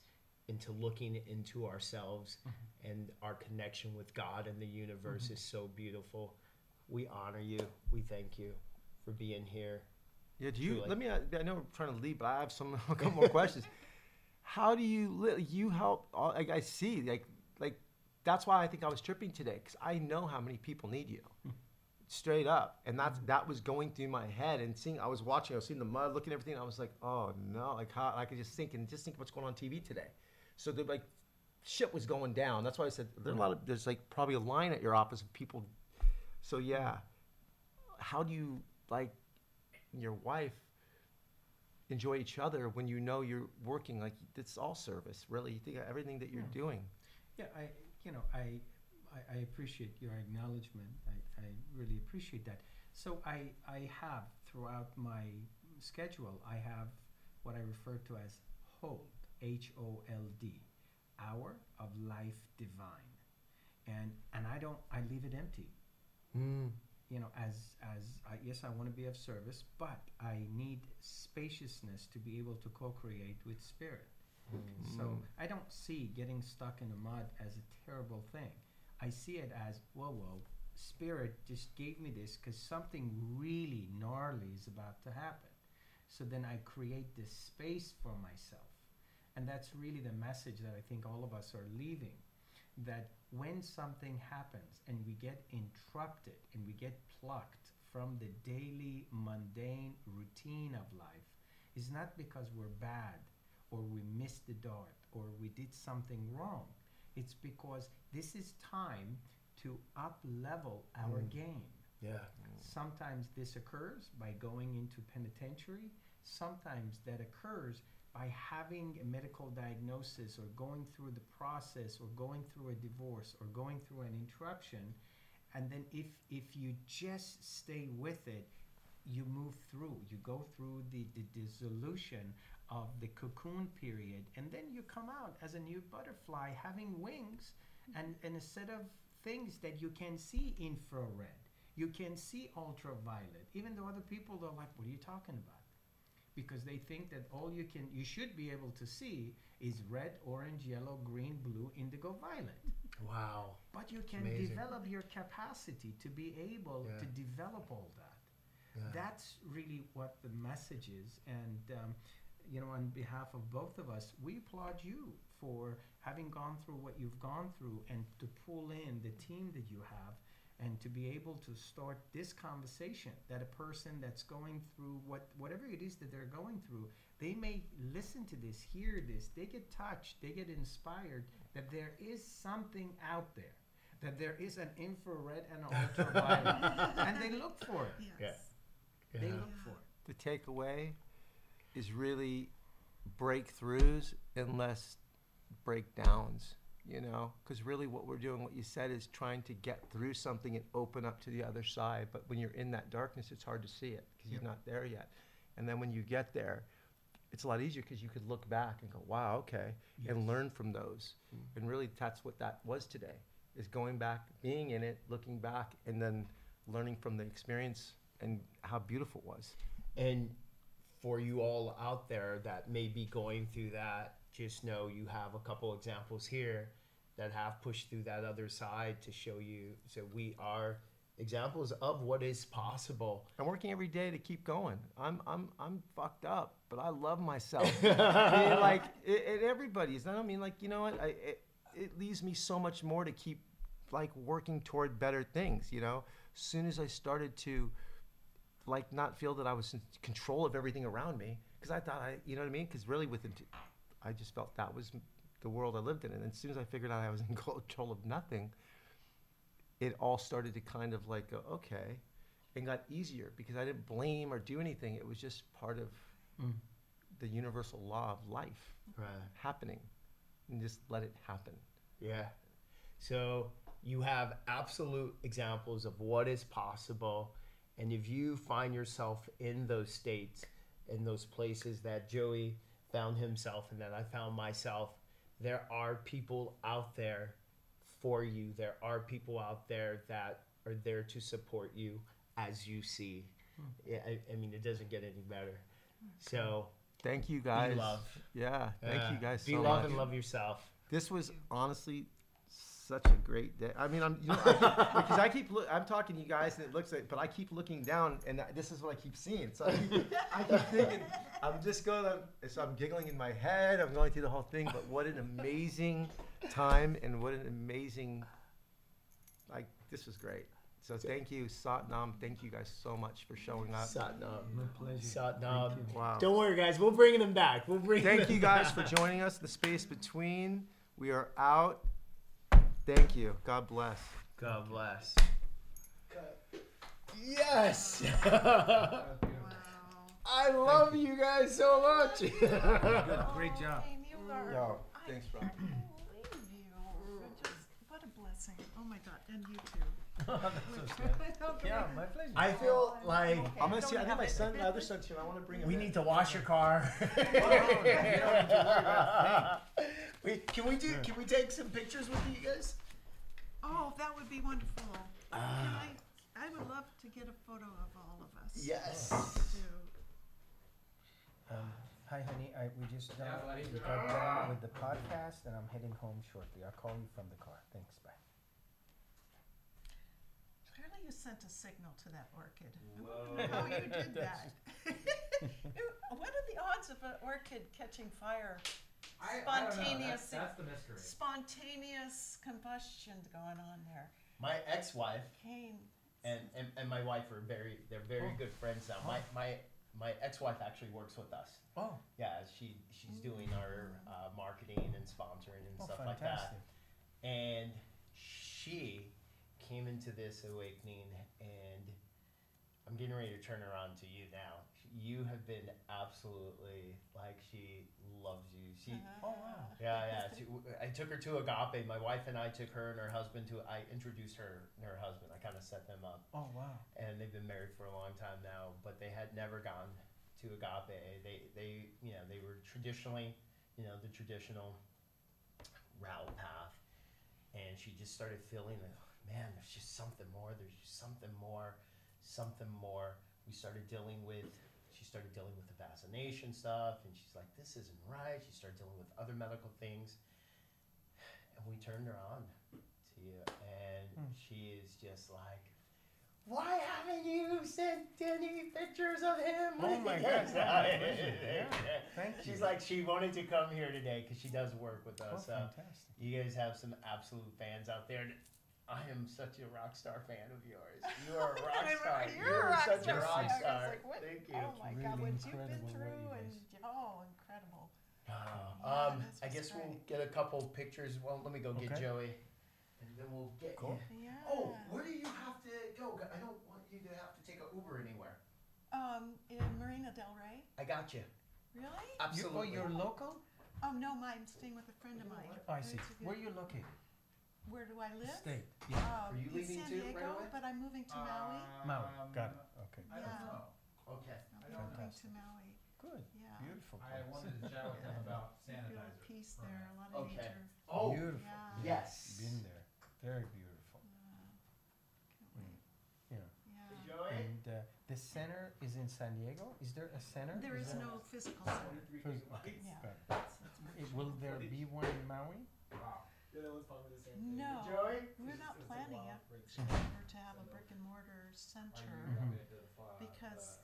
into looking into ourselves mm-hmm. and our connection with God and the universe mm-hmm. is so beautiful. We honor you. We thank you for being here. Yeah, do you? Truly. Let me. I know we're trying to leave, but I have some a couple more questions. How do you li- you help? all- Like I see, like like that's why I think I was tripping today because I know how many people need you, straight up, and that's mm-hmm. that was going through my head and seeing. I was watching, I was seeing the mud, looking at everything. I was like, oh no, like how I could just think and just think what's going on TV today. So the like shit was going down. That's why I said there's a lot of there's like probably a line at your office of people. So yeah, how do you like your wife enjoy each other when you know you're working like it's all service really you think of everything that you're doing Yeah, I, you know, I, I, I appreciate your acknowledgement. I, I really appreciate that. So I, I have throughout my schedule, I have what I refer to as HOLD, H-O-L-D, Hour of Life Divine, and and I don't, I leave it empty. Mm. You know, as as I, yes, I want to be of service, but I need spaciousness to be able to co-create with Spirit. Mm. So I don't see getting stuck in the mud as a terrible thing. I see it as, whoa, whoa, spirit just gave me this because something really gnarly is about to happen. So then I create this space for myself. And that's really the message that I think all of us are leaving. That when something happens and we get interrupted and we get plucked from the daily mundane routine of life, is not because we're bad or we missed the dart or we did something wrong. It's because this is time to up level our mm. game. Yeah. Sometimes this occurs by going into penitentiary. Sometimes that occurs by having a medical diagnosis or going through the process or going through a divorce or going through an interruption and then if if you just stay with it you move through. You go through the, the dissolution of the cocoon period and then you come out as a new butterfly having wings and, and a set of things that you can see infrared. You can see ultraviolet even though other people are like what are you talking about because they think that all you can you should be able to see is red orange yellow green blue indigo violet Wow. but you can Amazing. develop your capacity to be able Yeah. to develop all that Yeah. that's really what the message is and um, you know on behalf of both of us we applaud you for having gone through what you've gone through and to pull in the team that you have and to be able to start this conversation that a person that's going through what whatever it is that they're going through they may listen to this hear this they get touched they get inspired that there is something out there that there is an infrared and an ultraviolet and they look for it Yes. they Yeah. look for it The takeaway is really breakthroughs and less breakdowns, you know? Because really what we're doing, what you said, is trying to get through something and open up to the other side. But when you're in that darkness, it's hard to see it because Yep. you're not there yet. And then when you get there, it's a lot easier because you could look back and go, wow, okay, and learn from those. Mm. And really, that's what that was today, is going back, being in it, looking back, and then learning from the experience and how beautiful it was. And for you all out there that may be going through that, just know you have a couple examples here that have pushed through that other side to show you. So we are examples of what is possible. I'm working every day to keep going. I'm I'm I'm fucked up, but I love myself. I mean, like it, it, everybody's. I don't mean like you know what? I, it, it leaves me so much more to keep like working toward better things. You know, as soon as I started to like not feel that I was in control of everything around me, because I thought I, you know what I mean? Because really, with it, I just felt that was the world I lived in. And as soon as I figured out I was in control of nothing, it all started to kind of like go, okay, and got easier because I didn't blame or do anything. It was just part of Mm. the universal law of life Right. happening, and just let it happen. Yeah. So you have absolute examples of what is possible. And if you find yourself in those states, in those places that Joey found himself and that I found myself, there are people out there for you. There are people out there that are there to support you as you see. Hmm. Yeah, I, I mean, it doesn't get any better. So Thank you guys. be love. Yeah, thank Yeah. you guys Be so love much. and love yourself. This was honestly such a great day. I mean, I'm you know, I keep, because I keep look, I'm talking to you guys and it looks like, but I keep looking down and I- this is what I keep seeing. So I keep, I keep thinking, I'm just going. to so I'm giggling in my head. I'm going through the whole thing. But what an amazing time and what an amazing, like this was great. So thank you, Satnam. Thank you guys so much for showing up. Satnam. My pleasure. Satnam. Thank you. Wow. Don't worry, guys. We'll bring them back. We'll bring. Thank them you guys back. for joining us. The space between. We are out. Thank you. God bless. God bless. Yes. Wow. I love you guys so much. Good, great job. Wayne, you are- Yo, thanks, bro. can't believe you. Just, what a blessing. Oh my God, and you too. Okay. Yeah, my pleasure. I feel like Okay, I'm gonna see. I think have my son, my other son's here. I want to bring him. we in. need to wash your car. we, can we do? Can we take some pictures with you guys? Oh, that would be wonderful. Can Ah. I, I would love to get a photo of all of us. Yes. Too. Um, hi, honey. I, we just uh, we got done with the podcast, and I'm heading home shortly. I'll call you from the car. Thanks. Bye. Clearly you sent a signal to that orchid. I wonder how you did that. what are the odds of an orchid catching fire? Spontaneous, the mystery. spontaneous combustion going on there. My ex-wife Cain. and, and, and my wife are very they're very good friends now. My my my ex-wife actually works with us. Oh, Yeah, she she's doing our uh, marketing and sponsoring and oh, stuff like that. fantastic. And she came into this awakening, and I I'm getting ready to turn her on to you now. You have been absolutely like she loves you. She, uh-huh. Oh wow. yeah, yeah. She, I took her to Agape. My wife and I took her and her husband to. I introduced her and her husband. I kind of set them up, Oh wow. and they've been married for a long time now. But they had never gone to Agape. They, they, you know, they were traditionally, you know, the traditional route path, and she just started feeling like, man, there's just something more. There's just something more, something more. We started dealing with. She started dealing with the vaccination stuff, and she's like, "This isn't right." She started dealing with other medical things, and we turned her on to you, and Hmm. she is just like, "Why haven't you sent any pictures of him?" Oh my God, yeah. Thank you. She's like, she wanted to come here today because she does work with Oh, us. So fantastic. you guys have some absolute fans out there. I am such a rock star fan of yours. You are a rock star. You're You're a rock such star. a rock star. like, what? Thank you. Oh my Really God, what you've been through you and, oh, incredible. Uh, Yeah, um, I was guess we'll get a couple pictures. Well, let me go get Joey, and then we'll get. Cool. you. Yeah. Oh, where do you have to go? I don't want you to have to take an Uber anywhere. Um, in Marina Del Rey? I got you. Really? You, Absolutely. oh, you're local? Oh, no, I'm staying with a friend of mine. Oh, I see. It's a good- Where you located? Where do I live? State. Yeah. Oh, Are you in leaving San too, right Diego, away? but I'm moving to Maui. Um, Maui. Got it. Okay. I don't Yeah. know. Okay. I'll be I don't moving to Maui. Good. Yeah. Beautiful. I place. wanted to chat with him about Feel sanitizer. peace for a there, minute. a lot of Okay. nature. Oh, Beautiful. Yeah. yes. Been there. Very beautiful. Yeah. Can't mm. wait. Yeah. Yeah. Joey. And uh, the center is in San Diego. Is there a center? There is there- no physical center. Phys- Okay. Yeah. got it. It's- it's It- will there be one in Maui? Wow. No, Joey. we're not planning it ever to have a brick and mortar center because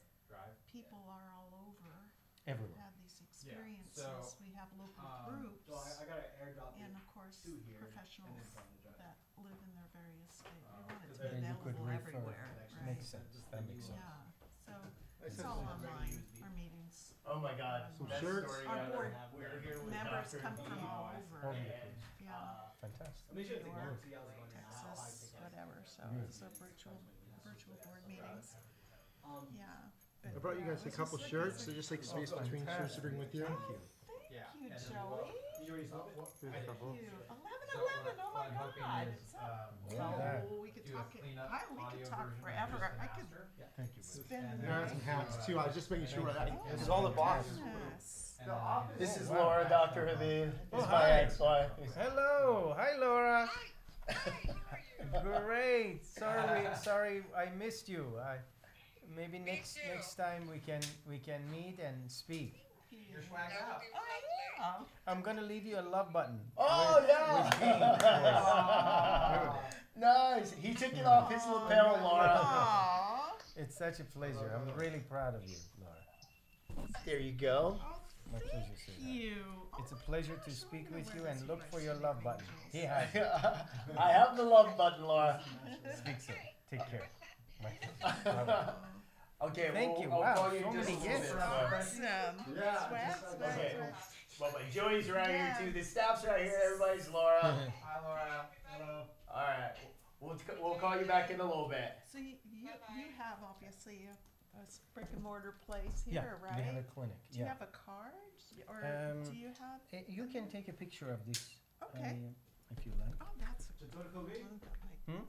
people are all over, Everywhere. have these so, experiences. We have local groups and of course two here, professionals that live in their various states. We Uh, want it to then be you could available refer. everywhere, right? Makes sense. That makes sense. Yeah, so it's all online, our meetings. Oh my God. Some Best shirts. story Our ever. board We're here with Members Dr. come from all All over, over And, place. Yeah, uh, Fantastic. New York, Texas, whatever, so it's a virtual, virtual board meetings, yeah. I brought you yeah, guys a this couple was- shirts, this so just like space Oh, between shirts to fantastic. bring with you. Thank you. Yeah. Thank you, and then Joey. we'll- Here's a couple. Thank you. Eleven, So eleven, oh what my I'm hoping God. is, It's um, up. Yeah. Oh, we could do a talk, it- cleanup I, we audio could talk version of forever. just the I could master. Thank you. spend the There are some hats too. I was just making sure that this is all the boxes. Yes. And then- This Oh, is wow. Laura, Dr. Habib. This Oh, is my hi. ex-wife. Hello. Hi, Laura. Great. Sorry, we, sorry, I missed you. I, maybe next next time we can we can meet and speak. You're swagged out. Oh, yeah. I'm gonna leave you a love button. Oh with, yeah. With Dean, nice. He took it off his lapel, Laura. Aw. It's such a pleasure. I'm really proud of you, Laura. There you go. Oh, My pleasure, thank sweetheart. you. It's a pleasure to speak with you and look for your love button. Angels. He has it. I have the love button, Laura. Speak soon. Take care. My pleasure. Bye-bye. Okay, Thank we'll, you. I'll Wow, call you so in uh, just a many little gifts. Laura. Awesome. Yeah, Swag, just- swag, okay. swag. Well, my Joey's right Yeah. here too. The staff's right here. Everybody's Laura. Hi, Laura. Hello. All right. We'll, we'll call you back in a little bit. So you, you, you have obviously a, a s- brick and mortar place Yeah, here, we have right? a clinic. Do you Yeah. have a card or Um, do you have? Eh, You can take a picture of this Okay. uh, if you like. Oh, that's a good one. Like, Hmm?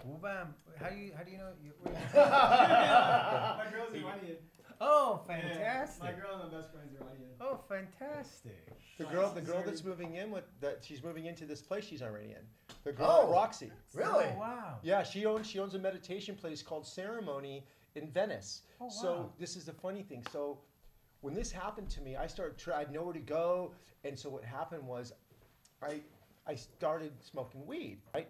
Kuba, how do you how do you know? You, My girl's Iranian. oh, Yeah, fantastic! My girl and my best friend's Iranian. Oh, fantastic! The girl, the girl that's moving in with that, she's moving into this place she's already in. The girl, Oh. Roxy. Really? Oh, wow! Yeah, she owns she owns a meditation place called Ceremony in Venice. Oh, So this is the funny thing. So when this happened to me, I started try, I had nowhere to go, and so what happened was, I I started smoking weed. Right?